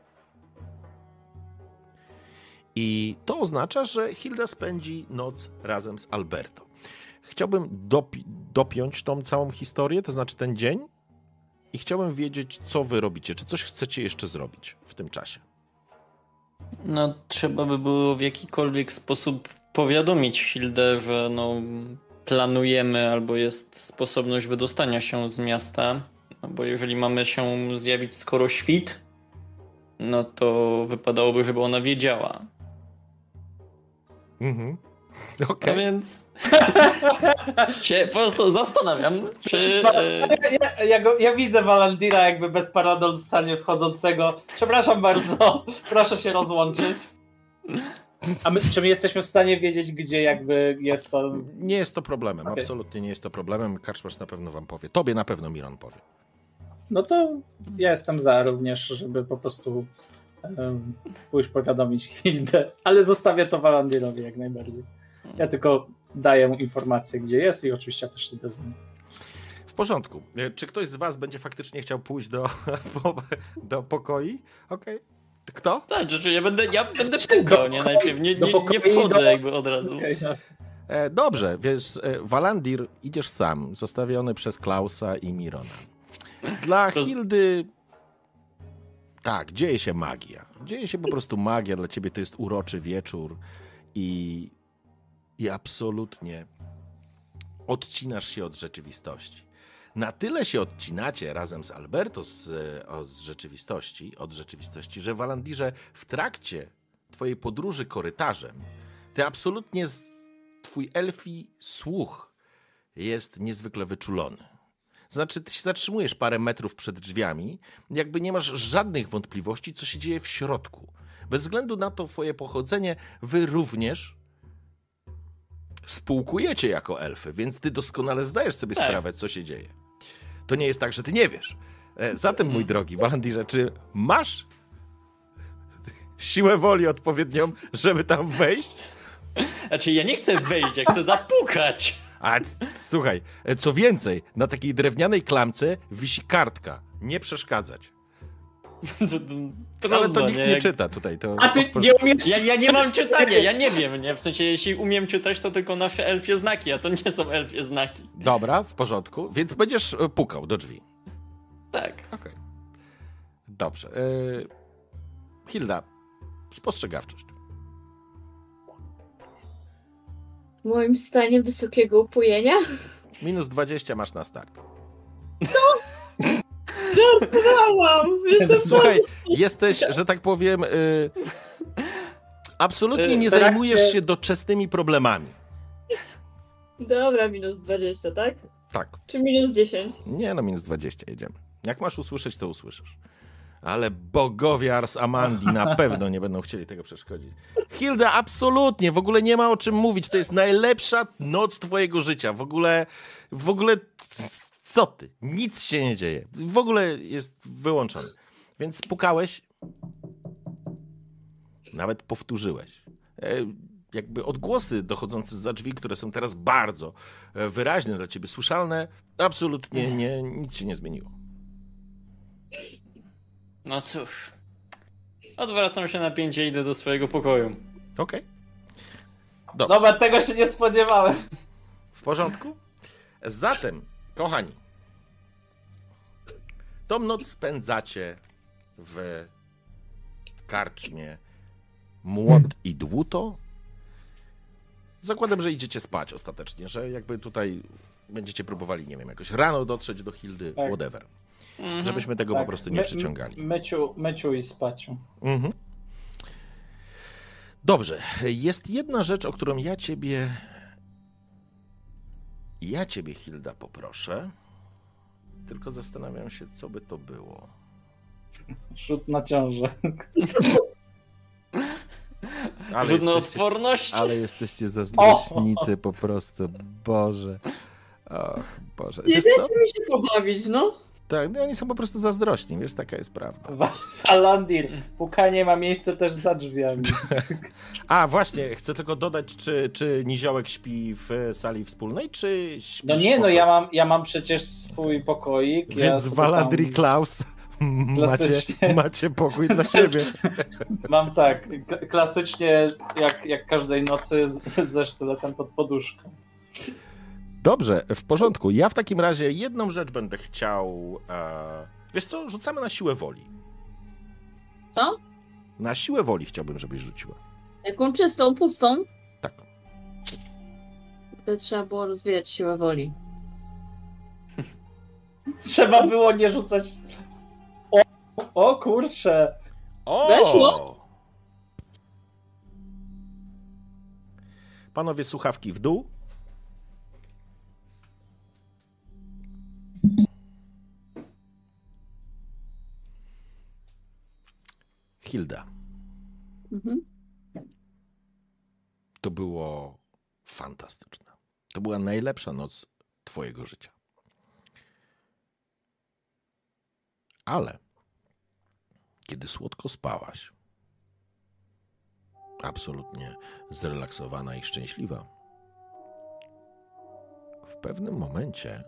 I to oznacza, że Hilda spędzi noc razem z Alberto. Chciałbym dopi- dopiąć tą całą historię, to znaczy ten dzień, i chciałbym wiedzieć, co wy robicie. Czy coś chcecie jeszcze zrobić w tym czasie? No, trzeba by było w jakikolwiek sposób powiadomić Hildę, że no, planujemy albo jest sposobność wydostania się z miasta. No, bo jeżeli mamy się zjawić skoro świt, no to wypadałoby, żeby ona wiedziała. Mhm. No Okej. więc się po prostu zastanawiam, czy... e, Ja, ja, go, ja widzę Valandira jakby bez paradoksalnie wchodzącego. Przepraszam bardzo, proszę się rozłączyć. A my, czy my jesteśmy w stanie wiedzieć, gdzie jakby jest to... Nie jest to problemem, Okej. absolutnie nie jest to problemem. Karczmarz na pewno wam powie. Tobie na pewno Miron powie. No to ja jestem za również, żeby po prostu um, pójść powiadomić Hildę, ale zostawię to Valandirowi jak najbardziej. Ja tylko daję mu informację, gdzie jest i oczywiście ja też idę z nim. W porządku. E, Czy ktoś z was będzie faktycznie chciał pójść do, do pokoi? Okej. Kto? Tak, rzeczywiście, ja będę, ja będę pukał, nie? Najpierw nie, nie, nie wchodzę jakby od razu. No. E, dobrze, więc e, Walandir idziesz sam, zostawiony przez Klausa i Mirona. Dla To Hildy. Tak, dzieje się magia. Dzieje się po prostu magia. Dla ciebie to jest uroczy wieczór i, i absolutnie odcinasz się od rzeczywistości. Na tyle się odcinacie razem z Alberto z, e, z rzeczywistości, od rzeczywistości, że Walandirze w trakcie twojej podróży korytarzem ty absolutnie z, twój elfi słuch jest niezwykle wyczulony. Znaczy, ty się zatrzymujesz parę metrów przed drzwiami, jakby nie masz żadnych wątpliwości, co się dzieje w środku. Bez względu na to twoje pochodzenie, wy również spółkujecie jako elfy, więc ty doskonale zdajesz sobie Tak. sprawę, co się dzieje. To nie jest tak, że ty nie wiesz. E, Zatem, mój drogi Walandirze, czy masz siłę woli odpowiednią, żeby tam wejść? Znaczy, ja nie chcę wejść, ja chcę zapukać. A słuchaj, e, co więcej, na takiej drewnianej klamce wisi kartka. Nie przeszkadzać. Trudno, Ale to nikt nie Jak- czyta tutaj. To, A to ty w nie umiesz... Ja, ja nie mam czytania, ja nie wiem, nie? W sensie, jeśli umiem czytać, to tylko nasze elfie znaki, a to nie są elfie znaki. Dobra, w porządku, więc będziesz e, pukał do drzwi. Tak. Okej. Dobrze. e, Hilda, spostrzegawczość. W moim stanie wysokiego upojenia? Minus 20 masz na start. Żartowałam! Słuchaj, jesteś, że tak powiem, y, absolutnie nie trakcie- zajmujesz się doczesnymi problemami. Dobra, minus 20, tak? Tak. Czy minus 10? Nie, no minus 20 jedziemy. Jak masz usłyszeć, to usłyszysz. Ale bogowie Ars Amandi na pewno nie będą chcieli tego przeszkodzić. Hilda, absolutnie, w ogóle nie ma o czym mówić. To jest najlepsza noc twojego życia. W ogóle, w ogóle, co ty? Nic się nie dzieje. W ogóle jest wyłączony. Więc pukałeś, nawet powtórzyłeś. E, Jakby odgłosy dochodzące za drzwi, które są teraz bardzo e, wyraźne dla ciebie, słyszalne, absolutnie nie, nic się nie zmieniło. No cóż. Odwracam się na pięcie i idę do swojego pokoju. Okej. Dobrze. Dobra, tego się nie spodziewałem. W porządku? Zatem, kochani, tą noc spędzacie w karczmie Młot i Dłuto. Zakładam, że idziecie spać ostatecznie, że jakby tutaj będziecie próbowali, nie wiem, jakoś rano dotrzeć do Hildy, Tak. whatever. Mhm. Żebyśmy tego po prostu nie przyciągali. Myciu, myciu i spaciu. Mhm. Dobrze. Jest jedna rzecz, o którą ja ciebie. Ja ciebie, Hilda, poproszę. Tylko zastanawiam się, co by to było. Rzut na ciążę. Ale Rzut na jesteście, odporność. ale jesteście zazdrośnicy po prostu. Boże. Och, Boże. Nie co? dajcie mi się pobawić, no. Tak, no oni są po prostu zazdrośni, wiesz, taka jest prawda. Falandir. Pukanie ma miejsce też za drzwiami. A, właśnie, chcę tylko dodać, czy, czy Niziołek śpi w sali wspólnej, czy śpi No nie, no ja mam, ja mam przecież swój pokoik. ja Więc tam- Klaus macie, Klasycznie. macie pokój dla siebie. Mam tak, klasycznie jak, jak każdej nocy ze sztyletem pod poduszką. Dobrze, w porządku. Ja w takim razie jedną rzecz będę chciał. E... Wiesz co, rzucamy na siłę woli. Co? Na siłę woli chciałbym, żebyś rzuciła. Jaką czystą, pustą? Tak. To trzeba było rozwijać siłę woli. Trzeba było nie rzucać. O, o kurczę. O! Weszło? Panowie, słuchawki w dół. Hilda, Mhm. to było fantastyczne. To była najlepsza noc Twojego życia. Ale kiedy słodko spałaś, absolutnie zrelaksowana i szczęśliwa, w pewnym momencie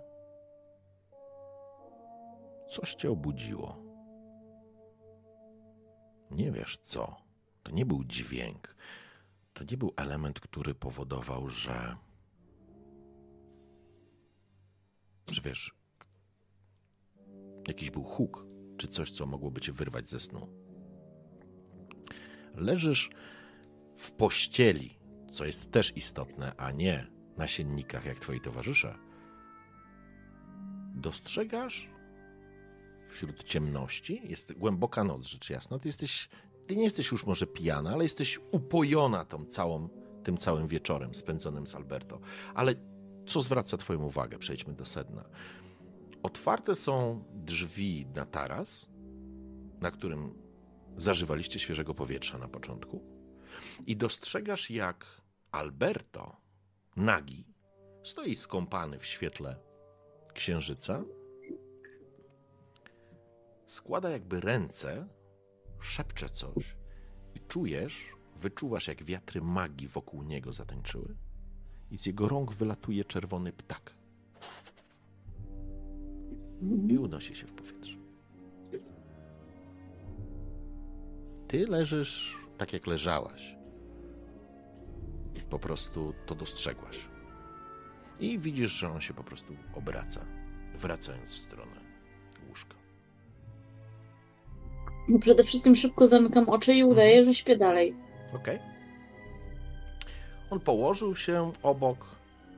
coś cię obudziło. Nie wiesz co. To nie był dźwięk. To nie był element, który powodował, że. że wiesz. Jakiś był huk, czy coś, co mogłoby cię wyrwać ze snu. Leżysz w pościeli, co jest też istotne, a nie na siennikach jak twoi towarzysze. Dostrzegasz wśród ciemności, jest głęboka noc, rzecz jasna, ty jesteś, ty nie jesteś już może pijana, ale jesteś upojona tą całą, tym całym wieczorem spędzonym z Alberto. Ale co zwraca twoją uwagę? Przejdźmy do sedna. Otwarte są drzwi na taras, na którym zażywaliście świeżego powietrza na początku i dostrzegasz, jak Alberto, nagi, stoi skąpany w świetle księżyca, składa jakby ręce, szepcze coś i czujesz, wyczuwasz, jak wiatry magii wokół niego zatańczyły i z jego rąk wylatuje czerwony ptak i unosi się w powietrze. Ty leżysz tak, jak leżałaś. Po prostu to dostrzegłaś. I widzisz, że on się po prostu obraca, wracając w stronę No przede wszystkim szybko zamykam oczy i udaję, że śpię dalej. Okej. On położył się obok,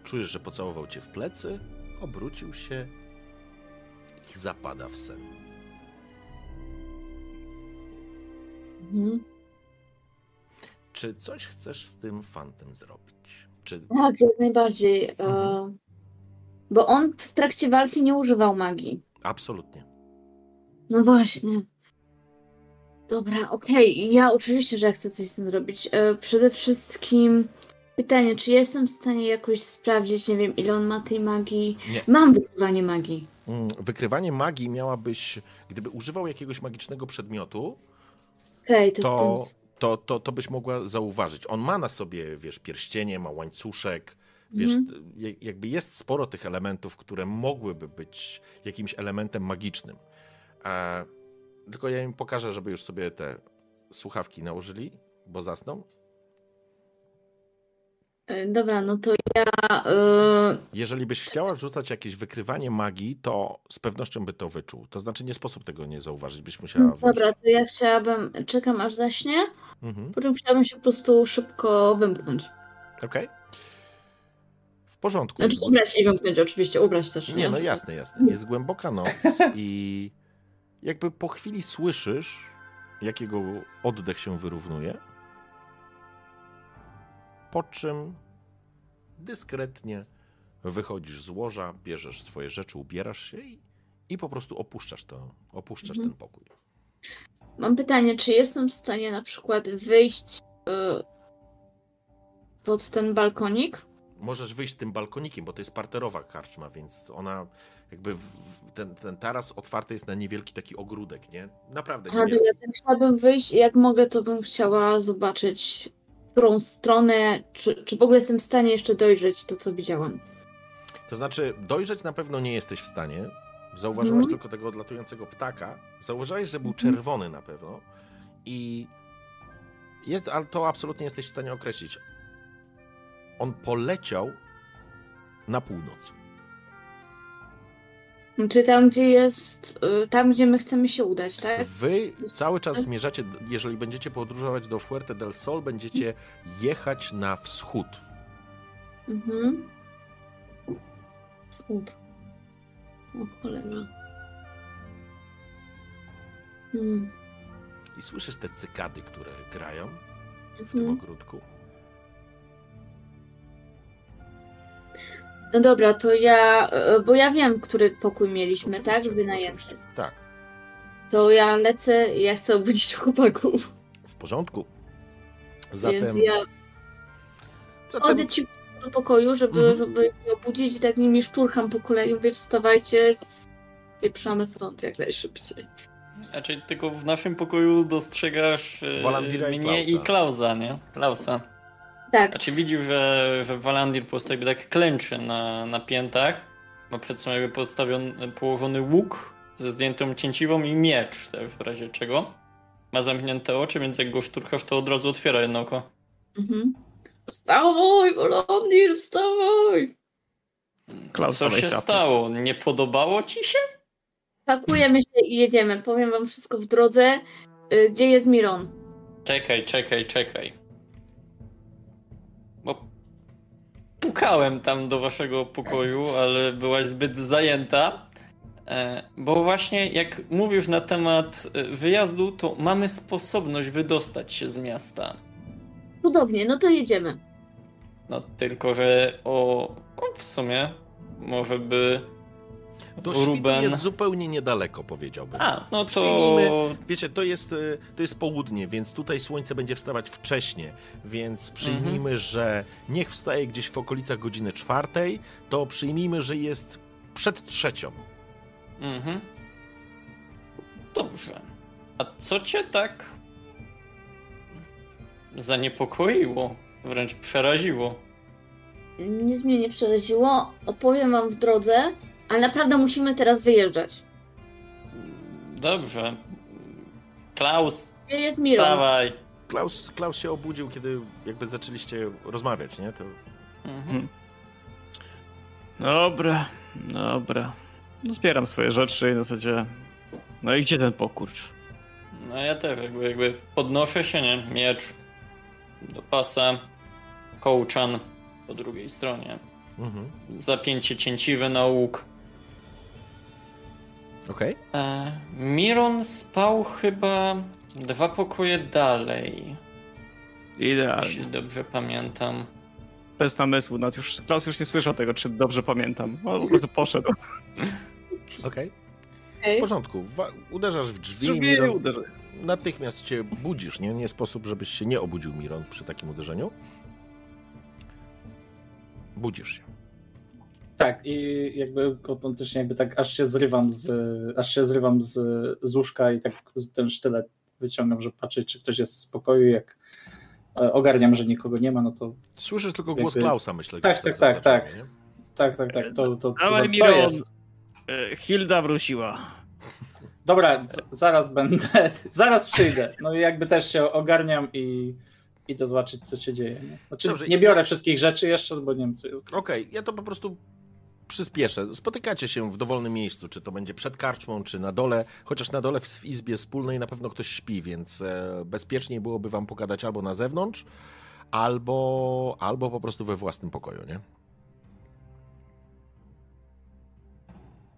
czujesz, że pocałował cię w plecy, obrócił się i zapada w sen. Mhm. Czy coś chcesz z tym fantem zrobić? Czy... Tak, jak najbardziej. E, Mhm. bo on w trakcie walki nie używał magii. Absolutnie. No właśnie. Dobra, okej. Ja oczywiście, że chcę coś z tym zrobić. E, przede wszystkim pytanie, czy jestem w stanie jakoś sprawdzić, nie wiem, ile on ma tej magii? Nie. Mam wykrywanie magii. Mm, Wykrywanie magii miałabyś, gdyby używał jakiegoś magicznego przedmiotu, Okej, to, to, to, to, to byś mogła zauważyć. On ma na sobie, wiesz, pierścienie, ma łańcuszek, wiesz, Mhm. jakby jest sporo tych elementów, które mogłyby być jakimś elementem magicznym. E, tylko ja im pokażę, żeby już sobie te słuchawki nałożyli, bo zasną. E, Dobra, no to ja... E, Jeżeli byś chciała rzucać jakieś wykrywanie magii, to z pewnością by to wyczuł. To znaczy nie sposób tego nie zauważyć, byś musiała wyjść. dobra, to ja chciałabym... Czekam aż zaśnie, Mhm. potem chciałabym się po prostu szybko wymknąć. Okej. W porządku. Znaczy ubrać i wymknąć oczywiście, ubrać też, nie? Nie, no jasne, jasne. Jest głęboka noc i jakby po chwili słyszysz, jak jego oddech się wyrównuje, po czym dyskretnie wychodzisz z łoża, bierzesz swoje rzeczy, ubierasz się i, i po prostu opuszczasz to, opuszczasz Mhm. ten pokój. Mam pytanie, czy jestem w stanie na przykład wyjść y, pod ten balkonik? Możesz wyjść tym balkonikiem, bo to jest parterowa karczma, więc ona jakby w, w, ten, ten taras otwarty jest na niewielki taki ogródek, nie? Naprawdę niewielki. ja tak chciałabym wyjść i jak mogę, to bym chciała zobaczyć, w którą stronę, czy, czy w ogóle jestem w stanie jeszcze dojrzeć to, co widziałam. To znaczy, dojrzeć na pewno nie jesteś w stanie. Zauważyłaś Mhm. tylko tego odlatującego ptaka. Zauważyłaś, że był Mhm. czerwony na pewno. I jest, ale to absolutnie jesteś w stanie określić. On poleciał na północ. Czy tam, gdzie jest, y, tam, gdzie my chcemy się udać, tak? Wy cały czas zmierzacie, jeżeli będziecie podróżować do Fuerte del Sol, będziecie jechać na wschód. Mhm. Wschód. O cholera. Hmm. I słyszysz te cykady, które grają w tym Mhm. ogródku. No dobra, to ja, y, bo ja wiem, który pokój mieliśmy, Oczywiście, tak? Wynajęty. oczywiście. Tak, To ja lecę i ja chcę obudzić chłopaków. w porządku. Więc Zatem, ja zatem ci do pokoju, żeby, Mhm. żeby je obudzić i tak nimi szturcham po kolei. Mówię, wstawajcie, pieprzamy stąd jak najszybciej. Znaczy, tylko w naszym pokoju dostrzegasz e, mnie i Klausa. Klausa, nie? Klausa. Tak, Znaczy widzisz, że, że Walandir po prostu jakby tak klęczy na, na piętach. Ma przed sobą jakby postawiony, położony łuk ze zdjętą cięciwą i miecz też w razie czego. Ma zamknięte oczy, więc jak go szturchasz, to od razu otwiera jedno oko. mhm. Wstawaj, Wolandir, wstawaj! Co się czapy. stało? Nie podobało ci się? Pakujemy się i jedziemy. Powiem wam wszystko w drodze. Y, Gdzie jest Miron? Czekaj, czekaj, czekaj. Pukałem tam do waszego pokoju, ale byłaś zbyt zajęta. E, Bo właśnie jak mówisz na temat e, wyjazdu, to mamy sposobność wydostać się z miasta. Cudownie, no to jedziemy. No tylko, że o, o w sumie może by do świtu Ruben... jest zupełnie niedaleko, powiedziałbym. A, no to... Przyjmijmy- Wiecie, to jest, y, to jest południe, więc tutaj słońce będzie wstawać wcześnie, więc przyjmijmy, Mhm. że niech wstaje gdzieś w okolicach godziny czwartej, to przyjmijmy, że jest przed trzecią. Mhm. Dobrze. A co cię tak zaniepokoiło, wręcz przeraziło? Nic mnie nie przeraziło. Opowiem wam w drodze, ale naprawdę musimy teraz wyjeżdżać. Dobrze. Klaus, Gdzie jest wstawaj. Klaus, Klaus się obudził, kiedy jakby zaczęliście rozmawiać, nie? To Mhm. Dobra, dobra. No, zbieram swoje rzeczy i na zasadzie... No i gdzie ten pokurcz? No ja też jakby, jakby podnoszę się, nie? Miecz do pasa, kołczan po drugiej stronie. mhm. Zapięcie cięciwe na łuk. Okej. E, Miron spał chyba dwa pokoje dalej. Idealnie. jeśli dobrze pamiętam. Bez namysłu. Nawet już, Klaus już nie słyszał tego, czy dobrze pamiętam. On po prostu poszedł. Okej, Okej. w porządku. Uderzasz w drzwi, Drzwi Miron, natychmiast cię budzisz, nie? Nie sposób, żebyś się nie obudził, Miron, przy takim uderzeniu. Budzisz się. Tak, i jakby autentycznie jakby tak aż się zrywam z, aż się zrywam z, z łóżka i tak ten sztylet wyciągam, żeby patrzeć, czy ktoś jest w spokoju, jak e, ogarniam, że nikogo nie ma, no to Słyszysz tylko głos Jakby- Klausa, myślę. Tak, tak, tak, za drzwiami, tak, tak, tak, to, to, to, Dawaj, to Miron. jest? E, Hilda wróciła. Dobra, zaraz będę, zaraz przyjdę. No i jakby też się ogarniam i idę zobaczyć, co się dzieje. Nie? Znaczy, Dobrze, nie biorę wszystkich rzeczy jeszcze, bo nie wiem, co jest. Okej, ja to po prostu przyspieszę. Spotykacie się w dowolnym miejscu, czy to będzie przed karczmą, czy na dole, chociaż na dole w izbie wspólnej na pewno ktoś śpi, więc e, bezpieczniej byłoby wam pogadać albo na zewnątrz, albo, albo po prostu we własnym pokoju, nie?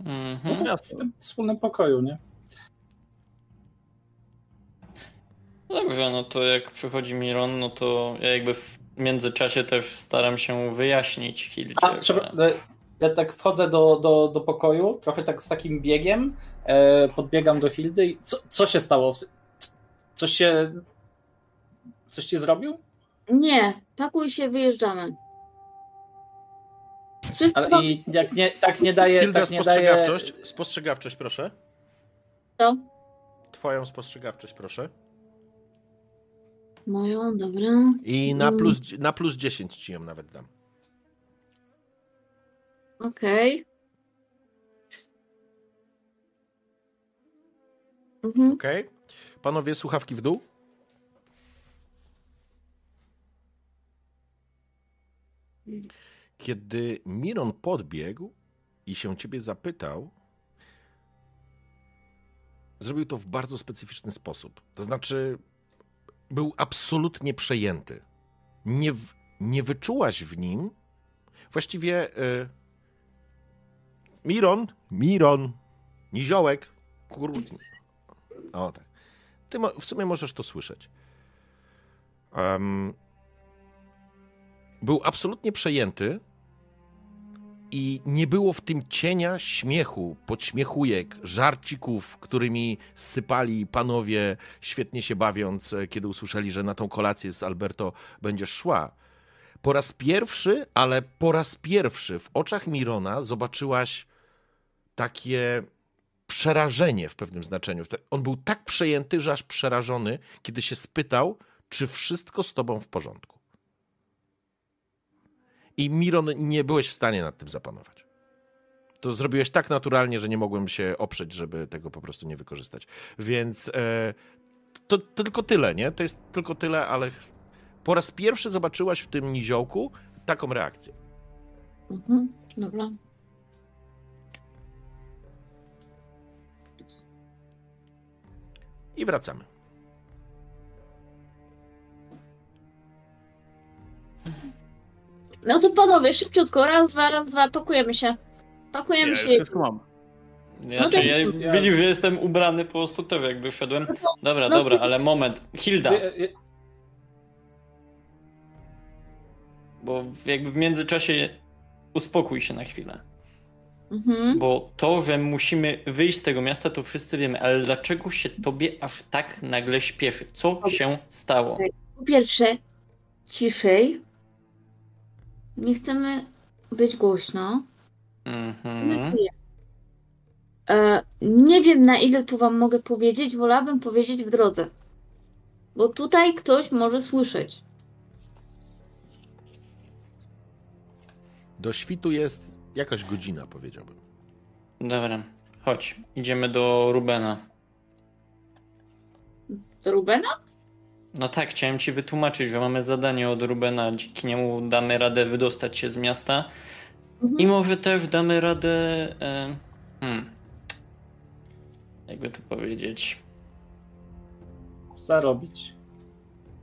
Mhm. No, w tym wspólnym pokoju, nie? Dobrze, no to jak przychodzi Miron, no to ja jakby w międzyczasie też staram się wyjaśnić Hildzie, A, trzeba, że... ja tak wchodzę do, do, do pokoju, trochę tak z takim biegiem, e, podbiegam do Hildy i co, co się stało? Coś się... Coś ci zrobił? Nie, pakuj się, wyjeżdżamy. Wszystko Ale i jak nie, tak nie daje... Hilda, tak nie daje... spostrzegawczość, spostrzegawczość, proszę. Co? Twoją spostrzegawczość, proszę. Moją, dobra. I na Mm. plus, na plus 10 ci ją nawet dam. Okej. Mhm. Okej? Panowie, słuchawki w dół. Kiedy Miron podbiegł i się ciebie zapytał, zrobił to w bardzo specyficzny sposób. To znaczy, był absolutnie przejęty. Nie, w- nie wyczułaś w nim właściwie. Y, Miron, Miron, Niziołek, kur... O tak. Ty w sumie możesz to słyszeć. Em, był absolutnie przejęty i nie było w tym cienia śmiechu, podśmiechujek, żarcików, którymi sypali panowie, świetnie się bawiąc, kiedy usłyszeli, że na tą kolację z Alberto będziesz szła. Po raz pierwszy, ale po raz pierwszy w oczach Mirona zobaczyłaś takie przerażenie w pewnym znaczeniu. On był tak przejęty, że aż przerażony, kiedy się spytał, czy wszystko z tobą w porządku. I Miron, nie byłeś w stanie nad tym zapanować. To zrobiłeś tak naturalnie, że nie mogłem się oprzeć, żeby tego po prostu nie wykorzystać. Więc e, to, to tylko tyle, nie? To jest tylko tyle, ale po raz pierwszy zobaczyłaś w tym niziołku taką reakcję. Mhm. Dobra. I wracamy. No to panowie, szybciutko, raz, dwa, raz, dwa, pakujemy się. Pakujemy Ja się. wszystko mam. Ja, No tak. ja, Ja- widzisz, że jestem ubrany po prostu też jak wyszedłem. Dobra, No dobra, to- ale moment. Hilda, Je- je- bo jakby w międzyczasie uspokój się na chwilę. Mhm. Bo to, że musimy wyjść z tego miasta, to wszyscy wiemy, ale dlaczego się tobie aż tak nagle śpieszy? Co się stało? Po pierwsze, ciszej. Nie chcemy być głośno. Mhm. E, nie wiem na ile tu wam mogę powiedzieć, wolałabym powiedzieć w drodze. Bo tutaj ktoś może słyszeć. Do świtu jest jakaś godzina, powiedziałbym. Dobra, chodź. Idziemy do Rubena. Do Rubena? No tak, chciałem ci wytłumaczyć, że mamy zadanie od Rubena, dzięki niemu damy radę wydostać się z miasta Mhm. i może też damy radę. E, hmm, jakby to powiedzieć. Zarobić.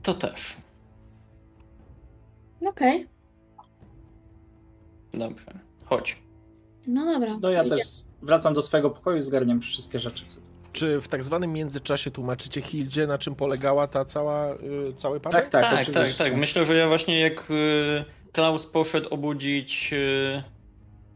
To też. Okej. Dobrze, chodź. No dobra. No ja to też idzie. wracam do swojego pokoju i zgarniam wszystkie rzeczy. czy w tak zwanym międzyczasie tłumaczycie Hildzie, na czym polegała ta cała, y, cały patent? Tak, tak, Tak, tak, tak. Myślę, że ja właśnie jak y, Klaus poszedł obudzić y,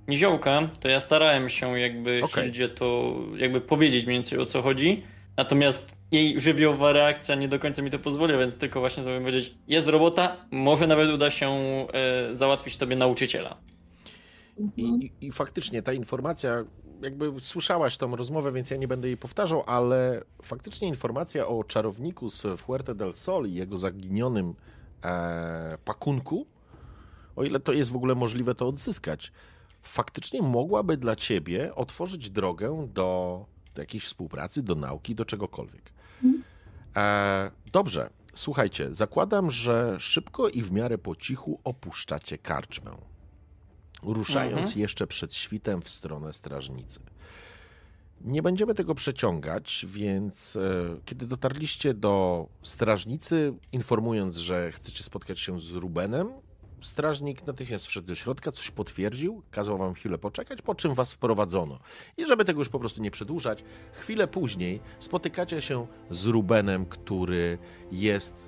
Niziołka, to ja starałem się jakby Okej. Hildzie to jakby powiedzieć mniej więcej o co chodzi. Natomiast jej żywiołowa reakcja nie do końca mi to pozwoliła, więc tylko właśnie sobie powiedzieć, jest robota, może nawet uda się y, załatwić tobie nauczyciela. I, i, I faktycznie ta informacja, jakby słyszałaś tą rozmowę, więc ja nie będę jej powtarzał, ale faktycznie informacja o czarowniku z Fuerte del Sol i jego zaginionym e, pakunku, o ile to jest w ogóle możliwe to odzyskać, faktycznie mogłaby dla ciebie otworzyć drogę do, do jakiejś współpracy, do nauki, do czegokolwiek. E, dobrze, słuchajcie, zakładam, że szybko i w miarę po cichu opuszczacie karczmę ruszając Mhm. jeszcze przed świtem w stronę strażnicy. Nie będziemy tego przeciągać, więc e, kiedy dotarliście do strażnicy, informując, że chcecie spotkać się z Rubenem, strażnik natychmiast wszedł do środka, coś potwierdził, kazał wam chwilę poczekać, po czym was wprowadzono. I żeby tego już po prostu nie przedłużać, chwilę później spotykacie się z Rubenem, który jest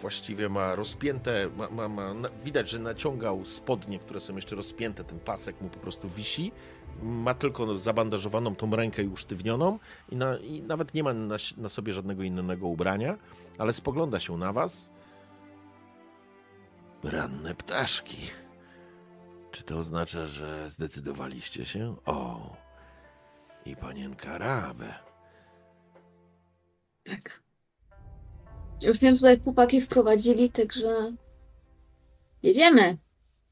właściwie ma rozpięte, ma, ma, ma, widać, że naciągał spodnie, które są jeszcze rozpięte, ten pasek mu po prostu wisi. Ma tylko zabandażowaną tą rękę i usztywnioną i, na, i nawet nie ma na, na sobie żadnego innego ubrania, ale spogląda się na was. Ranne ptaszki. Czy to oznacza, że zdecydowaliście się? O, i panienka Rabe. Tak. Już mnie tutaj chłopaki wprowadzili, także jedziemy.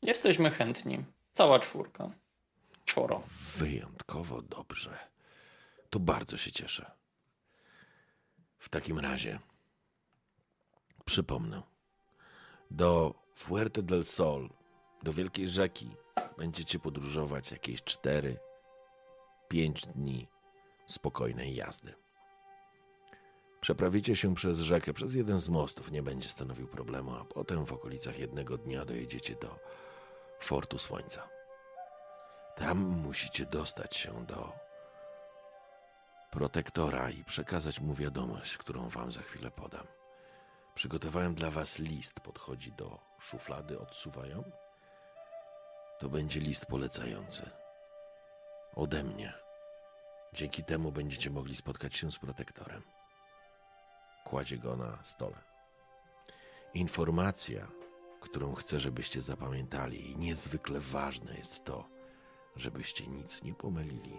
Jesteśmy chętni. Cała czwórka. Czworo. Wyjątkowo dobrze. To bardzo się cieszę. W takim razie przypomnę. Do Fuerte del Sol, do Wielkiej Rzeki, będziecie podróżować jakieś 4-5 dni spokojnej jazdy. Przeprawicie się przez rzekę, przez jeden z mostów, nie będzie stanowił problemu, a potem w okolicach jednego dnia dojedziecie do Fortu Słońca. Tam musicie dostać się do protektora i przekazać mu wiadomość, którą wam za chwilę podam. Przygotowałem dla was list, podchodzi do szuflady, odsuwają. To będzie list polecający. Ode mnie. Dzięki temu będziecie mogli spotkać się z protektorem. Kładzie go na stole. Informacja, którą chcę, żebyście zapamiętali, i niezwykle ważne jest to, żebyście nic nie pomylili.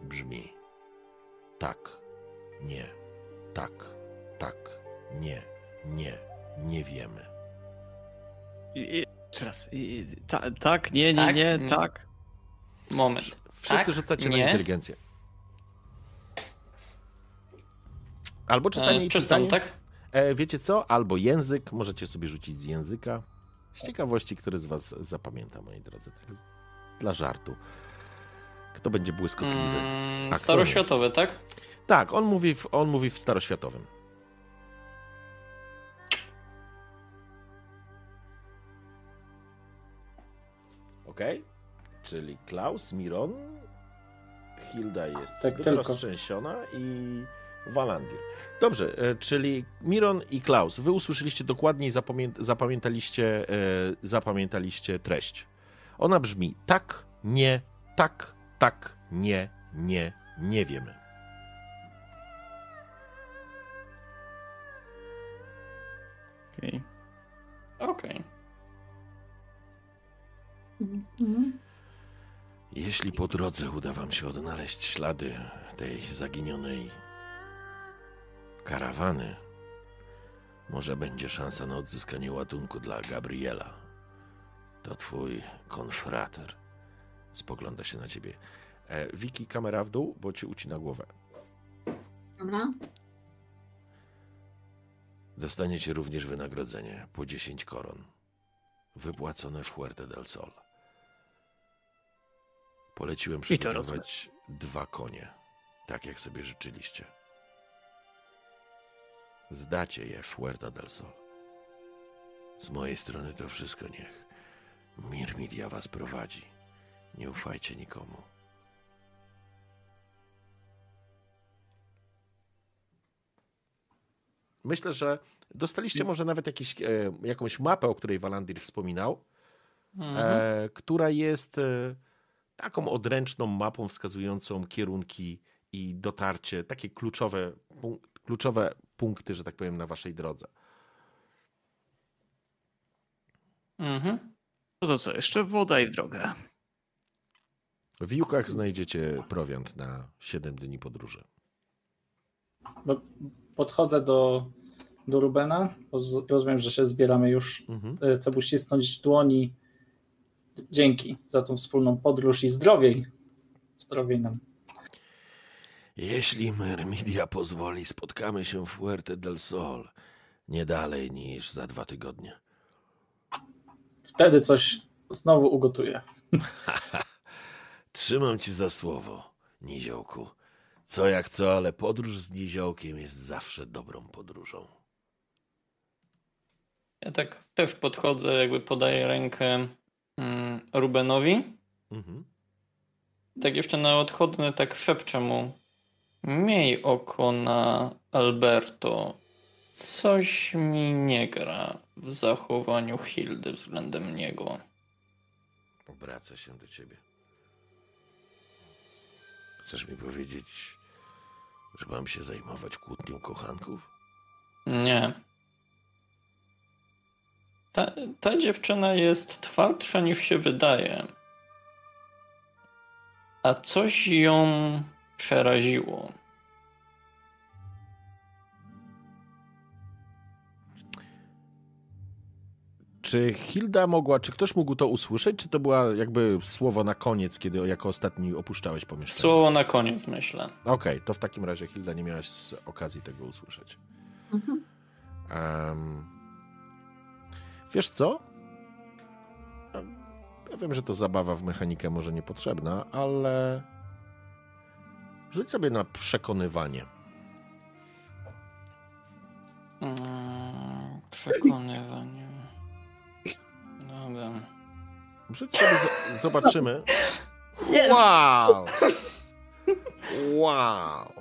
Brzmi tak, nie, tak, tak, nie, nie, nie wiemy. I- Jeszcze raz. I- Ta, tak, nie, nie, Tak, nie, mm. tak. Moment. Wszyscy Tak? rzucacie na Nie? inteligencję. Albo czytanie E, i pisanie. tak? E, wiecie co? Albo język, możecie sobie rzucić z języka. Z ciekawości, który z was zapamięta, moi drodzy. Tak, dla żartu. Kto będzie błyskotliwy? Mm, staroświatowy, tak? Tak, on mówi, w, on mówi w staroświatowym. Ok? Czyli Klaus, Miron, Hilda jest Tak tylko. roztrzęsiona i Walandir. Dobrze, e, czyli Miron i Klaus, wy usłyszeliście dokładnie i zapamię zapamiętaliście, e, zapamiętaliście treść. Ona brzmi tak, nie, tak, tak, nie, nie, nie wiemy. Okej. Okej. Mhm. Jeśli po drodze uda wam się odnaleźć ślady tej zaginionej karawany, może będzie szansa na odzyskanie ładunku dla Gabriela. To twój konfrater. Spogląda się na ciebie. E, Wiki, kamera w dół, bo ci ucina głowę. Dobra. Dostaniecie również wynagrodzenie po 10 koron. Wypłacone w Fuerte del Sol. Poleciłem przygotować dwa konie, tak jak sobie życzyliście. Zdacie je Fuerta del Sol. Z mojej strony to wszystko niech. Mirmidia was prowadzi. Nie ufajcie nikomu. Myślę, że dostaliście może nawet jakiś, e, jakąś mapę, o której Walandir wspominał, e, mhm. która jest e, taką odręczną mapą wskazującą kierunki i dotarcie, takie kluczowe, kluczowe punkty, że tak powiem, na waszej drodze. Mhm. No to co, jeszcze woda i droga. W Jukach znajdziecie prowiant na 7 dni podróży. Bo podchodzę do, do Rubena, rozumiem, że się zbieramy już. Mhm. Chcę mu ścisnąć dłoni. Dzięki za tą wspólną podróż i zdrowiej. Zdrowiej nam. Jeśli Myrmidia pozwoli, spotkamy się w Fuerte del Sol nie dalej niż za dwa tygodnie. Wtedy coś znowu ugotuję. Trzymam ci za słowo, Niziołku. Co jak co, ale podróż z Niziołkiem jest zawsze dobrą podróżą. Ja tak też podchodzę, jakby podaję rękę mm, Rubenowi. Mhm. Tak jeszcze na odchodne tak szepczę mu. Miej oko na Alberto. Coś mi nie gra w zachowaniu Hildy względem niego. Obraca się do ciebie. Chcesz mi powiedzieć, że mam się zajmować kłótnią kochanków? Nie. Ta, ta dziewczyna jest twardsza niż się wydaje. A coś ją przeraziło. Czy Hilda mogła, czy ktoś mógł to usłyszeć, czy to była jakby słowo na koniec, kiedy jako ostatni opuszczałeś pomieszczenie? Słowo na koniec, myślę. Okej, to w takim razie Hilda nie miałaś okazji tego usłyszeć. Mhm. Em, wiesz co? Ja wiem, że to zabawa w mechanikę może niepotrzebna, ale rzuć sobie na przekonywanie. Mm, przekonywanie. Dobra. Rzuć sobie, z- zobaczymy. Wow! Wow!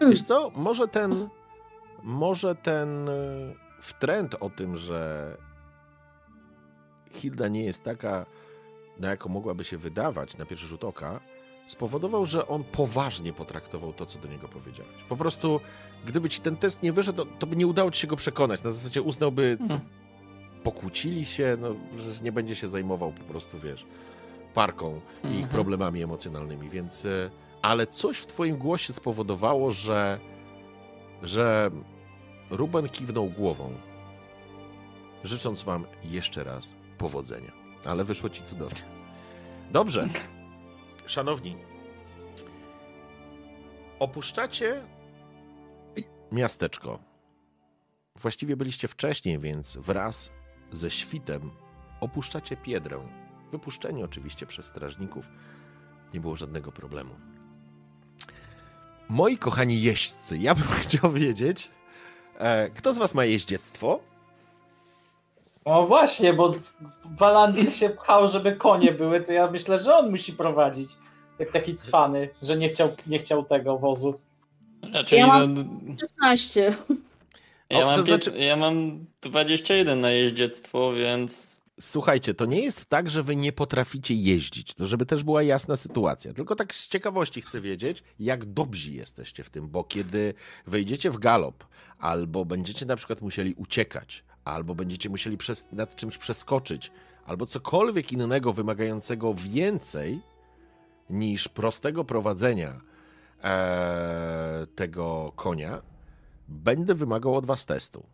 Wiesz co, może ten, może ten e, wtręt o tym, że Hilda nie jest taka, na jaką mogłaby się wydawać na pierwszy rzut oka, spowodował, że on poważnie potraktował to, co do niego powiedziałeś. Po prostu, gdyby ci ten test nie wyszedł, to, to by nie udało ci się go przekonać. Na zasadzie uznałby, co, Hmm. pokłócili się, no, że nie będzie się zajmował po prostu, wiesz, parką i ich Mhm. problemami emocjonalnymi, więc... e, Ale coś w twoim głosie spowodowało, że że Ruben kiwnął głową, życząc wam jeszcze raz powodzenia. Ale wyszło ci cudownie. Dobrze. Szanowni, opuszczacie miasteczko. Właściwie byliście wcześniej, więc wraz ze świtem opuszczacie Piedrę. Wypuszczeni oczywiście przez strażników. Nie było żadnego problemu. Moi kochani jeźdźcy, ja bym chciał wiedzieć, e, kto z was ma jeździectwo? O właśnie, bo Walandir się pchał, żeby konie były, to ja myślę, że on musi prowadzić. Jak taki cwany, że nie chciał, nie chciał tego wozu. Raczej Ja mam- no, 16. ja, mam znaczy- ja mam 21 na jeździectwo, więc Słuchajcie, to nie jest tak, że wy nie potraficie jeździć, to żeby też była jasna sytuacja. Tylko tak z ciekawości chcę wiedzieć, jak dobrzy jesteście w tym, bo kiedy wejdziecie w galop, albo będziecie na przykład musieli uciekać, albo będziecie musieli przez, nad czymś przeskoczyć, albo cokolwiek innego wymagającego więcej niż prostego prowadzenia e, tego konia, będę wymagał od was testu.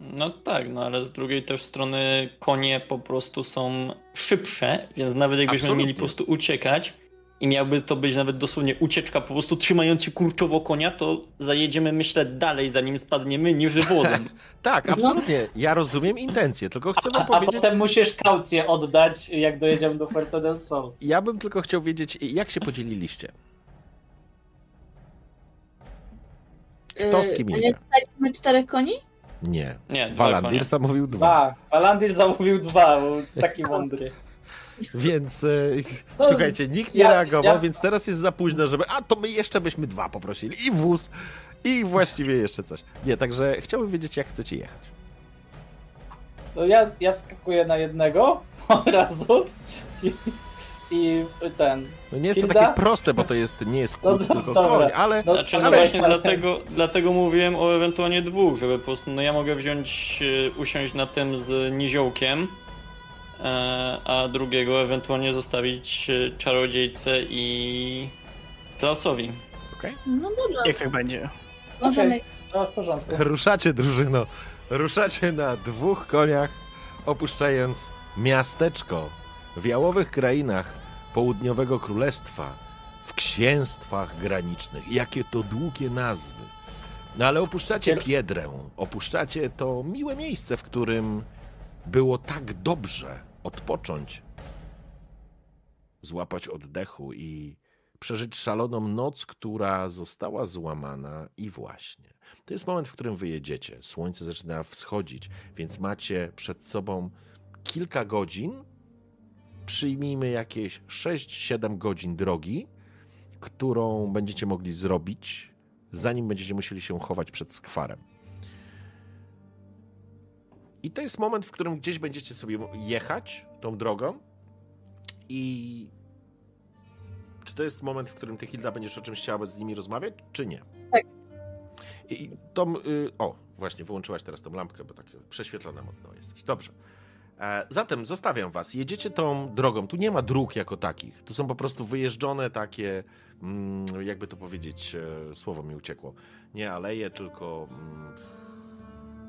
no tak, no ale z drugiej też strony konie po prostu są szybsze, więc nawet jakbyśmy Absolutnie. mieli po prostu uciekać i miałby to być nawet dosłownie ucieczka, po prostu trzymając się kurczowo konia, to zajedziemy myślę dalej zanim spadniemy niż wozem. Tak, absolutnie. Ja rozumiem intencje, tylko chcę wam A, a powiedzieć. potem musisz kaucję oddać, jak dojedziemy do Fuerte del Sol. Ja bym tylko chciał wiedzieć, jak się podzieliliście. Kto z kim a idzie? nie dostaliśmy czterech koni? Nie. Nie, dwa Walandir zamówił dwa. Dwa. Walandir zamówił dwa, bo taki mądry. Więc e, No, słuchajcie, nikt nie ja- reagował, ja- więc teraz jest za późno, żeby. A to my jeszcze byśmy dwa poprosili. I wóz, i właściwie jeszcze coś. Nie, także chciałbym wiedzieć, jak chcecie jechać. No ja, ja wskakuję na jednego od razu i, i ten. No nie jest to Hilda? takie proste, bo to jest, nie jest No kłód, do- tylko dobra. koń, ale. No, Znaczy, no ale- właśnie dlatego, dlatego mówiłem o ewentualnie dwóch, żeby po prostu, no ja mogę wziąć, e, usiąść na tym z niziołkiem, a drugiego ewentualnie zostawić e, czarodziejce i Klausowi. Okej. No dobra, Jak tak będzie? możemy. No, w porządku. Ruszacie, drużyno. Ruszacie na dwóch koniach, opuszczając miasteczko w jałowych krainach południowego królestwa, w księstwach granicznych. Jakie to długie nazwy. No ale opuszczacie Piedrę, opuszczacie to miłe miejsce, w którym było tak dobrze odpocząć, złapać oddechu i przeżyć szaloną noc, która została złamana i właśnie. To jest moment, w którym wyjedziecie. Słońce zaczyna wschodzić, więc macie przed sobą kilka godzin. Przyjmijmy jakieś 6-7 godzin drogi, którą będziecie mogli zrobić, zanim będziecie musieli się chować przed skwarem. I to jest moment, w którym gdzieś będziecie sobie jechać tą drogą i czy to jest moment, w którym ty, Hilda, będziesz o czymś chciała z nimi rozmawiać, czy nie? Tak. I tą, y, o, właśnie, wyłączyłaś teraz tą lampkę, bo tak prześwietlona mocno jesteś. Dobrze. E, zatem zostawiam was. Jedziecie tą drogą. Tu nie ma dróg jako takich. To są po prostu wyjeżdżone takie, mm, jakby to powiedzieć, e, słowo mi uciekło. Nie aleje, tylko mm,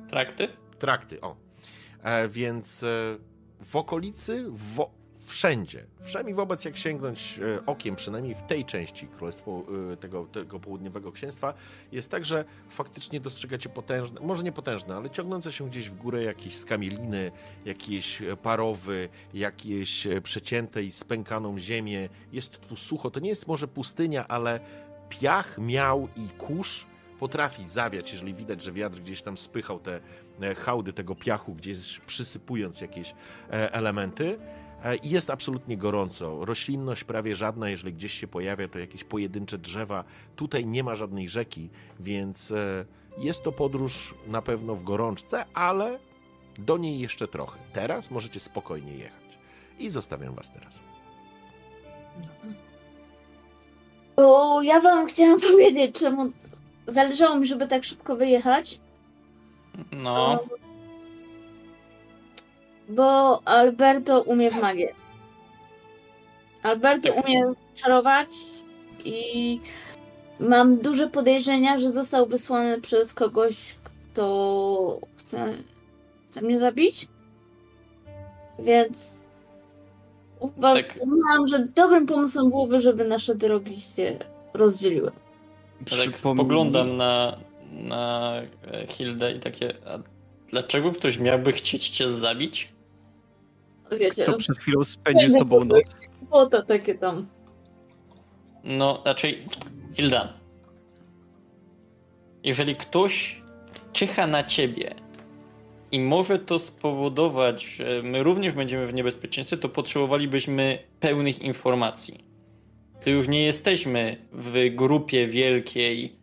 Trakty? Trakty. O. E, więc e, w okolicy, wo, wszędzie, wszędzie wobec jak sięgnąć e, okiem, przynajmniej w tej części królestwa e, tego, tego południowego księstwa, jest tak, że faktycznie dostrzegacie potężne, może nie potężne, ale ciągnące się gdzieś w górę jakieś skamieliny, jakieś parowy, jakieś przecięte i spękaną ziemię. Jest tu sucho. To nie jest może pustynia, ale piach, miał i kurz potrafi zawiać, jeżeli widać, że wiatr gdzieś tam spychał te hałdy tego piachu, gdzieś przysypując jakieś e, elementy. E, I jest absolutnie gorąco. Roślinność prawie żadna, jeżeli gdzieś się pojawia, to jakieś pojedyncze drzewa. Tutaj nie ma żadnej rzeki, więc e, jest to podróż na pewno w gorączce, ale do niej jeszcze trochę. Teraz możecie spokojnie jechać. I zostawiam was teraz. Bo ja wam chciałam powiedzieć, czemu zależało mi, żeby tak szybko wyjechać. No, Bo Alberto umie w magię. Alberto Tak. umie czarować i mam duże podejrzenia, że został wysłany przez kogoś, kto chce, chce mnie zabić. Więc Tak. uznałam, że dobrym pomysłem byłoby, żeby nasze drogi się rozdzieliły. tak spoglądam na, na e, Hildę i takie, a dlaczego ktoś miałby chcieć cię zabić? Wiecie, Kto przed chwilą spędził z tobą noc? kwota takie tam. No, raczej Hilda. Jeżeli ktoś czyha na ciebie i może to spowodować, że my również będziemy w niebezpieczeństwie, to potrzebowalibyśmy pełnych informacji. To już nie jesteśmy w grupie wielkiej,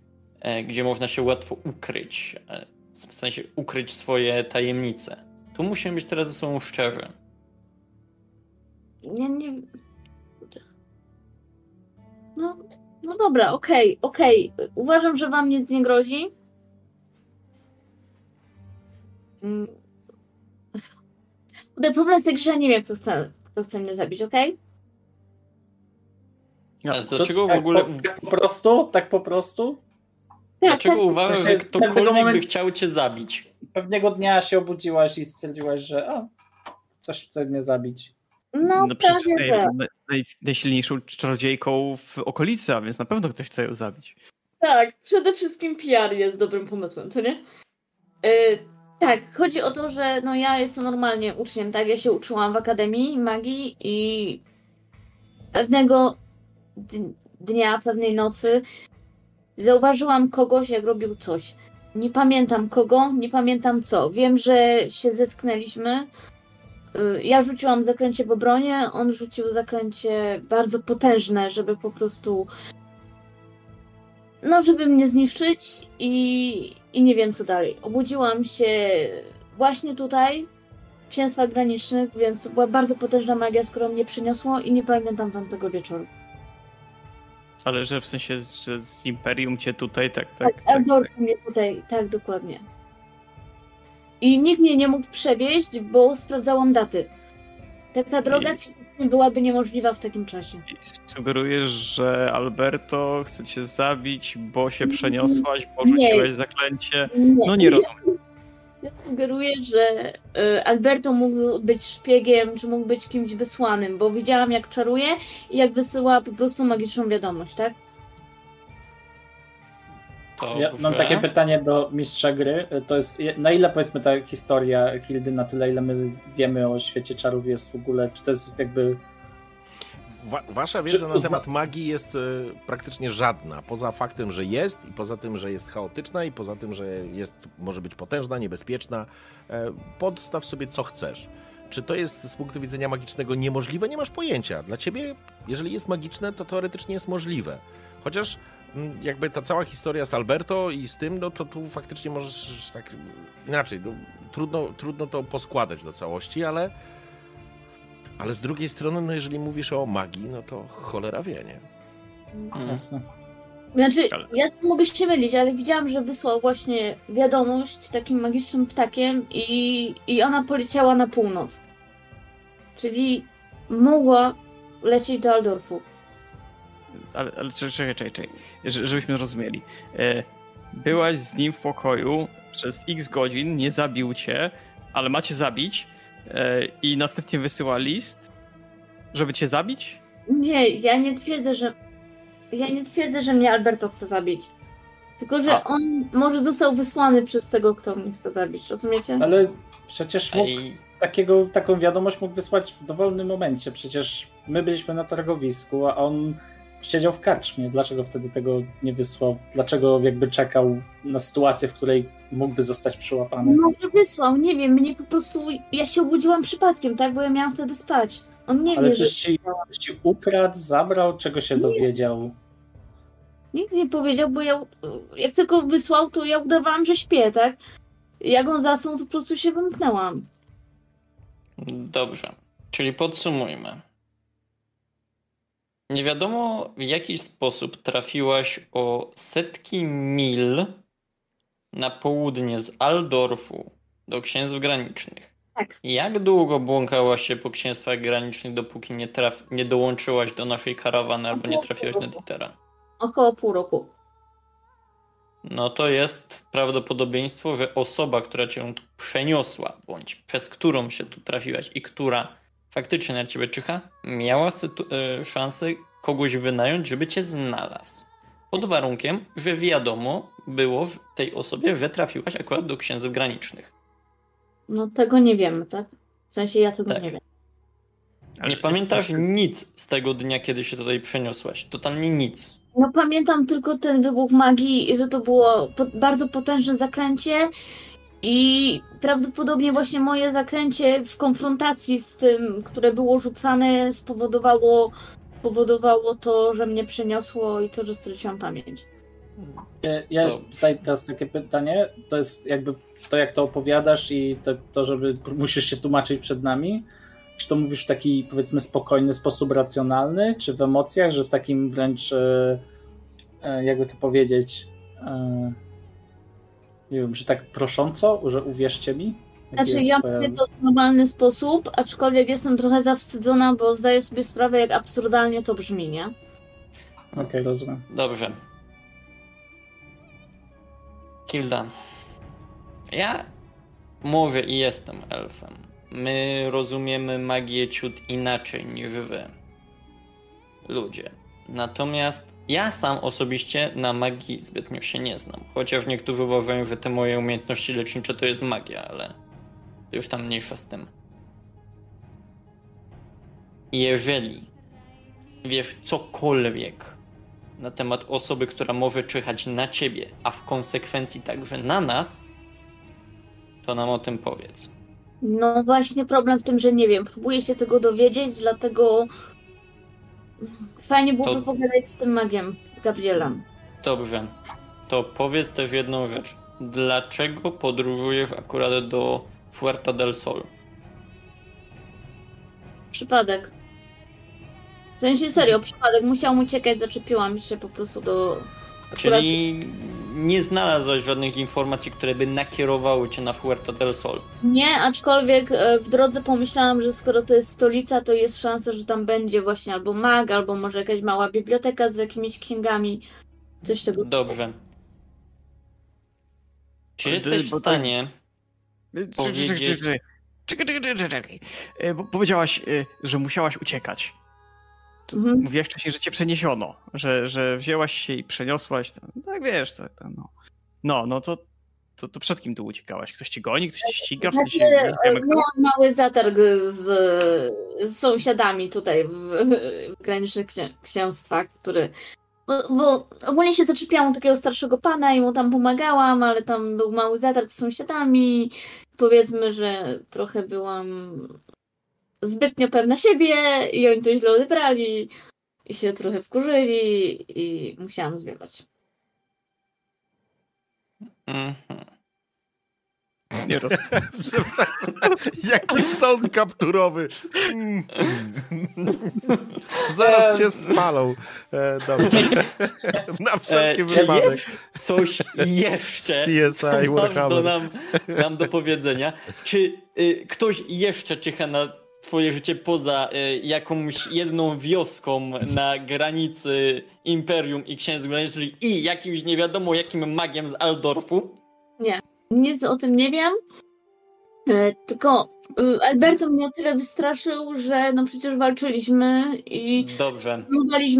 gdzie można się łatwo ukryć, e, w sensie ukryć swoje tajemnice. Tu musimy być teraz ze sobą szczerzy. Nie, nie. No, no dobra, okej, okej. Uważam, że wam nic nie grozi. Mm. Kurde, problem jest taki, że ja nie wiem, kto chce, kto chce mnie zabić, okej? Ale To dlaczego w tak ogóle... Po, tak po prostu? Tak po prostu? Dlaczego tak. uważasz, że się- ktokolwiek pewnego by chciał cię zabić? Pewnego dnia się obudziłaś i stwierdziłaś, że a, coś chce mnie zabić. No, No przecież jest naj, naj, naj, najsilniejszą czarodziejką w okolicy, a więc na pewno ktoś chce ją zabić. Tak, przede wszystkim PR jest dobrym pomysłem, co nie? Yy, tak, chodzi o to, że no ja jestem normalnie uczniem, tak? Ja się uczyłam w Akademii Magii i pewnego d- dnia, pewnej nocy zauważyłam kogoś, jak robił coś. Nie pamiętam kogo, nie pamiętam co. Wiem, że się zetknęliśmy, y, ja rzuciłam zaklęcie w obronie, on rzucił zaklęcie bardzo potężne, żeby po prostu no, żeby mnie zniszczyć i, i nie wiem co dalej. Obudziłam się właśnie tutaj, w księstwach granicznych, więc to była bardzo potężna magia, skoro mnie przyniosło i nie pamiętam tamtego wieczoru. Ale że w sensie, że z Imperium cię tutaj, tak, tak. Tak, Eldorf mnie tutaj, tak, dokładnie. I nikt mnie nie mógł przewieźć, bo sprawdzałam daty. Taka droga I- fizycznie byłaby niemożliwa w takim czasie. I Sugerujesz, że Alberto chce cię zabić, bo się przeniosłaś, bo Nie. rzuciłeś zaklęcie. Nie, No nie rozumiem. Ja sugeruję, że y, Alberto mógł być szpiegiem, czy mógł być kimś wysłanym, bo widziałam jak czaruje i jak wysyła po prostu magiczną wiadomość, tak? Ja mam takie pytanie do mistrza gry. To jest na ile powiedzmy ta historia Hildy, na tyle ile my wiemy o świecie czarów jest w ogóle, czy to jest jakby Wa wasza wiedza Czy na temat magii jest e, praktycznie żadna. Poza faktem, że jest i poza tym, że jest chaotyczna i poza tym, że jest, może być potężna, niebezpieczna. E, podstaw sobie co chcesz. Czy to jest z punktu widzenia magicznego niemożliwe? Nie masz pojęcia. Dla ciebie, jeżeli jest magiczne, to teoretycznie jest możliwe. Chociaż mm, jakby ta cała historia z Alberto i z tym, no to tu faktycznie możesz tak inaczej. No, trudno, trudno to poskładać do całości, ale ale z drugiej strony, no jeżeli mówisz o magii, no to cholera wie, nie? Mhm. jasne. Znaczy, Ale- ja mogę się mylić, ale widziałam, że wysłał właśnie wiadomość takim magicznym ptakiem i, i ona poleciała na północ. Czyli mogła lecieć do Aldorfu. Ale, ale czekaj, czekaj, czekaj, czekaj. Że- żebyśmy zrozumieli. E, byłaś z nim w pokoju przez x godzin, nie zabił cię, ale macie zabić i następnie wysyła list, żeby cię zabić? Nie, ja nie twierdzę, że. Ja nie twierdzę, że mnie Alberto chce zabić. Tylko, że A. on może został wysłany przez tego, kto mnie chce zabić, rozumiecie? Ale przecież mógł Ej, takiego, taką wiadomość mógł wysłać w dowolnym momencie. Przecież my byliśmy na targowisku, a on siedział w karczmie. Dlaczego wtedy tego nie wysłał? Dlaczego jakby czekał na sytuację, w której mógłby zostać przyłapany? Może wysłał, nie wiem, mnie po prostu. Ja się obudziłam przypadkiem, tak? Bo ja miałam wtedy spać. On nie Ale wie, że. czyś ci, czyś ci ukradł, zabrał, czego się dowiedział? Nikt nie powiedział, bo ja. Jak tylko wysłał, to ja udawałam, że śpię, tak? Jak on zasnął, to po prostu się wymknęłam. Dobrze, czyli podsumujmy. Nie wiadomo w jaki sposób trafiłaś o setki mil na południe z Aldorfu do księstw granicznych. Tak. Jak długo błąkałaś się po księstwach granicznych, dopóki nie, traf- nie dołączyłaś do naszej karawany albo nie trafiłaś na Ditera? Około pół roku. No to jest prawdopodobieństwo, że osoba, która cię tu przeniosła, bądź przez którą się tu trafiłaś i która faktycznie na ciebie czyha, miała sytu- e, szansę kogoś wynająć, żeby cię znalazł. Pod warunkiem, że wiadomo było tej osobie, że trafiłaś akurat do księżyc granicznych. No tego nie wiemy, tak? W sensie ja tego Tak. nie wiem. Ale Nie pamiętasz tak- nic z tego dnia, kiedy się tutaj przeniosłaś. Totalnie nic. No pamiętam tylko ten wybuch magii, że to było po- bardzo potężne zaklęcie i prawdopodobnie właśnie moje zaklęcie w konfrontacji z tym, które było rzucane, spowodowało, spowodowało to, że mnie przeniosło i to, że straciłam pamięć. Ja, ja To- tutaj teraz takie pytanie, to jest jakby to, jak to opowiadasz i to, to, żeby musisz się tłumaczyć przed nami, czy to mówisz w taki powiedzmy spokojny sposób racjonalny, czy w emocjach, że w takim wręcz e, e, jakby to powiedzieć e, nie wiem, że tak prosząco, że uwierzcie mi? Znaczy jest ja mówię to w normalny sposób, aczkolwiek jestem trochę zawstydzona, bo zdaję sobie sprawę, jak absurdalnie to brzmi, nie? Okej, rozumiem. Dobrze. Kilda. Ja może i jestem elfem. My rozumiemy magię ciut inaczej niż wy. Ludzie. Natomiast ja sam osobiście na magii zbytnio się nie znam. Chociaż niektórzy uważają, że te moje umiejętności lecznicze to jest magia, ale już tam mniejsza z tym. Jeżeli wiesz cokolwiek na temat osoby, która może czyhać na ciebie, a w konsekwencji także na nas, to nam o tym powiedz. No właśnie problem w tym, że nie wiem, próbuję się tego dowiedzieć, dlatego fajnie byłoby To- pogadać z tym magiem, Gabrielem. Dobrze. To powiedz też jedną rzecz. Dlaczego podróżujesz akurat do Fuerta del Sol? Przypadek. W sensie serio, przypadek. Musiałam uciekać, zaczepiłam się po prostu do... Akurat... Czyli nie znalazłeś żadnych informacji, które by nakierowały cię na Fuerta del Sol. Nie, aczkolwiek e, w drodze pomyślałam, że skoro to jest stolica, to jest szansa, że tam będzie właśnie albo mag, albo może jakaś mała biblioteka z jakimiś księgami. Coś tego. Dobrze. Czy jesteś w stanie Powiedzieć- czekaj, czekaj, czekaj. E, bo Powiedziałaś, e, że musiałaś uciekać. Mhm. Mówiłaś wcześniej, że cię przeniesiono, że, że wzięłaś się i przeniosłaś. to- Tak wiesz, to, to, no. No, no to, to, to przed kim tu uciekałaś? Ktoś ci goni, ktoś ci ściga? W sensie, Znaczy, już wiemy, kto? miałam mały zatarg z, z sąsiadami tutaj w, w granicznych księ- księstwach, który. Bo, bo ogólnie się zaczepiałam takiego starszego pana i mu tam pomagałam, ale tam był mały zatarg z sąsiadami. Powiedzmy, że trochę byłam zbytnio pewna siebie i oni to źle odebrali i się trochę wkurzyli i musiałam zwiewać. Mhm. Nie rozumiem. Przepraszam, Jaki sąd kapturowy. Mm. Zaraz cię spalą. E, dobrze. Na wszelki E, wypadek. jest coś jeszcze, CSI co masz do Warhammer. nam, nam do powiedzenia? Czy y, ktoś jeszcze czyha na twoje życie poza y, jakąś jedną wioską na granicy Imperium i Księstw Granicznych i jakimś nie wiadomo jakim magiem z Aldorfu? Nic o tym nie wiem. E, Tylko e, Alberto mnie o tyle wystraszył, że no przecież walczyliśmy i Dobrze,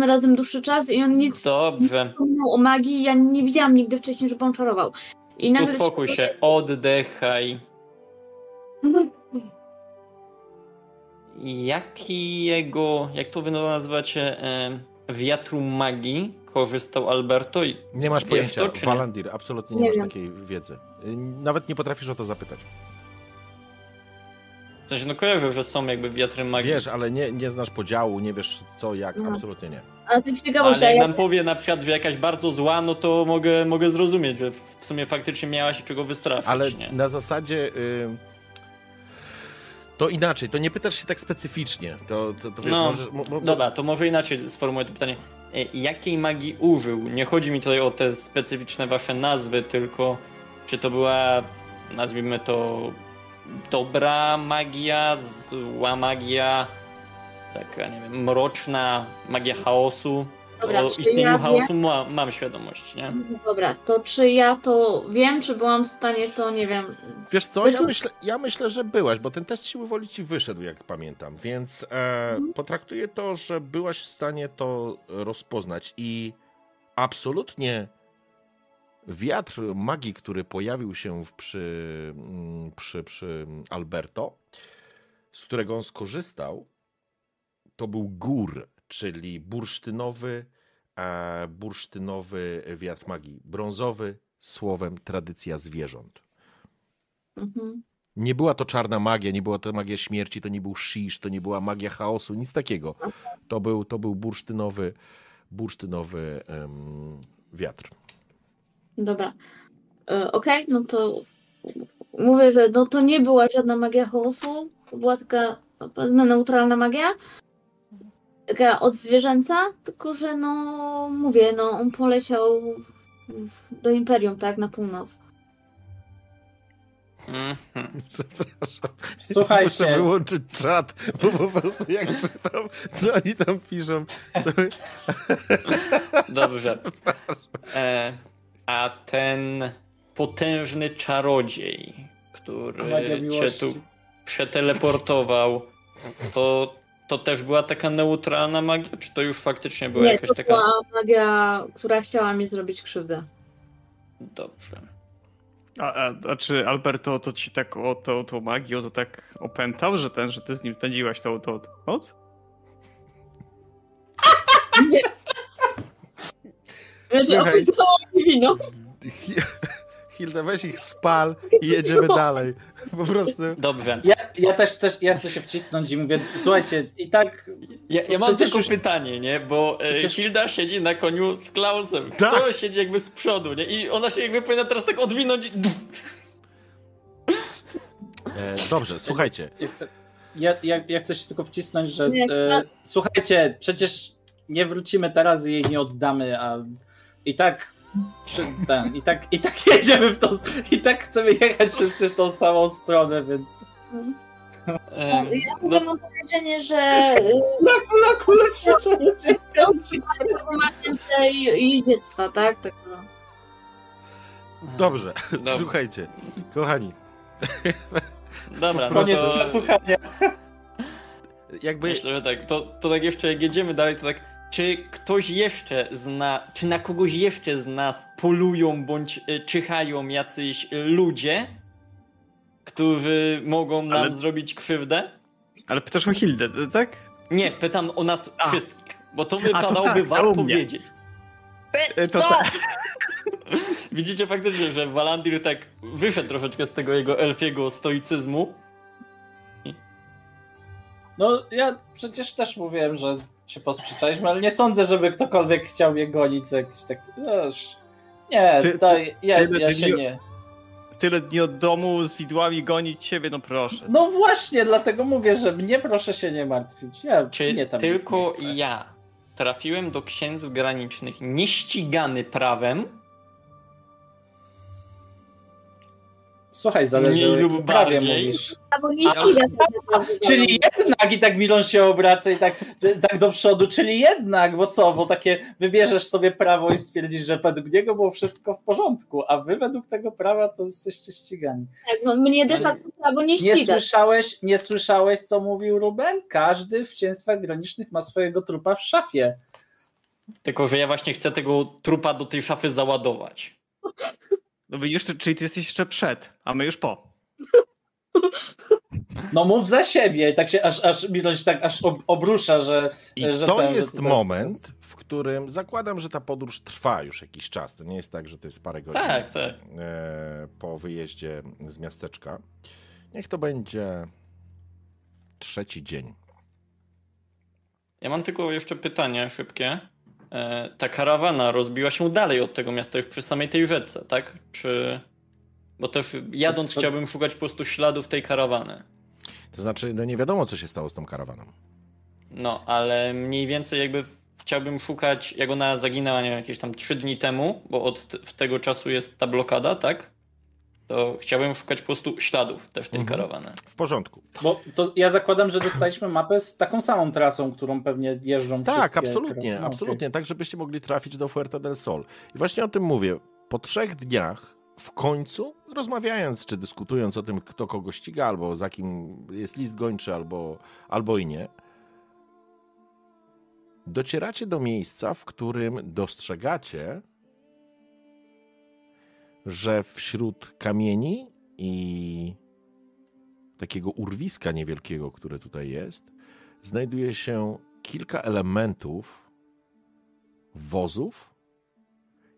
razem dłuższy czas i on nic nie dobrze. wspomniał o magii. Ja nie widziałam nigdy wcześniej, żeby on czarował. I nagle Uspokój się, oddechaj. Jakiego, jak to wy nazywacie, e, wiatru magii korzystał Alberto? I Nie masz pojęcia, to, czy nie? Walandir, absolutnie nie, Nie masz wiem. takiej wiedzy. Y, Nawet nie potrafisz o to zapytać. w sensie, no kojarzę, że są jakby wiatry magii. Wiesz, ale nie, nie znasz podziału, nie wiesz co, jak, No. absolutnie nie. Ale to ciekawość, Ale a jak ja, nam powie na przykład, że jakaś bardzo zła, no to mogę, mogę zrozumieć, że w sumie faktycznie miała się czego wystraszyć. Ale nie? na zasadzie... Y... To inaczej, to nie pytasz się tak specyficznie. To, to, to wiesz, No, możesz, mo, mo, Dobra, to może inaczej sformułuję to pytanie. E, Jakiej magii użył? Nie chodzi mi tutaj o te specyficzne wasze nazwy, tylko czy to była, nazwijmy to, dobra magia, zła magia, taka, nie wiem, mroczna magia chaosu? Dobra, o czy istnieniu ja chaosu ma, mam świadomość, nie? Dobra, to czy ja to wiem, czy byłam w stanie to, nie wiem. Wiesz co, ja myślę, ja myślę, że byłaś, bo ten test siły woli ci wyszedł, jak pamiętam, więc e, Mhm. potraktuję to, że byłaś w stanie to rozpoznać i absolutnie wiatr magii, który pojawił się przy, mm, przy, przy Alberto, z którego on skorzystał, to był gór, czyli bursztynowy, e, bursztynowy wiatr magii, brązowy, słowem tradycja zwierząt. Mhm. Nie była to czarna magia, nie była to magia śmierci, to nie był shish, to nie była magia chaosu, nic takiego. To był, to był bursztynowy, bursztynowy wiatr. Dobra. E, Okej, no to mówię, że no to nie była żadna magia chaosu. To była taka, no, powiedzmy, neutralna magia. Taka odzwierzęca, tylko że no mówię, no on poleciał w- do Imperium, tak, na północ. Mhm. Przepraszam. Słuchajcie. Muszę wyłączyć czat, bo po prostu jak czytam, co oni tam piszą, to... Dobrze. E, a ten potężny czarodziej, który cię tu przeteleportował, to, to też była taka neutralna magia, czy to już faktycznie była nie, jakaś to taka... była magia, która chciała mi zrobić krzywdę. Dobrze. A, a, a czy Alberto to ci tak o tą, tą magię to tak opętał, że ten, że ty z nim spędziłaś tą, tą, tą noc? Słuchaj. wino. Hi- Hilda, weź ich spal i jedziemy dalej. Po prostu. Dobrze. Ja, ja też, też ja chcę się wcisnąć i mówię, słuchajcie, i tak Ja, ja mam Przecież tylko już- pytanie, nie? Bo e, Przecież- Hilda siedzi na koniu z Klausem. Tak. Kto siedzi jakby z przodu, nie? I ona się jakby powinna teraz tak odwinąć. E, dobrze, słuchajcie. ja chcę, ja, ja, ja chcę się tylko wcisnąć, że e, słuchajcie, przecież nie wrócimy teraz i jej nie oddamy, a i tak przy, ten, i tak i tak jedziemy w tą, i tak chcemy jechać wszyscy w tą samą stronę, więc Em, Ja no, mam podejrzenie, że y, na przyczepcie. to ma więcej jeździectwa, tak? tak no. Dobrze, Dobra. słuchajcie. Kochani, Dobra, no Koniec to przesłuchania. jakby myślę, że tak. To, to tak jeszcze jak jedziemy dalej, to tak. Czy ktoś jeszcze zna, czy na kogoś jeszcze z nas polują bądź y, czyhają jacyś y, ludzie, którzy mogą nam Ale- zrobić krzywdę? Ale pytasz o Hildę, tak? Nie, pytam o nas A. wszystkich, bo to wypadałoby tak, a warto u mnie. wiedzieć. E, Co? tak. Widzicie faktycznie, że Walandir tak wyszedł troszeczkę z tego jego elfiego stoicyzmu. No ja przecież też mówiłem, że się posprzeczaliśmy, ale nie sądzę, żeby ktokolwiek chciał mnie gonić za jakiś tak. No już. Nie, Ty- daj, ja, ja się nie. Tyle dni od domu z widłami gonić ciebie, no proszę. No właśnie, dlatego mówię, że mnie proszę się nie martwić. Ja Czy nie tam tylko ja trafiłem do księdzów granicznych nieścigany prawem, Słuchaj, zależy Mniej lub prawie bardziej. mówisz. Albo nie ściga. Czyli jednak i tak Milon się obraca i tak, tak do przodu, czyli jednak, bo co, bo takie wybierzesz sobie prawo i stwierdzisz, że według niego było wszystko w porządku, a wy według tego prawa to jesteście ścigani. Tak, no, mnie de facto prawo nie Nie ściga. słyszałeś, nie słyszałeś, co mówił Ruben? Każdy w księstwach granicznych ma swojego trupa w szafie. tylko że ja właśnie chcę tego trupa do tej szafy załadować. No widzisz, czyli ty jesteś jeszcze przed, a my już po. No mów za siebie tak się aż, aż Milon się tak aż ob- obrusza, że, I że to ten, jest to moment, w którym zakładam, że ta podróż trwa już jakiś czas. To nie jest tak, że to jest parę godzin Tak, tak. e, po wyjeździe z miasteczka. Niech to będzie trzeci dzień. Ja mam tylko jeszcze pytanie szybkie. E, Ta karawana rozbiła się dalej od tego miasta, już przy samej tej rzece, tak? Czy. Bo też jadąc To- chciałbym szukać po prostu śladów tej karawany. To znaczy, no nie wiadomo, co się stało z tą karawaną. No, ale mniej więcej jakby chciałbym szukać, jak ona zaginęła, nie wiem, jakieś tam trzy dni temu, bo od tego czasu jest ta blokada, tak? To chciałbym szukać po prostu śladów też tej Mhm. karawany. W porządku. Bo to ja zakładam, że dostaliśmy mapę z taką samą trasą, którą pewnie jeżdżą Tak, wszystkie absolutnie, no, absolutnie. Tak, żebyście mogli trafić do Fuerte del Sol. I właśnie o tym mówię. Po trzech dniach, w końcu, rozmawiając czy dyskutując o tym, kto kogo ściga, albo za kim jest list gończy, albo, albo i nie, docieracie do miejsca, w którym dostrzegacie, że wśród kamieni i takiego urwiska niewielkiego, które tutaj jest, znajduje się kilka elementów wozów,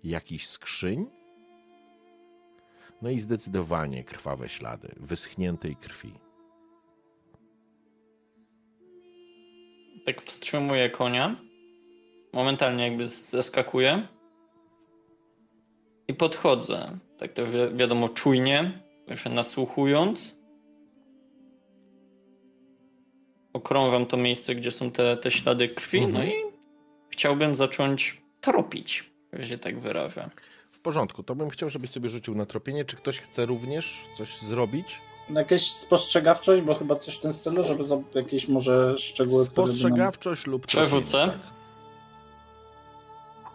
jakichś skrzyń, no i zdecydowanie krwawe ślady wyschniętej krwi. Tak wstrzymuję konia. Momentalnie jakby zeskakuję. I podchodzę. Tak też wi- wiadomo, czujnie, jeszcze nasłuchując. Okrążam to miejsce, gdzie są te, te ślady krwi, Mhm. no i chciałbym zacząć tropić, że się tak wyrażę. W porządku, to bym chciał, żebyś sobie rzucił na tropienie. Czy ktoś chce również coś zrobić? No Jakieś spostrzegawczość, bo chyba coś w tym stylu, żeby za jakieś może szczegóły, nam... Spostrzegawczość lub Przerzucę. tropienie,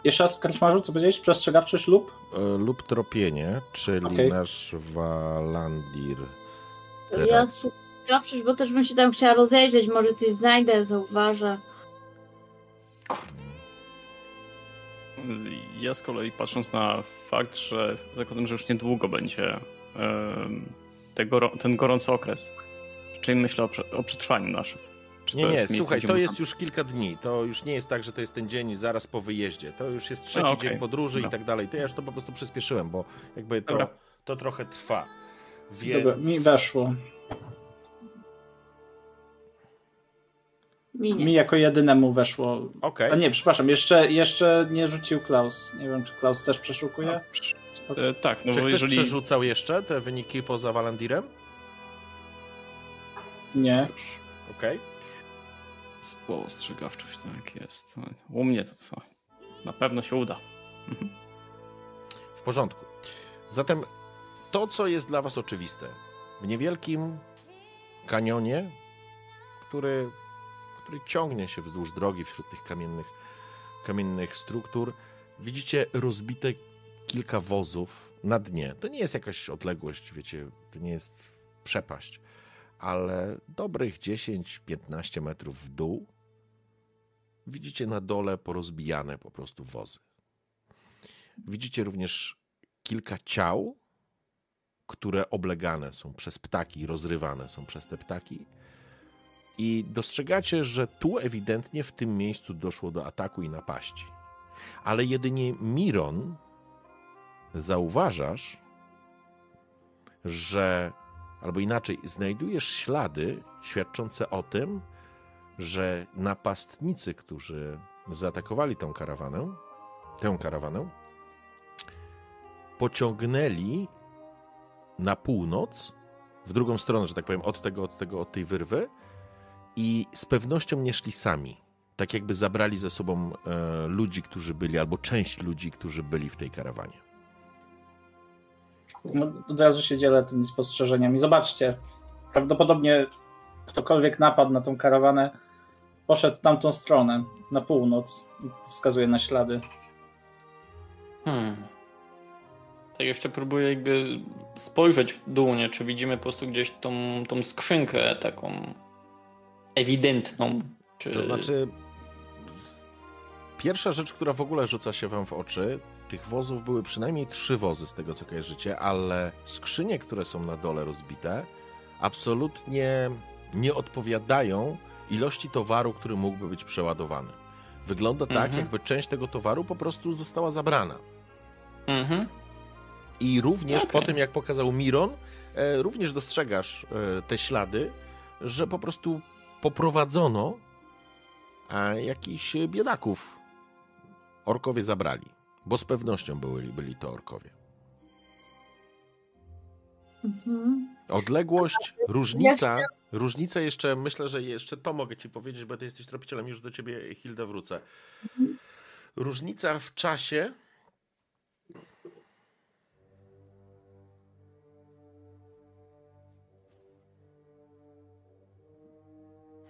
Jeszcze raz, Karczmarzu, co powiedziałeś? Przestrzegawczość lub? E, Lub tropienie, czyli Okej. nasz Walandir. Ja teraz- spostrzegawczość, bo też bym się tam chciała rozejrzeć, może coś znajdę, zauważę. Ja z kolei patrząc na fakt, że zakładam, że już niedługo będzie ten gorący okres, czyli myślę o przetrwaniu naszym. Czy Nie, to nie, słuchaj, to jest już kilka dni. To już nie jest tak, że to jest ten dzień zaraz po wyjeździe. To już jest trzeci A, okej. dzień podróży i Dobra. tak dalej. To ja już to po prostu przyspieszyłem, bo jakby to, Dobra. to trochę trwa. Więc... Dobra, mi weszło. Mi nie. Mi jako jedynemu weszło. Okej. A nie, przepraszam, jeszcze, jeszcze nie rzucił Klaus. Nie wiem, czy Klaus też przeszukuje? E, tak, no Czy bo ktoś jeżeli... przerzucał jeszcze te wyniki poza Walandirem? Nie. Okej. Spostrzegawczość, tak jest. U mnie to, to na pewno się uda. Mhm. W porządku. Zatem to, co jest dla Was oczywiste, w niewielkim kanionie, który, który ciągnie się wzdłuż drogi wśród tych kamiennych, kamiennych struktur, widzicie rozbite kilka wozów na dnie. To nie jest jakaś odległość, wiecie, to nie jest przepaść, ale dobrych 10-15 metrów w dół widzicie na dole porozbijane po prostu wozy. Widzicie również kilka ciał, które oblegane są przez ptaki, rozrywane są przez te ptaki. I dostrzegacie, że tu ewidentnie w tym miejscu doszło do ataku i napaści. Ale jedynie Miron zauważasz, że, albo inaczej, znajdujesz ślady świadczące o tym, że napastnicy, którzy zaatakowali tą karawanę, tę karawanę, pociągnęli na północ, w drugą stronę, że tak powiem, od tego, od tego, od tej wyrwy i z pewnością nie szli sami. Tak jakby zabrali ze sobą e, ludzi, którzy byli, albo część ludzi, którzy byli w tej karawanie. No, od razu się dzielę tymi spostrzeżeniami. Zobaczcie, prawdopodobnie ktokolwiek napadł na tą karawanę, poszedł w tamtą stronę, na północ. Wskazuje na ślady. Hmm. Tak jeszcze próbuję jakby spojrzeć w dół, nie? Czy widzimy po prostu gdzieś tą, tą skrzynkę taką ewidentną. Czy... To znaczy, pierwsza rzecz, która w ogóle rzuca się wam w oczy, tych wozów były przynajmniej trzy wozy z tego, co kojarzycie, ale skrzynie, które są na dole rozbite, absolutnie nie odpowiadają ilości towaru, który mógłby być przeładowany. Wygląda tak, Mhm. jakby część tego towaru po prostu została zabrana. Mhm. I również Okej. po tym, jak pokazał Miron, e, również dostrzegasz e, te ślady, że po prostu poprowadzono jakichś biedaków. Orkowie zabrali, bo z pewnością byli, byli to orkowie. Mhm. Odległość, różnica, różnica jeszcze, myślę, że jeszcze to mogę ci powiedzieć, bo ty jesteś tropicielem, już do ciebie, Hilda, wrócę. Różnica w czasie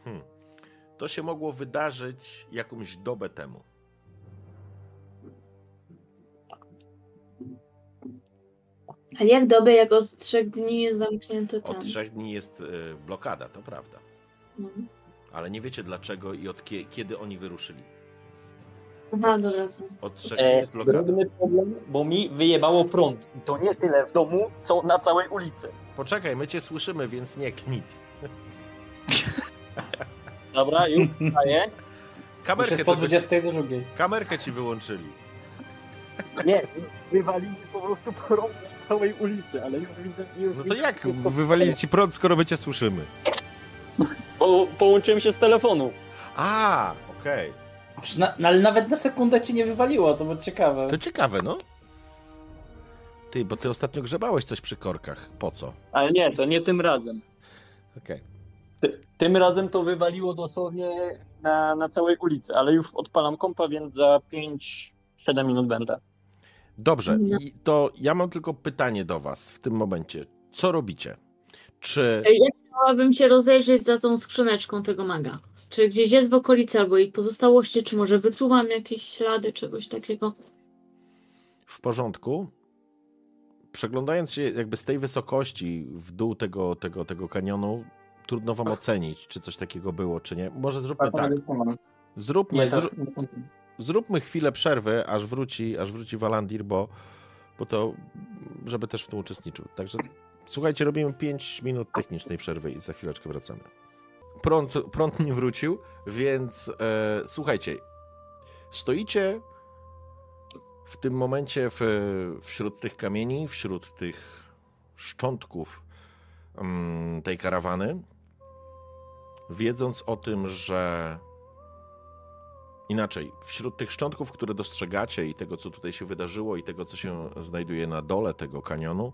Hmm. To się mogło wydarzyć jakąś dobę temu. Ale jak dobę, jak od trzech dni jest zamknięty ten. Od trzech dni jest y, blokada, to prawda. No. Ale nie wiecie dlaczego i od kie- kiedy oni wyruszyli. Aha, dobra. To. Od trzech dni E, jest blokada. drobny problem, bo mi wyjebało prąd. I to nie tyle w domu, co na całej ulicy. Poczekaj, my cię słyszymy, więc nie knip. Dobra, już daję. Już Kamerkę, jest po tylko ci, 22. kamerkę ci wyłączyli. Nie, wywalili po prostu prąd całej ulicy, ale już widzę, już No to jak wywalili ci prąd, skoro my cię słyszymy? Po, połączyłem się z telefonu. A, okej. Na, no, ale nawet na sekundę ci nie wywaliło, to było ciekawe. To ciekawe, no. Ty, bo ty ostatnio grzebałeś coś przy korkach. Po co? Ale nie, to nie tym razem. Okej. Ty, tym razem to wywaliło dosłownie na, na całej ulicy, ale już odpalam kompa, więc za 5-7 minut będę. Dobrze, No. i to ja mam tylko pytanie do was w tym momencie. Co robicie? Czy Ja chciałabym się rozejrzeć za tą skrzyneczką tego maga. Czy gdzieś jest w okolicy albo jej pozostałości, czy może wyczułam jakieś ślady czegoś takiego? w porządku? Przeglądając się jakby z tej wysokości w dół tego, tego, tego kanionu, trudno wam ocenić, czy coś takiego było, czy nie. Może zróbmy tak. Zróbmy, Nie, zró- też. Zróbmy chwilę przerwy, aż wróci, aż wróci Walandir, bo, bo to, żeby też w tym uczestniczył. Także słuchajcie, robimy 5 minut technicznej przerwy i za chwileczkę wracamy. Prąd, prąd nie wrócił, więc e, słuchajcie, stoicie w tym momencie w, wśród tych kamieni, wśród tych szczątków mm, tej karawany, wiedząc o tym, że inaczej, wśród tych szczątków, które dostrzegacie i tego, co tutaj się wydarzyło, i tego, co się znajduje na dole tego kanionu,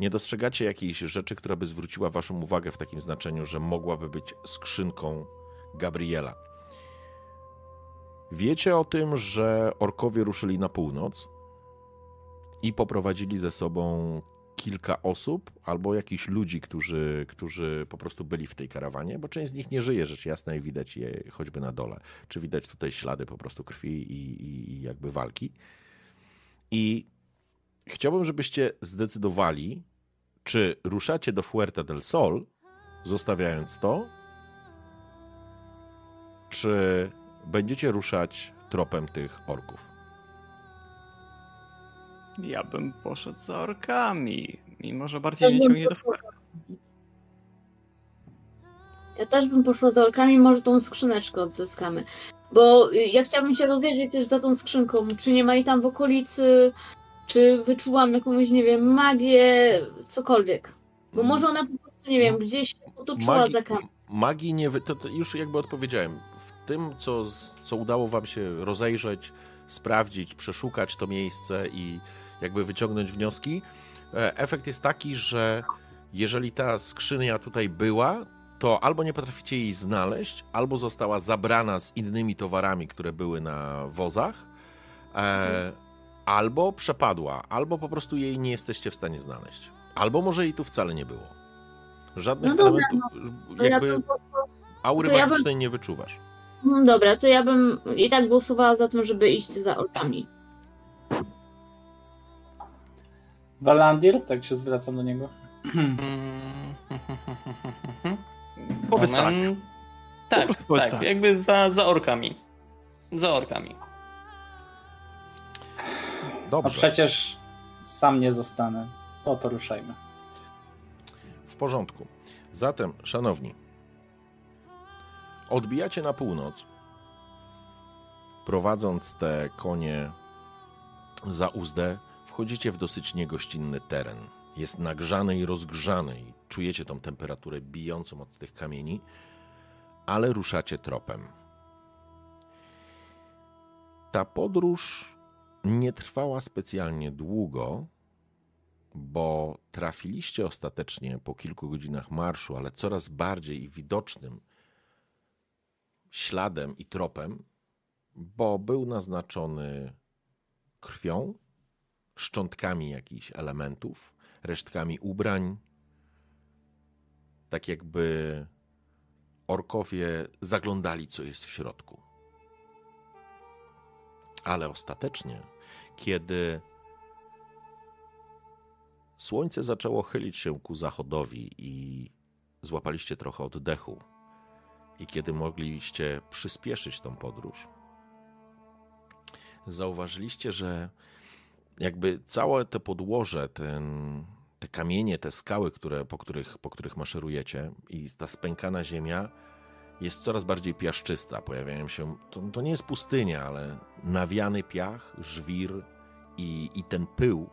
nie dostrzegacie jakiejś rzeczy, która by zwróciła Waszą uwagę w takim znaczeniu, że mogłaby być skrzynką Gabriela. Wiecie o tym, że orkowie ruszyli na północ i poprowadzili ze sobą kilka osób albo jakichś ludzi, którzy, którzy po prostu byli w tej karawanie, bo część z nich nie żyje, rzecz jasna, i widać je choćby na dole. Czy widać tutaj ślady po prostu krwi i, i, i jakby walki. I chciałbym, żebyście zdecydowali, czy ruszacie do Fuerte del Sol, zostawiając to, czy będziecie ruszać tropem tych orków. Ja bym poszedł za orkami, mimo że bardziej mnie ciągnie do Fuerte. Ja też bym poszła za orkami, może tą skrzyneczkę odzyskamy. Bo y, ja chciałabym się rozejrzeć też za tą skrzynką. Czy nie ma jej tam w okolicy, czy wyczułam jakąś, nie wiem, magię, cokolwiek. Bo może ona po prostu, nie wiem, gdzieś potoczyła Magii, za kamień. magii nie. wy- To, to już jakby odpowiedziałem. W tym, co, co udało Wam się rozejrzeć, sprawdzić, przeszukać to miejsce i jakby wyciągnąć wnioski, e, efekt jest taki, że jeżeli ta skrzynia tutaj była, to albo nie potraficie jej znaleźć, albo została zabrana z innymi towarami, które były na wozach, e, albo przepadła, albo po prostu jej nie jesteście w stanie znaleźć. Albo może jej tu wcale nie było. Żadnych No dobra, elementów, ja jakby bym poszła... aury ja bym- nie wyczuwasz. No dobra, to ja bym i tak głosowała za tym, żeby iść za orkami. Walandir, tak się zwracam do niego. Powiedz tak. Moment. Po Tak, powiedz tak, tak. jakby za, za orkami. Za orkami. A Dobrze, przecież sam nie zostanę. To to ruszajmy. w porządku. Zatem, szanowni, odbijacie na północ, prowadząc te konie za uzdę, wchodzicie w dosyć niegościnny teren. Jest nagrzany i rozgrzany i czujecie tą temperaturę bijącą od tych kamieni, ale ruszacie tropem. Ta podróż nie trwała specjalnie długo, bo trafiliście ostatecznie po kilku godzinach marszu, ale coraz bardziej widocznym śladem i tropem, bo był naznaczony krwią, szczątkami jakichś elementów, resztkami ubrań, tak jakby orkowie zaglądali, co jest w środku. Ale ostatecznie, kiedy Słońce zaczęło chylić się ku zachodowi i złapaliście trochę oddechu. I kiedy mogliście przyspieszyć tą podróż, zauważyliście, że jakby całe te podłoże, ten, te kamienie, te skały, które, po, których, po których maszerujecie i ta spękana ziemia jest coraz bardziej piaszczysta. Pojawiają się, to, to nie jest pustynia, ale nawiany piach, żwir i, i ten pył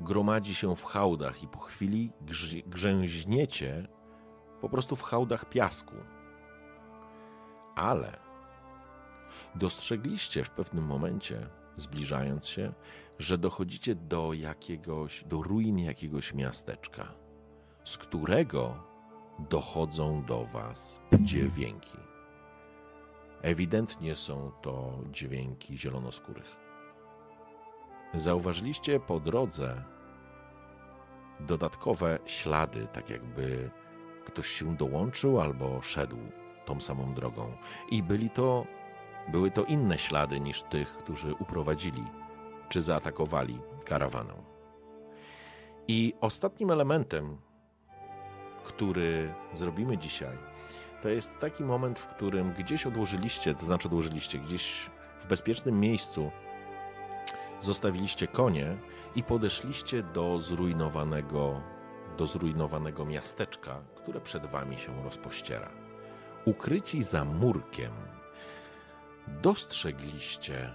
gromadzi się w hałdach i po chwili grz- grzęźniecie po prostu w hałdach piasku. Ale dostrzegliście w pewnym momencie, zbliżając się, że dochodzicie do jakiegoś, do ruin jakiegoś miasteczka, z którego dochodzą do was dźwięki. Ewidentnie są to dźwięki zielonoskórych. Zauważyliście po drodze dodatkowe ślady, tak jakby ktoś się dołączył albo szedł tą samą drogą. I byli to, były to inne ślady niż tych, którzy uprowadzili czy zaatakowali karawanę. I ostatnim elementem, który zrobimy dzisiaj, to jest taki moment, w którym gdzieś odłożyliście, to znaczy odłożyliście gdzieś w bezpiecznym miejscu zostawiliście konie i podeszliście do zrujnowanego, do zrujnowanego miasteczka, które przed wami się rozpościera. Ukryci za murkiem, dostrzegliście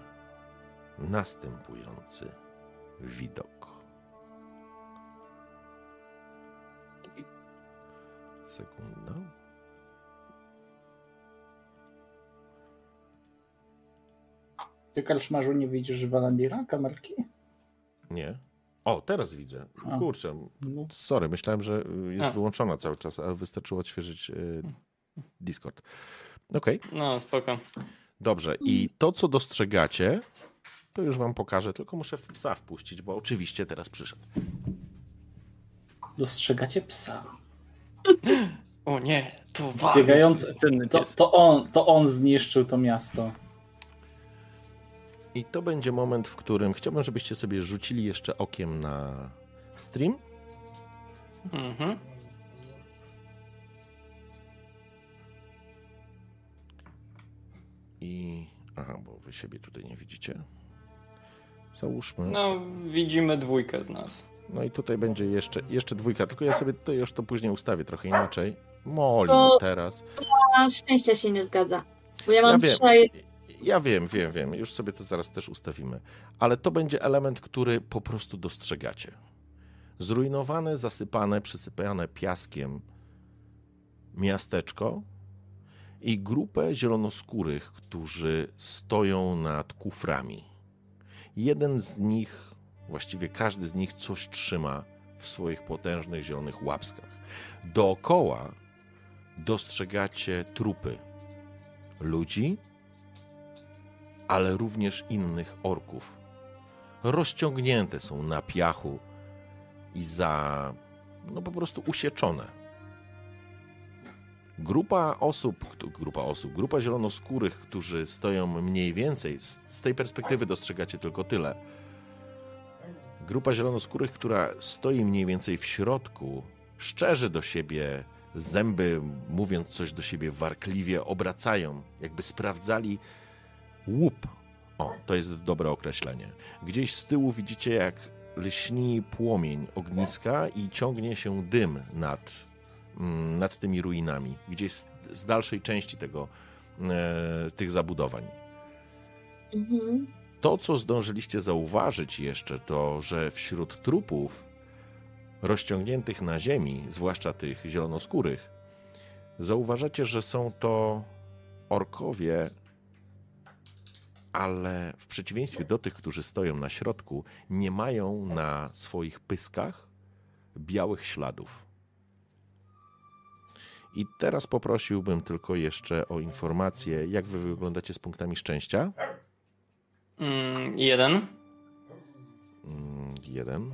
następujący widok. Sekunda. Ty, Karczmarzu, nie widzisz Walandira, kamerki? Nie. O, teraz widzę. A. Kurczę, No. sorry, myślałem, że jest A. wyłączona cały czas, a wystarczyło odświeżyć y, Discord. Okej, No, spoko. Dobrze. I to, co dostrzegacie, to już wam pokażę, tylko muszę psa wpuścić, bo oczywiście teraz przyszedł. Dostrzegacie psa. O nie, to wariat. Biegający. To, to, on, to on zniszczył to miasto. I to będzie moment, w którym chciałbym, żebyście sobie rzucili jeszcze okiem na stream. Mhm. I. Aha, bo wy siebie tutaj nie widzicie. Załóżmy. No, widzimy dwójkę z nas. No i tutaj będzie jeszcze, jeszcze dwójka, tylko ja sobie tutaj już to później ustawię trochę inaczej. Moli To- teraz. A szczęścia się nie zgadza. Bo ja Ja mam wiem. trzy. Ja wiem, wiem, wiem. Już sobie to zaraz też ustawimy. Ale to będzie element, który po prostu dostrzegacie. Zrujnowane, zasypane, przysypane piaskiem miasteczko i grupę zielonoskórych, którzy stoją nad kuframi. Jeden z nich, właściwie każdy z nich coś trzyma w swoich potężnych zielonych łapskach. Dookoła dostrzegacie trupy ludzi, ale również innych orków. Rozciągnięte są na piachu i za, no po prostu usieczone. Grupa osób, grupa osób, grupa zielonoskórych, którzy stoją mniej więcej, z, tej perspektywy dostrzegacie tylko tyle. Grupa zielonoskórych, która stoi mniej więcej w środku, szczerzy do siebie zęby, mówiąc coś do siebie warkliwie, obracają, jakby sprawdzali łup. O, to jest dobre określenie. Gdzieś z tyłu widzicie, jak lśni płomień ogniska i ciągnie się dym nad, nad tymi ruinami. Gdzieś z, z dalszej części tego, e, tych zabudowań. Mhm. To, co zdążyliście zauważyć jeszcze, to, że wśród trupów rozciągniętych na ziemi, zwłaszcza tych zielonoskórych, zauważacie, że są to orkowie, ale w przeciwieństwie do tych, którzy stoją na środku, nie mają na swoich pyskach białych śladów. I teraz poprosiłbym tylko jeszcze o informację, jak wy wyglądacie z punktami szczęścia. Mm, jeden. Mm, Jeden.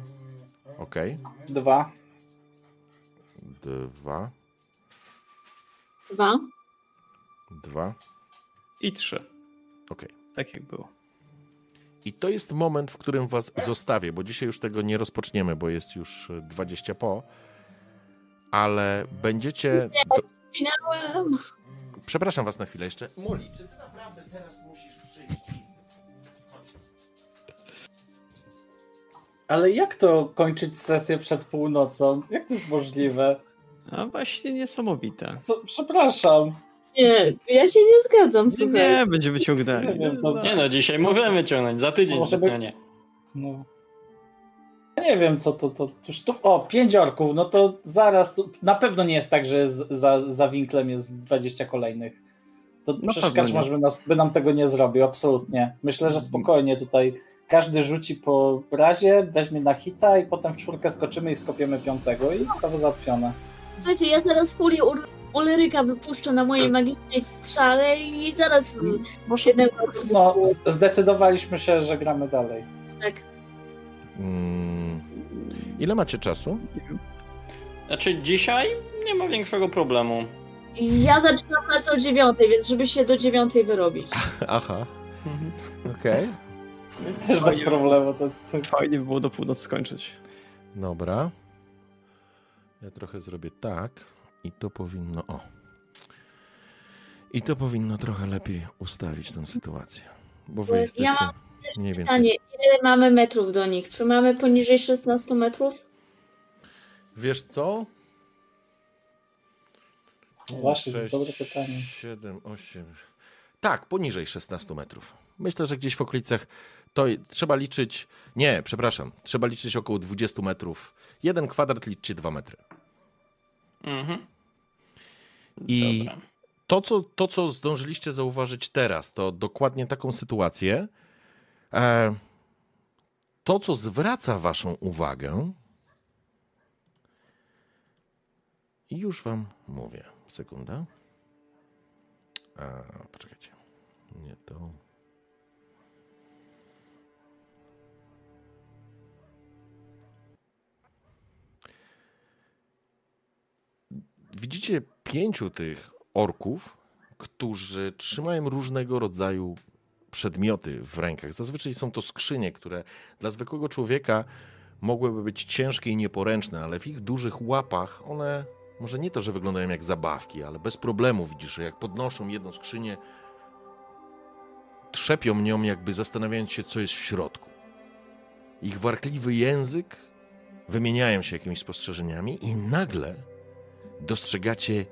Ok. Dwa. Dwa. Dwa. Dwa. I trzy. Ok. Tak jak było. I to jest moment, w którym was zostawię, bo dzisiaj już tego nie rozpoczniemy, bo jest już e, 20 po. Ale będziecie. Do... Finałem. Przepraszam was na chwilę jeszcze. Moli, czy ty naprawdę teraz musisz przyjść? Ale jak to kończyć sesję przed północą? Jak to jest możliwe? A właśnie niesamowite. Co, przepraszam. Nie, ja się nie zgadzam, Nie, słuchaj. nie będziemy ciągnęli. Nie wiem, to- Nie no, dzisiaj możemy ciągnąć, za tydzień Może by-. No. Ja nie wiem, co to, to już tu, o, pięć orków, no to zaraz, tu, na pewno nie jest tak, że z, za, za winklem jest 20 kolejnych. To przecież Kaczmarz nie. by, nas, by nam tego nie zrobił, absolutnie. Myślę, że spokojnie tutaj każdy rzuci po razie, weźmie na hita i potem w czwórkę skoczymy i skopiemy piątego i sprawa załatwiona. Słuchajcie, ja zaraz furię Ur- Uleryka wypuszczę na mojej magicznej strzale i zaraz z- Może, jednego no, zdecydowaliśmy się, że gramy dalej. tak. Mm, ile macie czasu? Znaczy dzisiaj nie ma większego problemu. Ja zaczynam pracę o dziewiątej, więc żeby się do dziewiątej wyrobić. Aha, okej. Też bez problemu. To, to... Fajnie by było do północy skończyć. Dobra. Ja trochę zrobię tak i to powinno. O. I to powinno trochę lepiej ustawić tę sytuację. Bo wy Ja jesteście mam mniej więcej. Pytanie, ile mamy metrów do nich? Czy mamy poniżej 16 metrów? Wiesz co? No właśnie, to jest dobre pytanie. 7, 8. Tak, poniżej 16 metrów. Myślę, że gdzieś w okolicach to trzeba liczyć. Nie, przepraszam. Trzeba liczyć około 20 metrów. Jeden kwadrat liczcie 2 metry. Mhm. I Dobra. to co, to, co zdążyliście zauważyć teraz, to dokładnie taką sytuację. E, to, co zwraca Waszą uwagę, już Wam mówię. Sekunda. E, poczekajcie. Nie to. Widzicie pięciu tych orków, którzy trzymają różnego rodzaju przedmioty w rękach. Zazwyczaj są to skrzynie, które dla zwykłego człowieka mogłyby być ciężkie i nieporęczne, ale w ich dużych łapach one może nie to, że wyglądają jak zabawki, ale bez problemu widzisz, jak podnoszą jedną skrzynię, trzepią nią, jakby zastanawiając się, co jest w środku. Ich warkliwy język wymieniają się jakimiś spostrzeżeniami i nagle dostrzegacie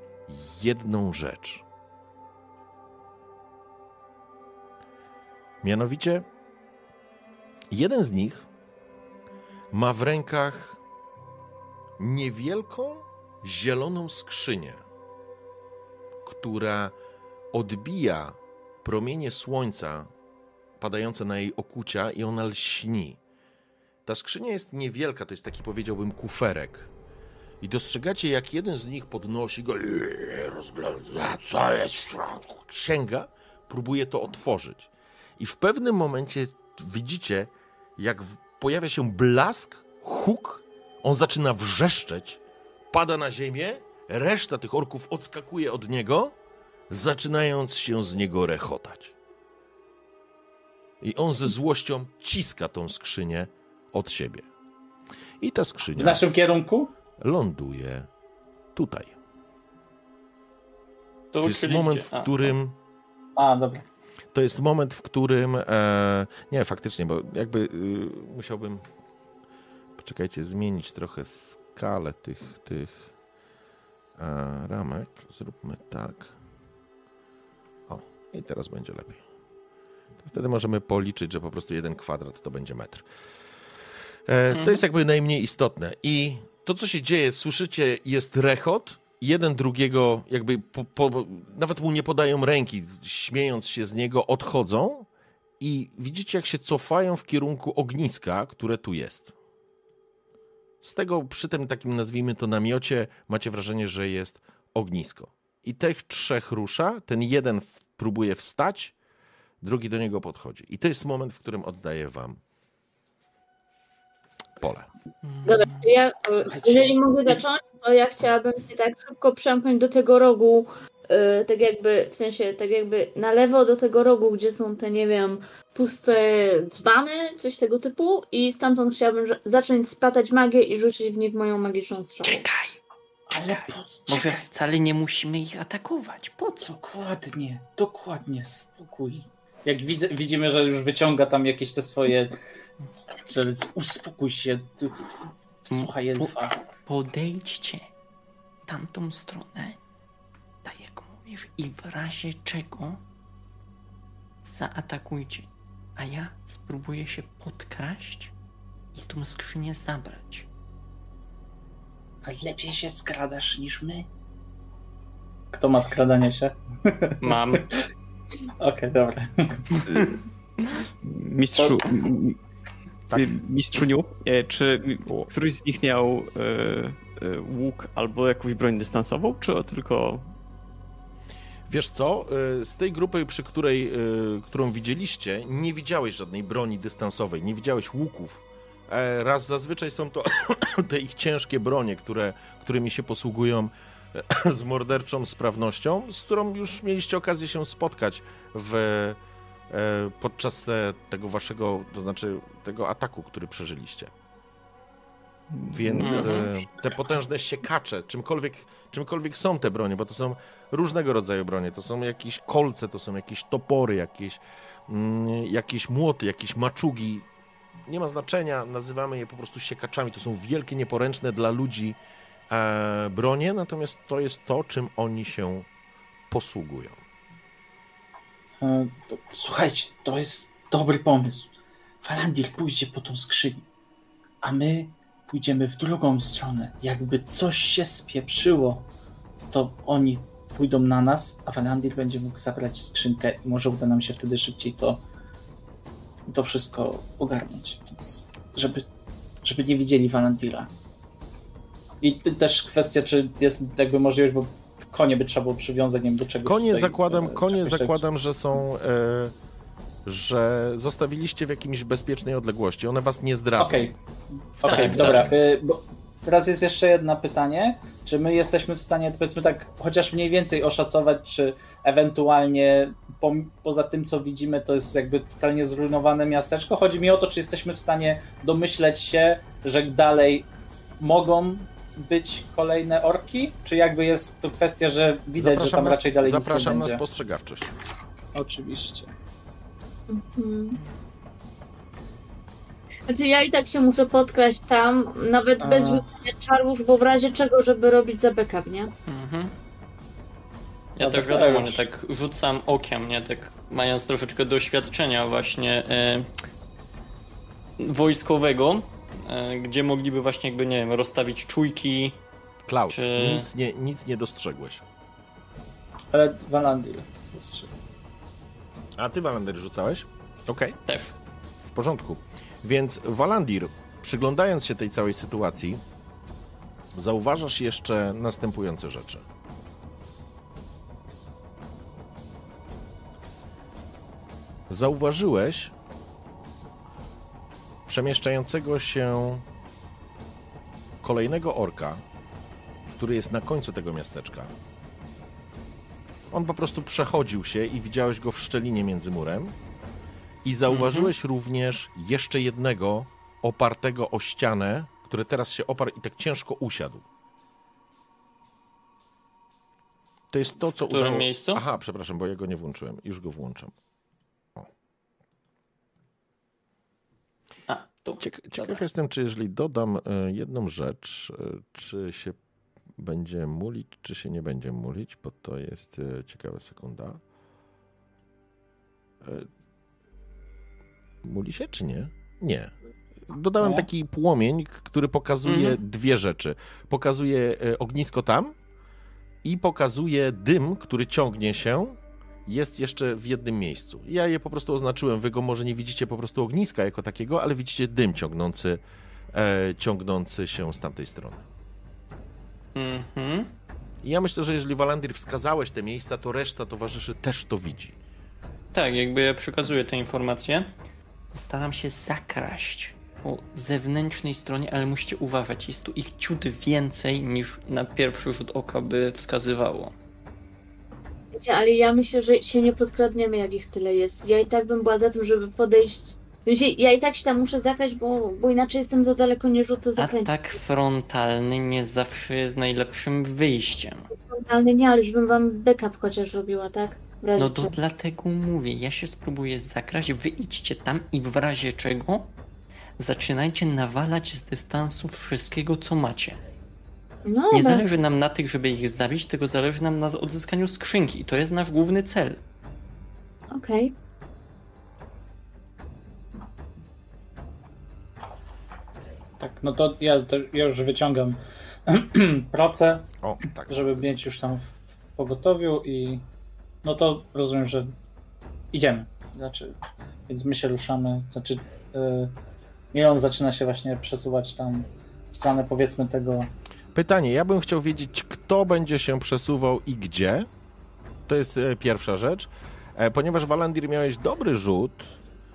jedną rzecz. Mianowicie, jeden z nich ma w rękach niewielką, zieloną skrzynię, która odbija promienie słońca padające na jej okucia i ona lśni. Ta skrzynia jest niewielka, to jest taki powiedziałbym kuferek. I dostrzegacie, jak jeden z nich podnosi go, rozgląda, co jest w środku. Sięga, próbuje to otworzyć. I w pewnym momencie widzicie, jak w- pojawia się blask, huk, on zaczyna wrzeszczeć, pada na ziemię, reszta tych orków odskakuje od niego, zaczynając się z niego rechotać. I on ze złością ciska tą skrzynię od siebie. I ta W skrzynia naszym kierunku? ląduje tutaj. To, To jest moment, w A, którym A, dobra. To jest moment, w którym. E, nie, faktycznie, bo jakby y, musiałbym. Poczekajcie, zmienić trochę skalę tych, tych e, ramek. Zróbmy tak. O, i teraz będzie lepiej. To wtedy możemy policzyć, że po prostu jeden kwadrat to będzie metr. E, to jest jakby najmniej istotne. I to, co się dzieje, słyszycie, jest rechot. Jeden drugiego, jakby po, po, nawet mu nie podają ręki, śmiejąc się z niego, odchodzą i widzicie, jak się cofają w kierunku ogniska, które tu jest. Z tego przy tym takim, nazwijmy to, namiocie, macie wrażenie, że jest ognisko. I tych trzech rusza, ten jeden próbuje wstać, drugi do niego podchodzi. I to jest moment, w którym oddaję wam pole. Dobra, to ja, e, jeżeli mogę zacząć, to ja chciałabym się tak szybko przemknąć do tego rogu, e, tak jakby, w sensie, tak jakby na lewo do tego rogu, gdzie są te, nie wiem, puste dzbany, coś tego typu i stamtąd chciałabym zacząć splatać magię i rzucić w nich moją magiczną strzałę. Czekaj! Ale po Może wcale nie musimy ich atakować. Po co? Dokładnie, dokładnie, spokój. Jak widzę, widzimy, że już wyciąga tam jakieś te swoje. Że uspokój się. Słuchaj, elfa. Podejdźcie w tamtą stronę, tak jak mówisz, i w razie czego zaatakujcie. A ja spróbuję się podkraść i tą skrzynię zabrać. Ale lepiej się skradasz niż my. Kto ma skradanie się? Mam. Okej, dobra. Mistrzu, Tak. Mistrzuniu, e, czy któryś z nich miał e, e, łuk albo jakąś broń dystansową, czy tylko Wiesz co? Z tej grupy, przy której, którą widzieliście, nie widziałeś żadnej broni dystansowej, nie widziałeś łuków. Raz zazwyczaj są to te ich ciężkie bronie, które, którymi się posługują z morderczą sprawnością, z którą już mieliście okazję się spotkać w, e, podczas e, tego waszego, to znaczy tego ataku, który przeżyliście. Więc Mhm. e, te potężne siekacze, czymkolwiek, czymkolwiek są te bronie, bo to są różnego rodzaju bronie, to są jakieś kolce, to są jakieś topory, jakieś, mm, jakieś młoty, jakieś maczugi. Nie ma znaczenia, nazywamy je po prostu siekaczami. To są wielkie, nieporęczne dla ludzi e, bronie, natomiast to jest to, czym oni się posługują. E, to- Słuchajcie, to jest dobry pomysł. Falandir pójdzie po tą skrzynię, a my pójdziemy w drugą stronę. Jakby coś się spieprzyło, to oni pójdą na nas, a Valandir będzie mógł zabrać skrzynkę i może uda nam się wtedy szybciej to, to wszystko ogarnąć. Więc żeby, żeby nie widzieli Valandira. I też kwestia, czy jest jakby możliwość, bo konie by trzeba było przywiązać, nie wiem do czego. Konie tutaj, zakładam, e, konie czegoś zakładam, że są, e, że zostawiliście w jakimś bezpiecznej odległości. One was nie zdradzą. Okej, Tak, dobra. tak. y, Bo teraz jest jeszcze jedno pytanie. Czy my jesteśmy w stanie, powiedzmy tak, chociaż mniej więcej oszacować, czy ewentualnie po, poza tym, co widzimy, to jest jakby totalnie zrujnowane miasteczko? Chodzi mi o to, czy jesteśmy w stanie domyśleć się, że dalej mogą być kolejne orki? Czy jakby jest to kwestia, że widać, że tam na, raczej dalej zapraszam nic nie na będzie? spostrzegawczość. Oczywiście. Mhm. Znaczy ja i tak się muszę podkraść tam, nawet A. bez rzucania czarów, bo w razie czego, żeby robić za backup, nie? Mhm. Ja Dobra, też wiadomo, nie tak rzucam okiem, nie tak mając troszeczkę doświadczenia właśnie e, wojskowego, gdzie mogliby właśnie jakby, nie wiem, rozstawić czujki. Klaus, Czy- nic, nie, nic nie dostrzegłeś. Ale Valandir. dostrzegł. A ty, Walandir, rzucałeś? Okej, Też. w porządku. Więc Walandir, przyglądając się tej całej sytuacji, zauważasz jeszcze następujące rzeczy. Zauważyłeś przemieszczającego się kolejnego orka, który jest na końcu tego miasteczka. On po prostu przechodził się i widziałeś go w szczelinie między murem. I zauważyłeś również jeszcze jednego opartego o ścianę, który teraz się oparł i tak ciężko usiadł. To jest to, co którym udało... miejscu? Aha, przepraszam, bo ja go nie włączyłem. Już go włączam. A, tu. Cieka ciekaw Dobra. jestem, czy jeżeli dodam e, jedną rzecz, e, czy się będzie mulić, czy się nie będzie mulić, bo to jest e, ciekawa sekunda. Muli się, czy nie? Nie. Dodałem Nie? taki płomień, który pokazuje Mhm. dwie rzeczy. Pokazuje ognisko tam i pokazuje dym, który ciągnie się jest jeszcze w jednym miejscu. Ja je po prostu oznaczyłem. Wy go może nie widzicie po prostu ogniska jako takiego, ale widzicie dym ciągnący, e, ciągnący się z tamtej strony. Mhm. I ja myślę, że jeżeli Walandir wskazałeś te miejsca, to reszta towarzyszy też to widzi. Tak, jakby ja przekazuję te informacje. Staram się zakraść po zewnętrznej stronie, ale musicie uważać, jest tu ich ciut więcej niż na pierwszy rzut oka by wskazywało. Ale ja myślę, że się nie podkradniemy, jak ich tyle jest. Ja i tak bym była za tym, żeby podejść. Ja i tak się tam muszę zakraść, bo, bo inaczej jestem za daleko, nie rzucę zakrętu. Atak frontalny nie zawsze jest najlepszym wyjściem. Ale nie, ale żebym wam backup chociaż robiła, tak? No to czego. dlatego mówię, ja się spróbuję zakraść, wy idźcie tam i w razie czego zaczynajcie nawalać z dystansu wszystkiego, co macie. No, Nie dobra. zależy nam na tych, żeby ich zabić, tylko zależy nam na odzyskaniu skrzynki i to jest nasz główny cel. Okej. Tak, no to ja, to ja już wyciągam proce, O, tak. żeby mieć już tam w, w pogotowiu i no to rozumiem, że idziemy. Znaczy, więc my się ruszamy. Znaczy, yy, Milon zaczyna się właśnie przesuwać tam w stronę powiedzmy tego. Pytanie, ja bym chciał wiedzieć, kto będzie się przesuwał i gdzie. To jest e, pierwsza rzecz. E, Ponieważ Walandir miałeś dobry rzut,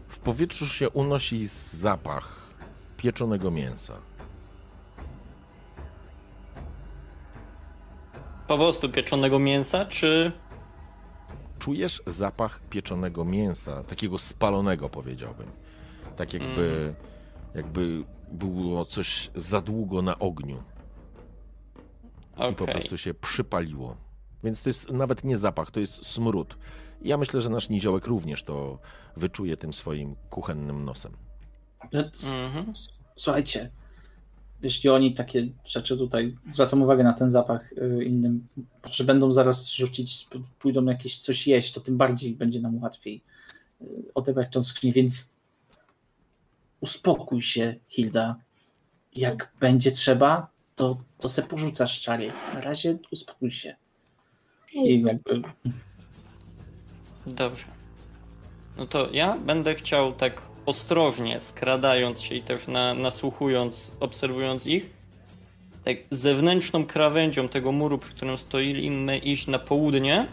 w powietrzu się unosi zapach pieczonego mięsa. Po prostu pieczonego mięsa, czy czujesz zapach pieczonego mięsa, takiego spalonego powiedziałbym. Tak jakby, jakby było coś za długo na ogniu i po prostu się przypaliło. Więc to jest nawet nie zapach, to jest smród. Ja myślę, że nasz niziołek również to wyczuje tym swoim kuchennym nosem. No, Mhm. Słuchajcie, jeśli oni takie rzeczy tutaj, zwracam uwagę na ten zapach y, innym, że będą zaraz rzucić, pójdą jakieś coś jeść, to tym bardziej będzie nam łatwiej y, odebrać tą skrzynię, więc uspokój się, Hilda. Jak będzie trzeba, to, to se porzucasz czary. Na razie uspokój się. i jakby Dobrze. No to ja będę chciał tak ostrożnie, skradając się i też na, nasłuchując, obserwując ich, tak zewnętrzną krawędzią tego muru, przy którym stoimy, iść na południe,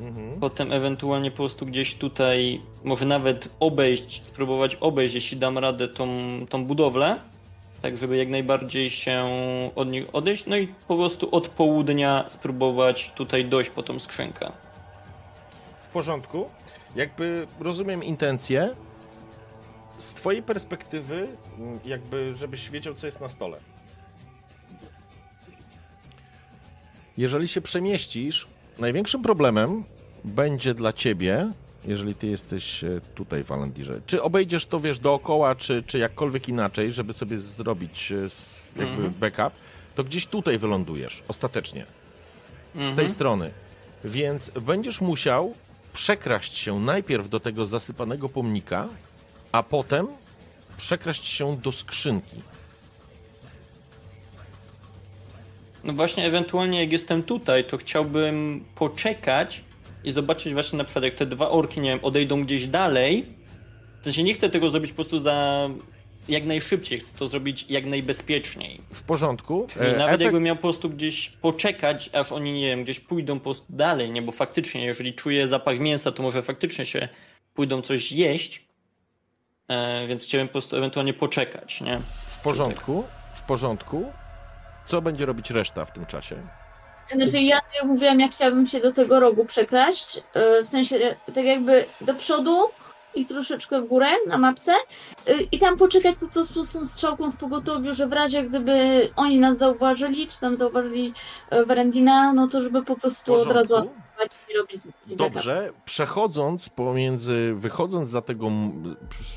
Mhm. potem ewentualnie po prostu gdzieś tutaj, może nawet obejść, spróbować obejść, jeśli dam radę, tą, tą budowlę, tak żeby jak najbardziej się od nich odejść, no i po prostu od południa spróbować tutaj dojść po tą skrzynkę. W porządku. Jakby rozumiem intencje. Z twojej perspektywy, m, jakby żebyś wiedział, co jest na stole. Jeżeli się przemieścisz, największym problemem będzie dla ciebie, jeżeli ty jesteś e, tutaj w Alandirze. Czy obejdziesz to, wiesz, dookoła, czy, czy jakkolwiek inaczej, żeby sobie zrobić e, jakby Mhm. backup, to gdzieś tutaj wylądujesz, ostatecznie z tej Mhm. strony. Więc będziesz musiał przekraść się najpierw do tego zasypanego pomnika, a potem przekraść się do skrzynki. No właśnie, ewentualnie jak jestem tutaj, to chciałbym poczekać i zobaczyć właśnie na przykład jak te dwa orki, nie wiem, odejdą gdzieś dalej. W sensie nie chcę tego zrobić po prostu za jak najszybciej, chcę to zrobić jak najbezpieczniej. W porządku. Czyli E, nawet efekt- jakbym miał po prostu gdzieś poczekać, aż oni, nie wiem, gdzieś pójdą po prostu dalej, nie? Bo faktycznie, jeżeli czuję zapach mięsa, to może faktycznie się pójdą coś jeść. E, więc chciałbym po prostu ewentualnie poczekać, nie? W porządku. W porządku. Co będzie robić reszta w tym czasie? Znaczy ja jak mówiłam, jak chciałabym się do tego rogu przekraść, yy, w sensie tak jakby do przodu i troszeczkę w górę na mapce yy, i tam poczekać po prostu z tą strzałką w pogotowiu, że w razie gdyby oni nas zauważyli, czy tam zauważyli Werendina, no to żeby po prostu od razu robić Dobrze, przechodząc pomiędzy, wychodząc za tego,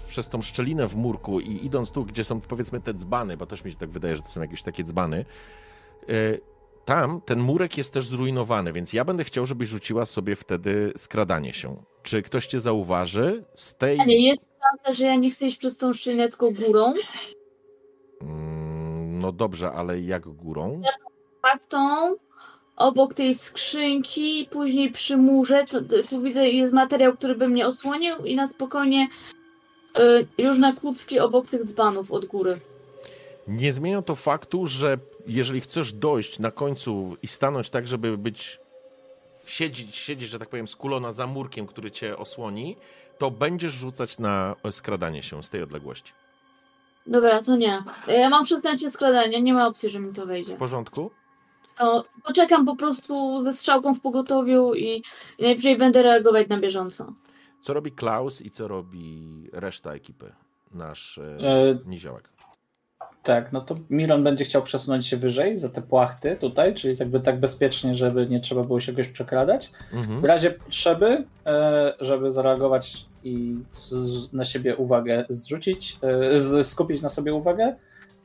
przez- tą szczelinę w murku i idąc tu, gdzie są powiedzmy te dzbany, bo też mi się tak wydaje, że to są jakieś takie dzbany, e, tam ten murek jest też zrujnowany, więc ja będę chciał, żebyś rzuciła sobie wtedy skradanie się. Czy ktoś cię zauważy z tej... Nie, jest szansa, że ja nie chcę iść przez tą szczelinę, tylko górą. Mm, No dobrze, ale jak górą? faktą obok tej skrzynki, później przy murze, tu widzę jest materiał, który by mnie osłonił i na spokojnie y, już na kłódzki obok tych dzbanów od góry. Nie zmienia to faktu, że jeżeli chcesz dojść na końcu i stanąć tak, żeby być siedzieć, siedzieć, że tak powiem, skulona za murkiem, który cię osłoni, to będziesz rzucać na skradanie się z tej odległości. Dobra, to nie. Ja mam 16 składania, nie ma opcji, że mi to W wejdzie. porządku? To poczekam po prostu ze strzałką w pogotowiu i i najwyżej będę reagować na bieżąco. Co robi Klaus i co robi reszta ekipy? Nasz e, E, niziołek. Tak, no to Miron będzie chciał przesunąć się wyżej za te płachty tutaj, czyli jakby tak bezpiecznie, żeby nie trzeba było się jakoś przekradać. W Mhm. razie potrzeby, e, żeby zareagować i na siebie uwagę zrzucić, e, skupić na sobie uwagę,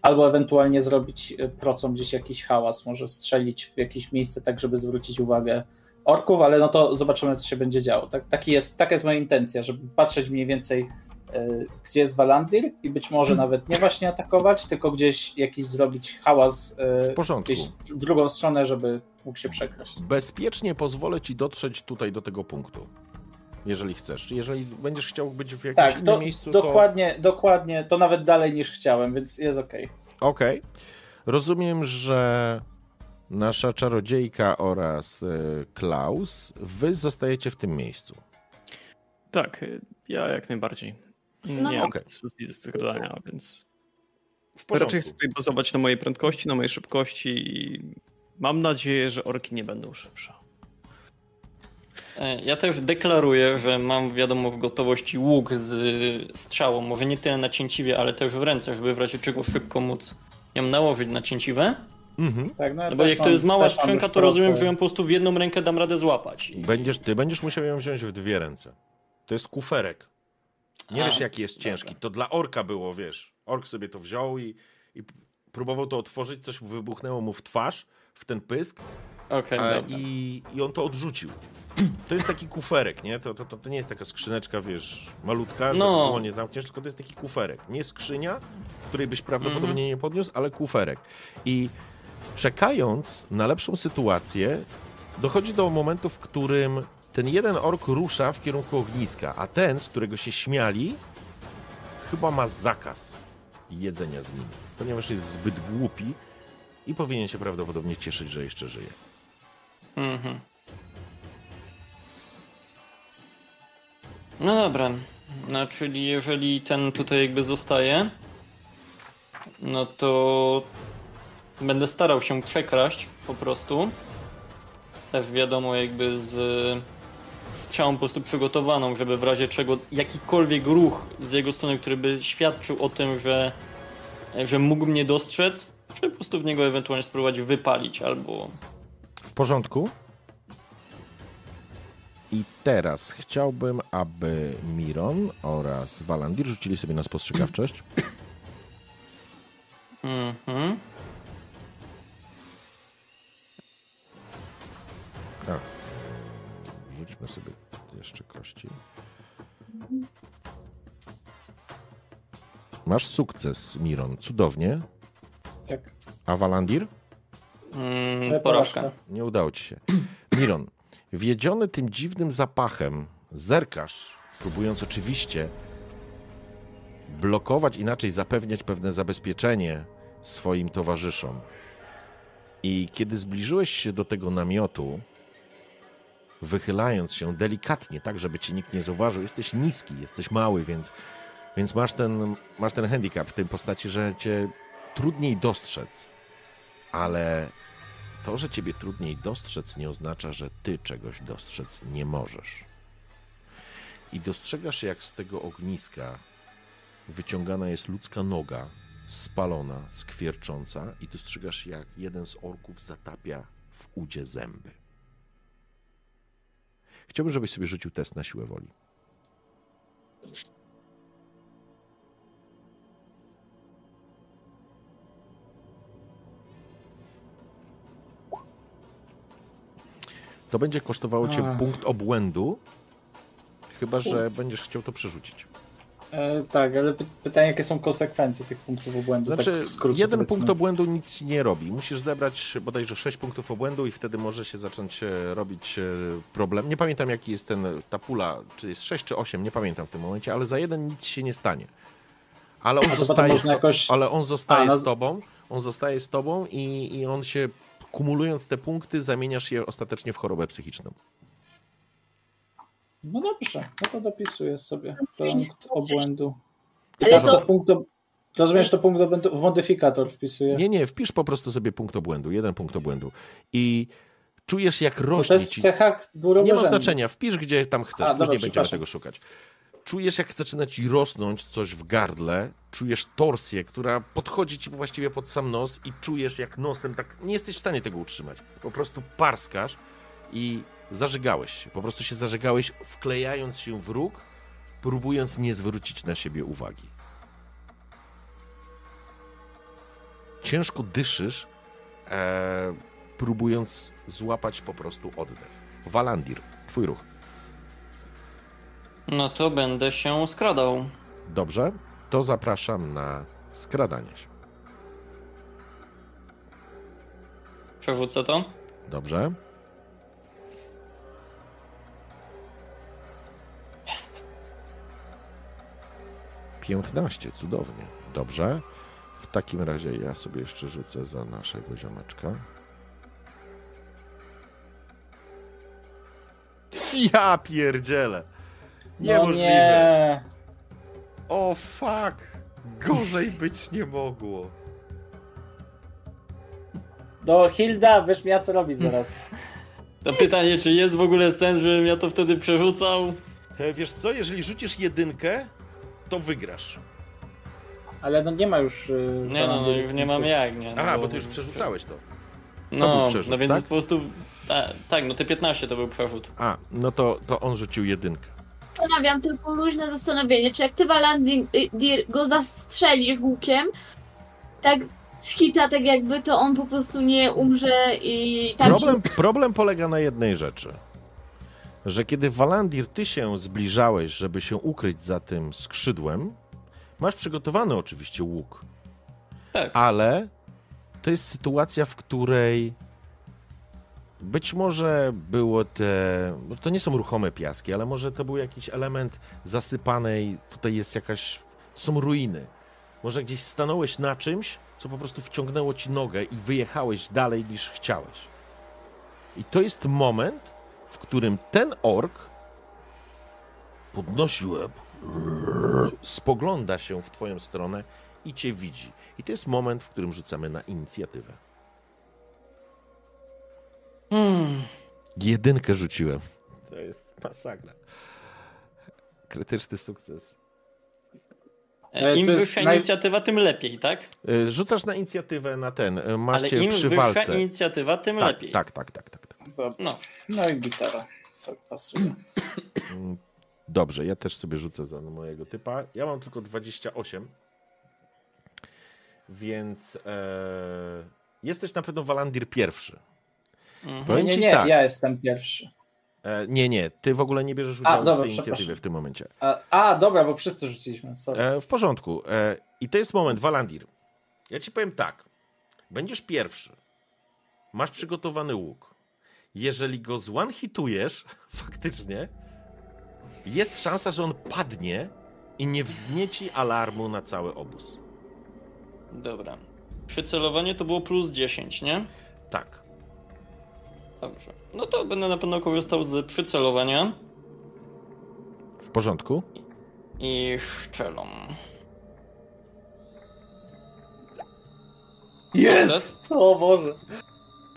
albo ewentualnie zrobić e, procą gdzieś jakiś hałas, może strzelić w jakieś miejsce tak, żeby zwrócić uwagę orków, ale no to zobaczymy, co się będzie działo. Tak, taki jest, taka jest moja intencja, żeby patrzeć mniej więcej gdzie jest Walandir i być może nawet nie właśnie atakować, tylko gdzieś jakiś zrobić hałas e, W porządku. gdzieś w drugą stronę, żeby mógł się przekraść. Bezpiecznie pozwolę ci dotrzeć tutaj do tego punktu. Jeżeli chcesz. Jeżeli będziesz chciał być w jakimś Tak, innym do, miejscu, to... dokładnie, dokładnie, to nawet dalej niż chciałem, więc jest okej. Okej. Rozumiem, że nasza czarodziejka oraz e, Klaus, wy zostajecie w tym miejscu. Tak, ja jak najbardziej. No Nie mam okej. dyskusji ze skradania, więc W raczej chcę tutaj bazować na mojej prędkości, na mojej szybkości i mam nadzieję, że orki nie będą szybsze. E, Ja też deklaruję, że mam wiadomo w gotowości łuk z strzałą, może nie tyle na cięciwie, ale też w ręce, żeby w razie czego szybko móc ją nałożyć na cięciwe. Mhm. Tak, no, No bo jak to mam- jest mała skrzynka, to rozumiem, że ją po prostu w jedną rękę dam radę złapać. I... Będziesz, ty będziesz musiał ją wziąć w dwie ręce. To jest kuferek. Nie A, wiesz, jaki jest dobra. ciężki. To dla orka było, wiesz. Ork sobie to wziął i, i próbował to otworzyć, coś wybuchnęło mu w twarz, w ten pysk Okej, a, dobra. i, i on to odrzucił. To jest taki kuferek, nie? To, to, to, to nie jest taka skrzyneczka, wiesz, malutka, że No. no. nie zamkniesz, tylko to jest taki kuferek. Nie skrzynia, której byś prawdopodobnie Mhm. nie podniósł, ale kuferek. I czekając na lepszą sytuację, dochodzi do momentu, w którym ten jeden ork rusza w kierunku ogniska, a ten, z którego się śmiali, chyba ma zakaz jedzenia z nim, ponieważ jest zbyt głupi i powinien się prawdopodobnie cieszyć, że jeszcze żyje. Mhm. No dobra. No, czyli jeżeli ten tutaj jakby zostaje, no to będę starał się przekraść po prostu. Też wiadomo, jakby z strzałą po prostu przygotowaną, żeby w razie czego jakikolwiek ruch z jego strony, który by świadczył o tym, że, że mógł mnie dostrzec, żeby po prostu w niego ewentualnie spróbować wypalić albo W porządku. I teraz chciałbym, aby Miron oraz Walandir rzucili sobie na spostrzegawczość. Mhm. A. Rzućmy sobie jeszcze kości. Masz sukces, Miron. Cudownie. Jak A Walandir? Mm, porażka. Nie udało ci się. Miron, wiedziony tym dziwnym zapachem, zerkasz, próbując oczywiście blokować, inaczej zapewniać pewne zabezpieczenie swoim towarzyszom. I kiedy zbliżyłeś się do tego namiotu, wychylając się delikatnie, tak żeby cię nikt nie zauważył, jesteś niski, jesteś mały, więc, więc masz, ten, masz ten handicap w tej postaci, że cię trudniej dostrzec. Ale to, że ciebie trudniej dostrzec, nie oznacza, że ty czegoś dostrzec nie możesz. I dostrzegasz, jak z tego ogniska wyciągana jest ludzka noga, spalona, skwiercząca, i dostrzegasz, jak jeden z orków zatapia w udzie zęby. Chciałbym, żebyś sobie rzucił test na siłę woli. To będzie kosztowało cię Ach. punkt obłędu, chyba że będziesz chciał to przerzucić. E, tak, ale py- pytanie, jakie są konsekwencje tych punktów obłędu? Znaczy, tak skrócie, jeden powiedzmy. punkt obłędu nic ci nie robi. Musisz zebrać bodajże 6 punktów obłędu i wtedy może się zacząć e, robić e, problem. Nie pamiętam, jaki jest ten, ta pula, czy jest 6 czy 8, nie pamiętam w tym momencie, ale za jeden nic się nie stanie. Ale on zostaje, to, jakoś- ale on zostaje A, no- z tobą, on zostaje z tobą i, i on się, kumulując te punkty, zamieniasz je ostatecznie w chorobę psychiczną. No dobrze, no to dopisuję sobie punkt obłędu. I Ale teraz to- punkt, ob- rozumiesz, to punkt obłędu w modyfikator wpisuję. Nie, nie, wpisz po prostu sobie punkt obłędu, jeden punkt obłędu. I czujesz, jak Bo to rośnie jest ci... w cechach Nie ma znaczenia, wpisz gdzie tam chcesz, A, dobra, później będziemy tego szukać. Czujesz, jak zaczyna ci rosnąć coś w gardle, czujesz torsję, która podchodzi ci właściwie pod sam nos i czujesz, jak nosem tak... Nie jesteś w stanie tego utrzymać. Po prostu parskasz i zażygałeś się. Po prostu się zażygałeś, wklejając się w róg, próbując nie zwrócić na siebie uwagi. Ciężko dyszysz, e, próbując złapać po prostu oddech. Walandir, twój ruch. No to będę się skradał. Dobrze, to zapraszam na skradanie się. Przerzucę to. Dobrze. 15, cudownie. Dobrze. W takim razie ja sobie jeszcze rzucę za naszego ziomeczka. Ja pierdzielę. No Niemożliwe. nie. O fuck. Gorzej być nie mogło. No Hilda, wiesz mi ja co robić zaraz. To pytanie, czy jest w ogóle sens, żebym ja to wtedy przerzucał? E, Wiesz co, jeżeli rzucisz jedynkę, to wygrasz. Ale no nie ma już... y, Nie no, no już nie mam jak, nie? No Aha, bo ty już przerzucałeś to. No, był przerzut, no więc tak? po prostu... Ta, tak, no te 15 to był przerzut. A, no to, to on rzucił jedynkę. Zastanawiam tylko luźne zastanowienie, czy jak ty Walandir go zastrzelisz łukiem, tak z hita, tak jakby, to on po prostu nie umrze i tam Problem, problem polega na jednej rzeczy. Że kiedy Walandir, ty się zbliżałeś, żeby się ukryć za tym skrzydłem, masz przygotowany oczywiście łuk, Tak. ale to jest sytuacja, w której Być może było te. no To nie są ruchome piaski, ale może to był jakiś element zasypanej. Tutaj jest jakaś. To są ruiny. Może gdzieś stanąłeś na czymś, co po prostu wciągnęło ci nogę i wyjechałeś dalej niż chciałeś. I to jest moment, w którym ten ork podnosi łeb, spogląda się w twoją stronę i cię widzi. I to jest moment, w którym rzucamy na inicjatywę. Hmm. Jedynkę rzuciłem. To jest masakra. Krytyczny sukces. Ale Im to jest wyższa naj- inicjatywa, tym lepiej, tak? Y, Rzucasz na inicjatywę na ten. y, Ale Macie im przy wyższa walce. inicjatywa, tym Tak, lepiej. tak, tak, tak, tak, tak. Dobra. No, No i gitara. Tak pasuje. Dobrze, ja też sobie rzucę za mojego typa. Ja mam tylko 28. Więc e, jesteś na pewno Walandir pierwszy. mhm. Powiem Nie, ci nie, tak. ja jestem pierwszy. E, nie, nie, ty w ogóle nie bierzesz udziału dobra, w tej inicjatywie w tym momencie. A, a dobra, bo wszyscy rzuciliśmy. Sorry. E, w porządku. E, I to jest moment, Walandir. Ja ci powiem tak. Będziesz pierwszy. Masz przygotowany łuk. Jeżeli go zone-hitujesz, faktycznie, jest szansa, że on padnie i nie wznieci alarmu na cały obóz. Dobra. Przycelowanie to było plus 10, nie? Tak. Dobrze. No to będę na pewno korzystał z przycelowania W porządku? i szczelą. Jest! O Boże.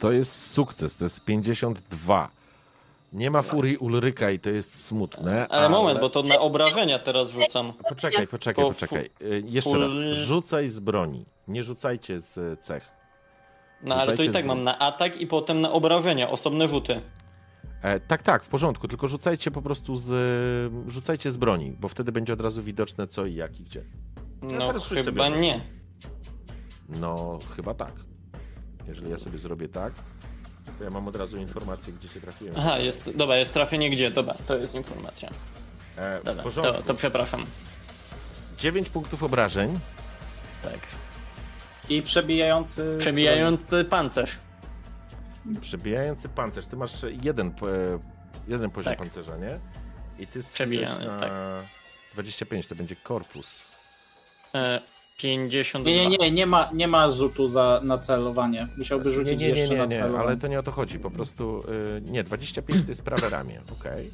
To jest sukces, to jest 52. Nie ma furii Ulryka i to jest smutne. Ale moment, bo to na obrażenia teraz rzucam. Poczekaj, poczekaj, poczekaj. Y, Jeszcze raz. Rzucaj z broni. Nie rzucajcie z e, cech. No ale to i tak mam na atak i potem na obrażenia, osobne rzuty. E, tak, tak, w porządku, tylko rzucajcie po prostu z. e, Rzucajcie z broni, bo wtedy będzie od razu widoczne co i jak i gdzie. No teraz rzuć chyba nie. No, chyba tak. Jeżeli ja sobie zrobię tak, to ja mam od razu informację, gdzie cię trafiłem. Aha, jest, dobra, jest trafienie gdzie, dobra, to jest informacja. E, Dobra, to, to przepraszam. 9 punktów obrażeń. Tak. I przebijający. Przebijający pancerz. Przebijający pancerz. Ty masz jeden, e, jeden poziom Tak. pancerza, nie? I ty Przebijany, na tak. 25, to będzie korpus. E, 52. Nie, nie, nie, nie ma, nie ma rzutu za, na celowanie. Musiałby Nie, rzucić nie, nie, jeszcze nie, na nie, celowanie. ale to nie o to chodzi. Po prostu, y, nie, 25 to jest prawe ramię, okej,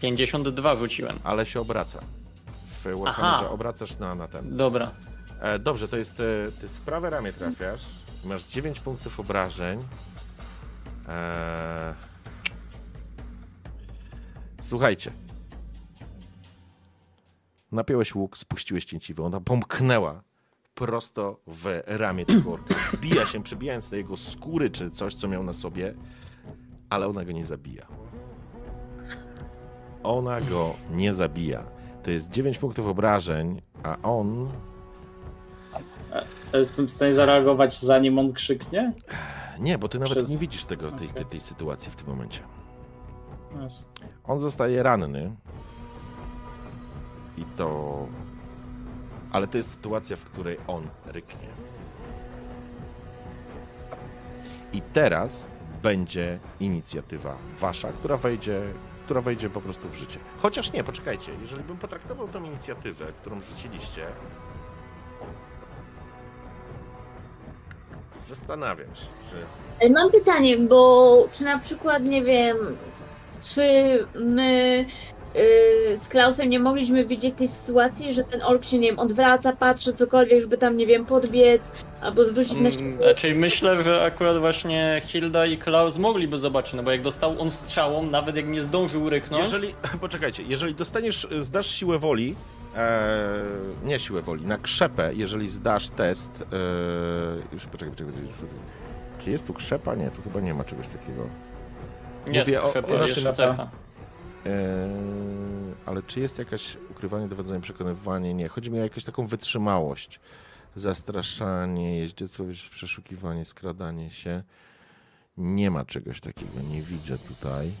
52 rzuciłem. ale się obraca. W Warhammerze obracasz na, na ten. Dobra. E, dobrze, to jest, e, ty z prawe ramię trafiasz, masz 9 punktów obrażeń. E... Słuchajcie. Napiąłeś łuk, spuściłeś cięciwę, ona pomknęła prosto w ramię tego orka. Wbija się, przebijając do jego skóry czy coś, co miał na sobie, ale ona go nie zabija. Ona go nie zabija. To jest 9 punktów obrażeń, a on Jestem w stanie zareagować zanim on krzyknie? Nie, bo ty nawet Przez- nie widzisz tego, tej, tej, tej sytuacji w tym momencie. Jest. On zostaje ranny. I to. Ale to jest sytuacja, w której on ryknie. I teraz będzie inicjatywa wasza, która wejdzie, która wejdzie po prostu w życie. Chociaż nie, poczekajcie, jeżeli bym potraktował tą inicjatywę, którą rzuciliście. Zastanawiam się, czy Mam pytanie, bo czy na przykład, nie wiem, czy my yy, z Klausem nie mogliśmy widzieć tej sytuacji, że ten ork się, nie wiem, odwraca, patrzy cokolwiek, żeby tam, nie wiem, podbiec, albo zwrócić na siebie. Mm, Czyli myślę, że akurat właśnie Hilda i Klaus mogliby zobaczyć, no bo jak dostał on strzałą, nawet jak nie zdążył ryknąć, Jeżeli, poczekajcie, jeżeli dostaniesz, zdasz siłę woli, e, nie siłę woli, na krzepę, jeżeli zdasz test, e, już poczekaj, poczekaj, poczekaj, poczekaj. czy jest tu krzepa? Nie, tu chyba nie ma czegoś takiego. jest mówię o- krzepa, o jest szepa. cecha. E, ale czy jest jakaś ukrywanie, dowodzenie, przekonywanie? Nie, chodzi mi o jakąś taką wytrzymałość. Zastraszanie, jeździectwo, przeszukiwanie, skradanie się. Nie ma czegoś takiego, nie widzę tutaj.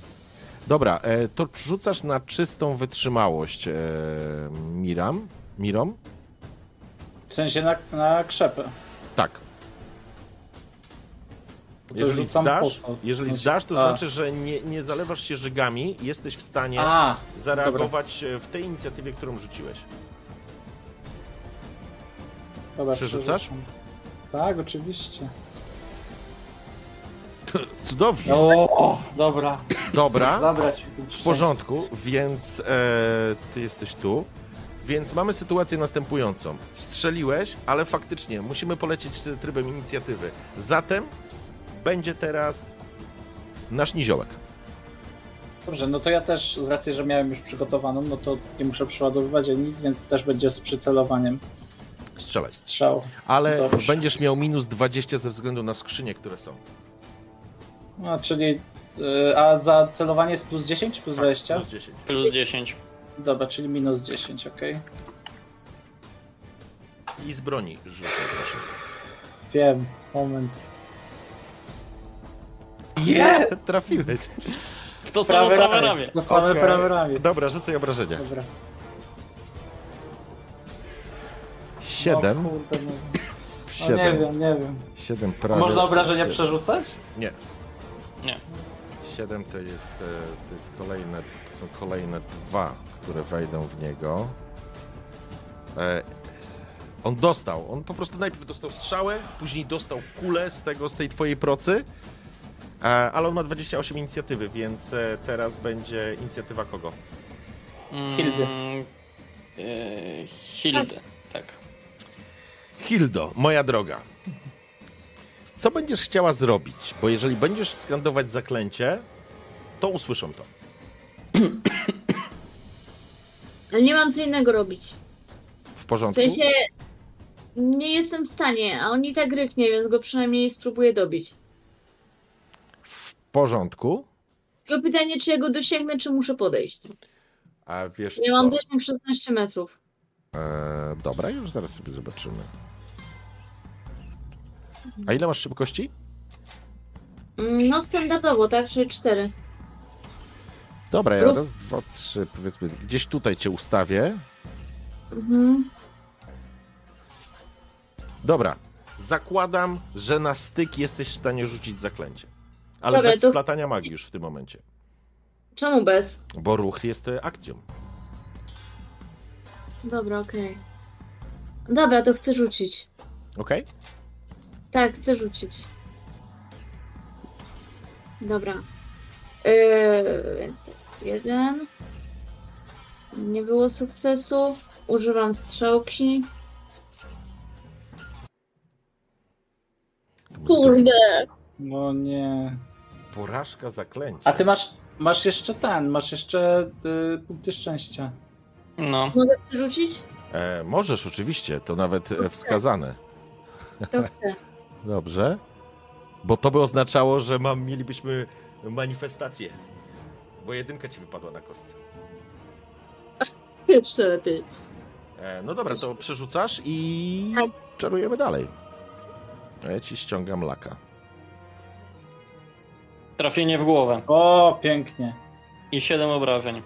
Dobra, e, to rzucasz na czystą wytrzymałość e, Miram? Mirom? W sensie na, na krzepę. Tak. Bo Jeżeli zdasz, jeżeli W sensie- zdasz, to A. znaczy, że nie, nie zalewasz się żygami, jesteś w stanie A, zareagować e, w tej inicjatywie, którą rzuciłeś. dobra, Przerzucasz? przerzucam. Tak, oczywiście. Cudownie. O, dobra. Dobra, Zabrać w porządku, więc e, ty jesteś tu. Więc mamy sytuację następującą. Strzeliłeś, ale faktycznie musimy polecieć trybem inicjatywy. Zatem będzie teraz nasz niziołek. Dobrze, no to ja też z racji, że miałem już przygotowaną, no to nie muszę przeładowywać ani nic, więc też będzie z przycelowaniem Strzelaj. strzał. Ale Dobrze. będziesz miał minus 20 ze względu na skrzynie, które są. No, czyli. y, A za celowanie jest plus 10 plus 20? Tak, Plus 10. Plus 10. Dobra, czyli minus 10, ok. I z broni rzucę, proszę. Wiem, moment. Nie! Trafiłeś. W to samo prawe ramię. To same Okej. prawe ramię. Dobra, rzucaj obrażenia. Dobra. 7. O, kurde, no. O, 7. nie wiem, nie wiem. 7 A prawie. można obrażenia siedem. przerzucać? Nie. Nie. 7 to jest, e, to jest kolejne, to są kolejne dwa, które wejdą w niego. E, on dostał, on po prostu najpierw dostał strzałę, później dostał kulę z tego, z tej twojej procy, ale on ma 28 inicjatywy, więc e, teraz będzie inicjatywa kogo? Hildy. Mm, e, Hildy, tak. Hildo, moja droga. Co będziesz chciała zrobić? Bo jeżeli będziesz skandować zaklęcie, to usłyszą to. Ale nie mam co innego robić. W W porządku? sensie nie jestem w stanie, a on i tak ryknie, więc go przynajmniej spróbuję dobić. Porządku. Tylko pytanie, czy ja go dosięgnę, czy muszę podejść. A wiesz Ja co? mam zasięg 16 metrów. E, dobra, już zaraz sobie zobaczymy. A ile masz szybkości? Mm, No standardowo, tak? Czyli 4. Dobra, ja Rób. raz, dwa, trzy, powiedzmy, gdzieś tutaj cię ustawię. Mhm. Dobra, zakładam, że na styk jesteś w stanie rzucić zaklęcie. Ale Dobra, bez to- splatania magii już w tym momencie. Czemu bez? Bo ruch jest e, akcją. Dobra, okej. Dobra, to chcę rzucić. Okej? Tak, chcę rzucić. Dobra. Yy, więc tak, jeden. Nie było sukcesu. Używam strzałki. Kurde! No nie. Porażka zaklęcia. A ty masz, masz jeszcze ten, masz jeszcze y, punkty szczęścia. No. Mogę przerzucić? E, możesz oczywiście, to nawet e, wskazane. To chcę. Dobrze. Bo to by oznaczało, że mam, mielibyśmy manifestację. Bo jedynka ci wypadła na kostce. Jeszcze lepiej. E, no dobra, to przerzucasz i Tak. czarujemy dalej. A ja ci ściągam laka. Trafienie w głowę O, pięknie. i 7 obrażeń.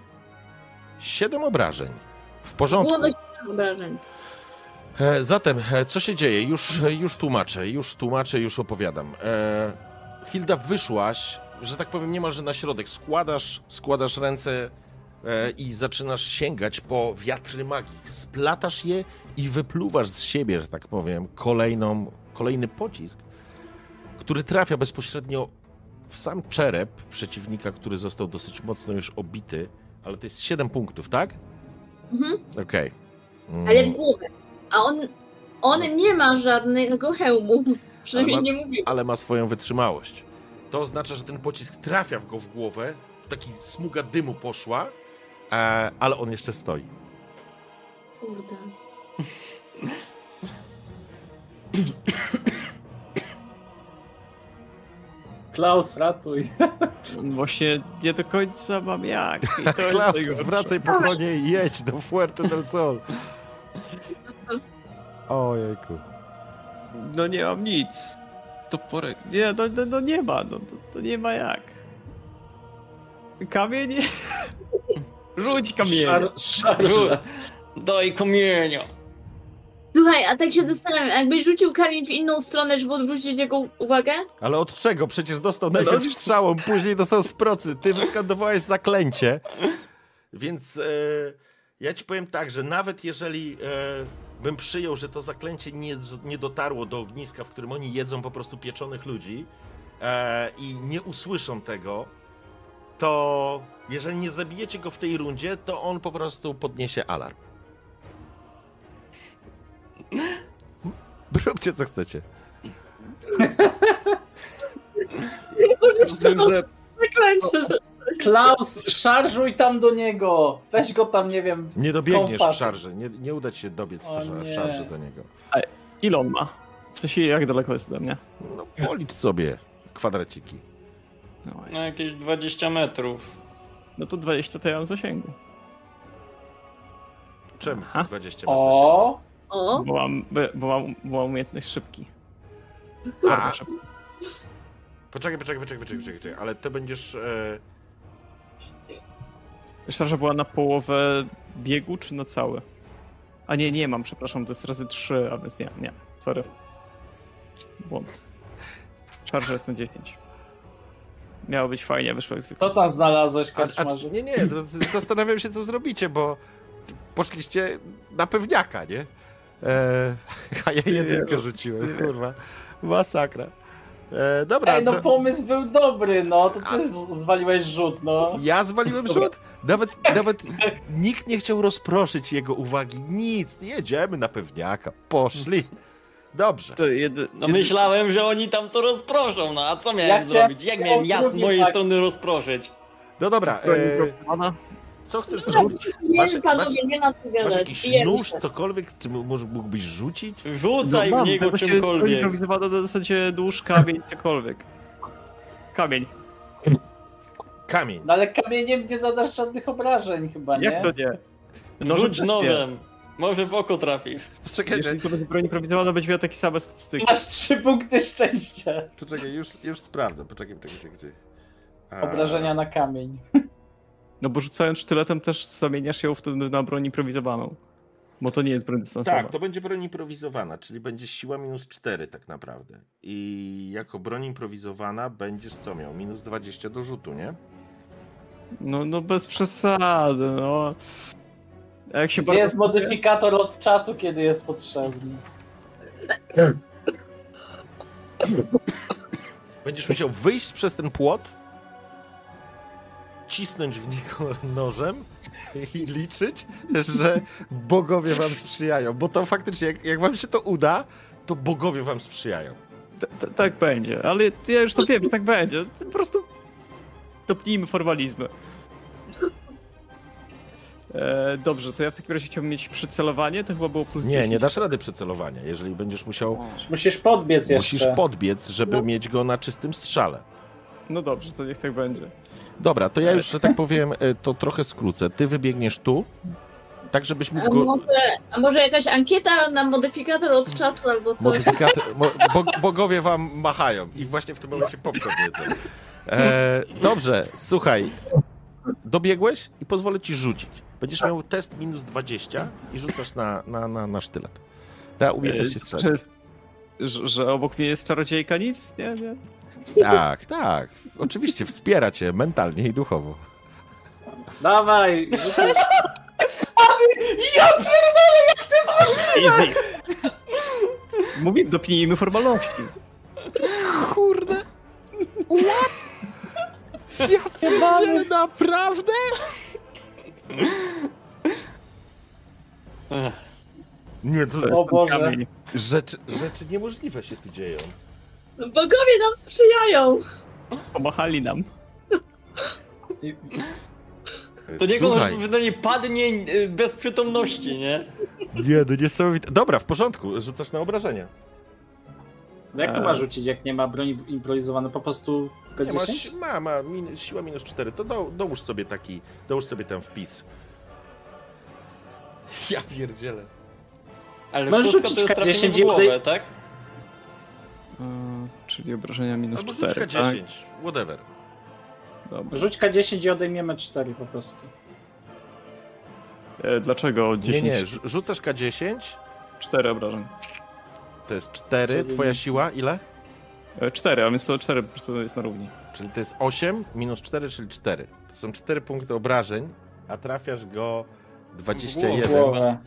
Siedem obrażeń. W porządku. Głowę się obrażeń. E, zatem, e, co się dzieje? Już, e, już tłumaczę, już tłumaczę, już opowiadam. Hilda, wyszłaś, że tak powiem, niemalże na środek. Składasz, składasz ręce i zaczynasz sięgać po wiatry magii. Splatasz je i wypluwasz z siebie, że tak powiem, kolejną, kolejny pocisk, który trafia bezpośrednio w sam czerep przeciwnika, który został dosyć mocno już obity, ale to jest 7 punktów, tak? Mhm. Okej. Mm. Ale w głowę. A on, on nie ma żadnego hełmu. Przynajmniej Ale ma- nie mówił. ale ma swoją wytrzymałość. To oznacza, że ten pocisk trafia w go w głowę, taki smuga dymu poszła, e, ale on jeszcze stoi. Kurde. Klaus, ratuj. Właśnie nie do końca mam jak. I to jest Klaus, wracaj po konie i jedź do Fuerte del Sol. Ojejku. No nie mam nic. Toporek. Nie, no, no, no nie ma. No, to, to nie ma jak. Kamień? Rzuć kamień. Szar, szarża. Daj kamienia. Słuchaj, a tak się zastanawiam, jakbyś rzucił kamień w inną stronę, żeby odwrócić jego uwagę? Ale od czego? Przecież dostał najpierw strzałą, później dostał z procy. Ty wyskandowałeś zaklęcie. Więc e, ja ci powiem tak, że nawet jeżeli e, bym przyjął, że to zaklęcie nie, nie dotarło do ogniska, w którym oni jedzą po prostu pieczonych ludzi e, i nie usłyszą tego, to jeżeli nie zabijecie go w tej rundzie, to on po prostu podniesie alarm. Róbcie co chcecie. Wiem, że Zaklęcie. Klaus, szarżuj tam do niego! Weź go tam, nie wiem. Nie dobiegniesz w szarży, nie, nie uda ci się dobiec w O szar- nie. szarży do niego. ile on ma? W sensie, jak daleko jest ode mnie? No policz sobie kwadraciki. No, No jakieś 20 metrów. no to 20 to ja mam zasięgu. Czemu Aha. 20 masz O! O, Bo mam, bo, mam, bo mam umiejętność szybki. A, szybki. poczekaj, poczekaj, poczekaj, poczekaj, poczekaj, poczekaj, ale ty będziesz... E... Szarża była na połowę biegu, czy na cały? A nie, nie mam, przepraszam, to jest razy 3, a więc nie, nie, sorry. Błąd. Szarża jest na 10. Miało być fajnie, wyszło jak zwykle. Co tam znalazłeś, karczmarzu? nie, nie, zastanawiam się, co zrobicie, bo poszliście na pewniaka, nie? E... A ja jedynkę rzuciłem, kurwa. Masakra. E, dobra, Ej, no to... pomysł był dobry, no, to A- ty z- zwaliłeś rzut, no. Ja zwaliłem rzut? Nawet, nawet nikt nie chciał rozproszyć jego uwagi. Nic, jedziemy na pewniaka. Poszli. Dobrze. To jedy, No myślałem, że oni tam to rozproszą, no a co miałem Ja zrobić? Jak miałem ja z mojej tak. strony rozproszyć? No dobra, e, co chcesz zrobić? nie Masz- panowie, masz- nie ma co Masz gadać. jakiś Pijemy nóż, się. cokolwiek, czy może mógłbyś rzucić? Rzucaj w niego czymkolwiek. Improwizowana na zasadzie nóż, kamień, cokolwiek. Kamień. Kamień. No ale kamieniem nie zadasz żadnych obrażeń chyba, nie? Jak to nie? Rzuć też nie. nożem. Może w oko trafisz. Poczekaj, Jeśli to będzie broń improwizowana, będzie miała takie same statystyki. Masz trzy punkty szczęścia. poczekaj, już, już sprawdzę. Poczekaj, poczekaj, poczekaj. poczekaj. A, Obrażenia na kamień. No bo rzucając sztyletem też zamieniasz ją wtedy na broń improwizowaną. Bo to nie jest broń dystansowa. Tak, to będzie broń improwizowana, czyli będzie siła minus 4 tak naprawdę. I jako broń improwizowana będziesz co miał? Minus 20 do rzutu, nie? No, no bez przesady, no. A Jak się Gdzie jest modyfikator od czatu, kiedy jest potrzebny? Będziesz musiał wyjść przez ten płot, cisnąć w niego nożem i liczyć, że bogowie wam sprzyjają. Bo to faktycznie, jak, jak wam się to uda, to bogowie wam sprzyjają. T- t- tak będzie, ale ja już to wiem, że tak będzie. Po prostu topnijmy formalizmy. E, dobrze, to ja w takim razie chciałbym mieć przycelowanie, to chyba było plus Nie, 10. nie dasz rady przycelowania, jeżeli będziesz musiał, Musisz podbiec jeszcze. musisz podbiec, żeby No. mieć go na czystym strzale. No dobrze, to niech tak będzie. Dobra, to ja już, że tak powiem, e, to trochę skrócę. Ty wybiegniesz tu, tak żebyś A mógł go... może, a może jakaś ankieta na modyfikator od czatu albo coś? Modyfikaty, mo, bo, bogowie wam machają i właśnie w tym momencie popcorn jedzą. E, dobrze, słuchaj. Dobiegłeś i pozwolę ci rzucić. Będziesz miał test minus 20 i rzucasz na, na, na, na sztylet. Ja umiejętności E, strzelać. Że, że, że obok mnie jest czarodziejka, nic? Nie, nie. Tak, tak. Oczywiście wspiera cię mentalnie i duchowo. Dawaj! Sześć! I z nich. Mówię, dopnijmy formalności. Kurde! What? Ja pierdzielę, naprawdę? Nie, to To jest O Boże. rzeczy, rzeczy niemożliwe się tu dzieją. Bogowie nam sprzyjają! Pomachali nam. To niego Słuchaj, przynajmniej padnie y, bez przytomności, nie? nie, no niesamowite. Dobra, w porządku, rzucasz na obrażenia. No jak to ma rzucić, jak nie ma broni improwizowanej? Po prostu Nie, ma, K10? ma, ma min, siła minus 4, to do, dołóż sobie taki, dołóż sobie ten wpis. Ja pierdzielę. Ale Możesz szóstka to rzucić jest trafienie K10 w głowę, tak? E, czyli obrażenia minus Albo 4. rzućka 10, whatever. Tak? Dobra. Rzuć K10 i odejmiemy 4 po prostu. E, dlaczego 10? Nie, nie, rzu- rzucasz K10 Cztery obrażeń. To jest 4, Czyli twoja nic. siła ile? E, Cztery, a więc to cztery po prostu jest na równi. Czyli to jest 8 minus 4, czyli 4. To są 4 punkty obrażeń, a trafiasz go 21. Głowę.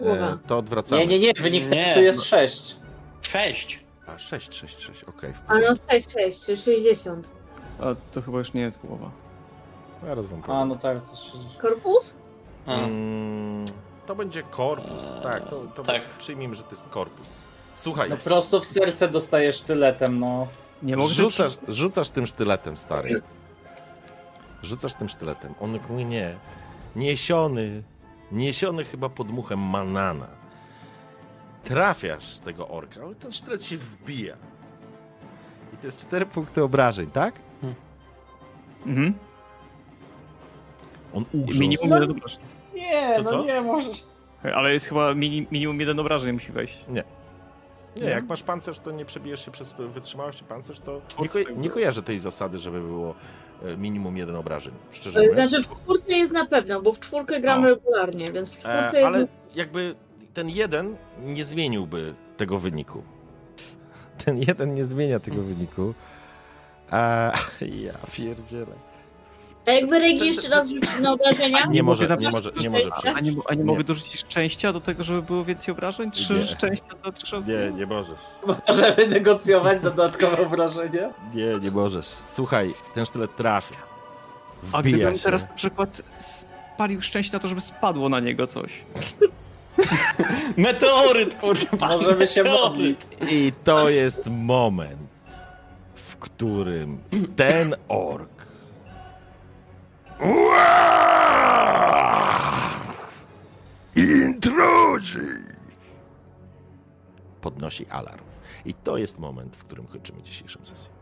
E, to odwracamy. Nie, nie, nie, wynik Nie. tekstu jest 6. Sześć. A 6, 6, 6, okej. A no 6, 6, czyli 60. A to chyba już nie jest głowa. Zaraz wam A, powiem. no tak, coś... Korpus? A, Mm, to będzie korpus, Eee, tak, to, to tak. przyjmijmy, że to jest korpus. Słuchaj, No prosto w serce dostajesz sztyletem, no. Nie mogę rzucasz, rzucasz tym sztyletem, stary. Rzucasz tym sztyletem. On nie. Niesiony, niesiony chyba pod muchem manana. Trafiasz tego orka, ale ten sztylet się wbija. I to jest cztery punkty obrażeń, tak? Mhm. On ugrzązł. Minimum jeden obrażeń. Nie, Co, no co? nie możesz. Ale jest chyba mini, minimum jeden obrażeń musi wejść. Nie, jak masz pancerz, to nie przebijesz się przez wytrzymałość pancerz, to nie, ko- nie kojarzę tej zasady, żeby było e, minimum jeden obrażeń, szczerze mówiąc. znaczy w czwórce jest na pewno, bo w czwórkę gram No. regularnie, więc w czwórce E, jest... ale jakby ten jeden nie zmieniłby tego wyniku. Ten jeden nie zmienia tego wyniku. A ja pierdzielę. A jakby Regi jeszcze raz rzucił na obrażenia? Nie może, nie może, nie może A A nie, a nie, Nie. mogę dorzucić szczęścia do tego, żeby było więcej obrażeń? Trzy Nie. szczęścia za trzy Nie, nie możesz. Możemy negocjować dodatkowe obrażenie? Nie, nie możesz. Słuchaj, ten sztylet trafia. A Wbija gdybym się. teraz na przykład spalił szczęście na to, żeby spadło na niego coś. Meteoryt, kurwa. Możemy się modlić. I to jest moment, w którym ten ork. Intrudzi! Podnosi alarm. I to jest moment, w którym kończymy dzisiejszą sesję.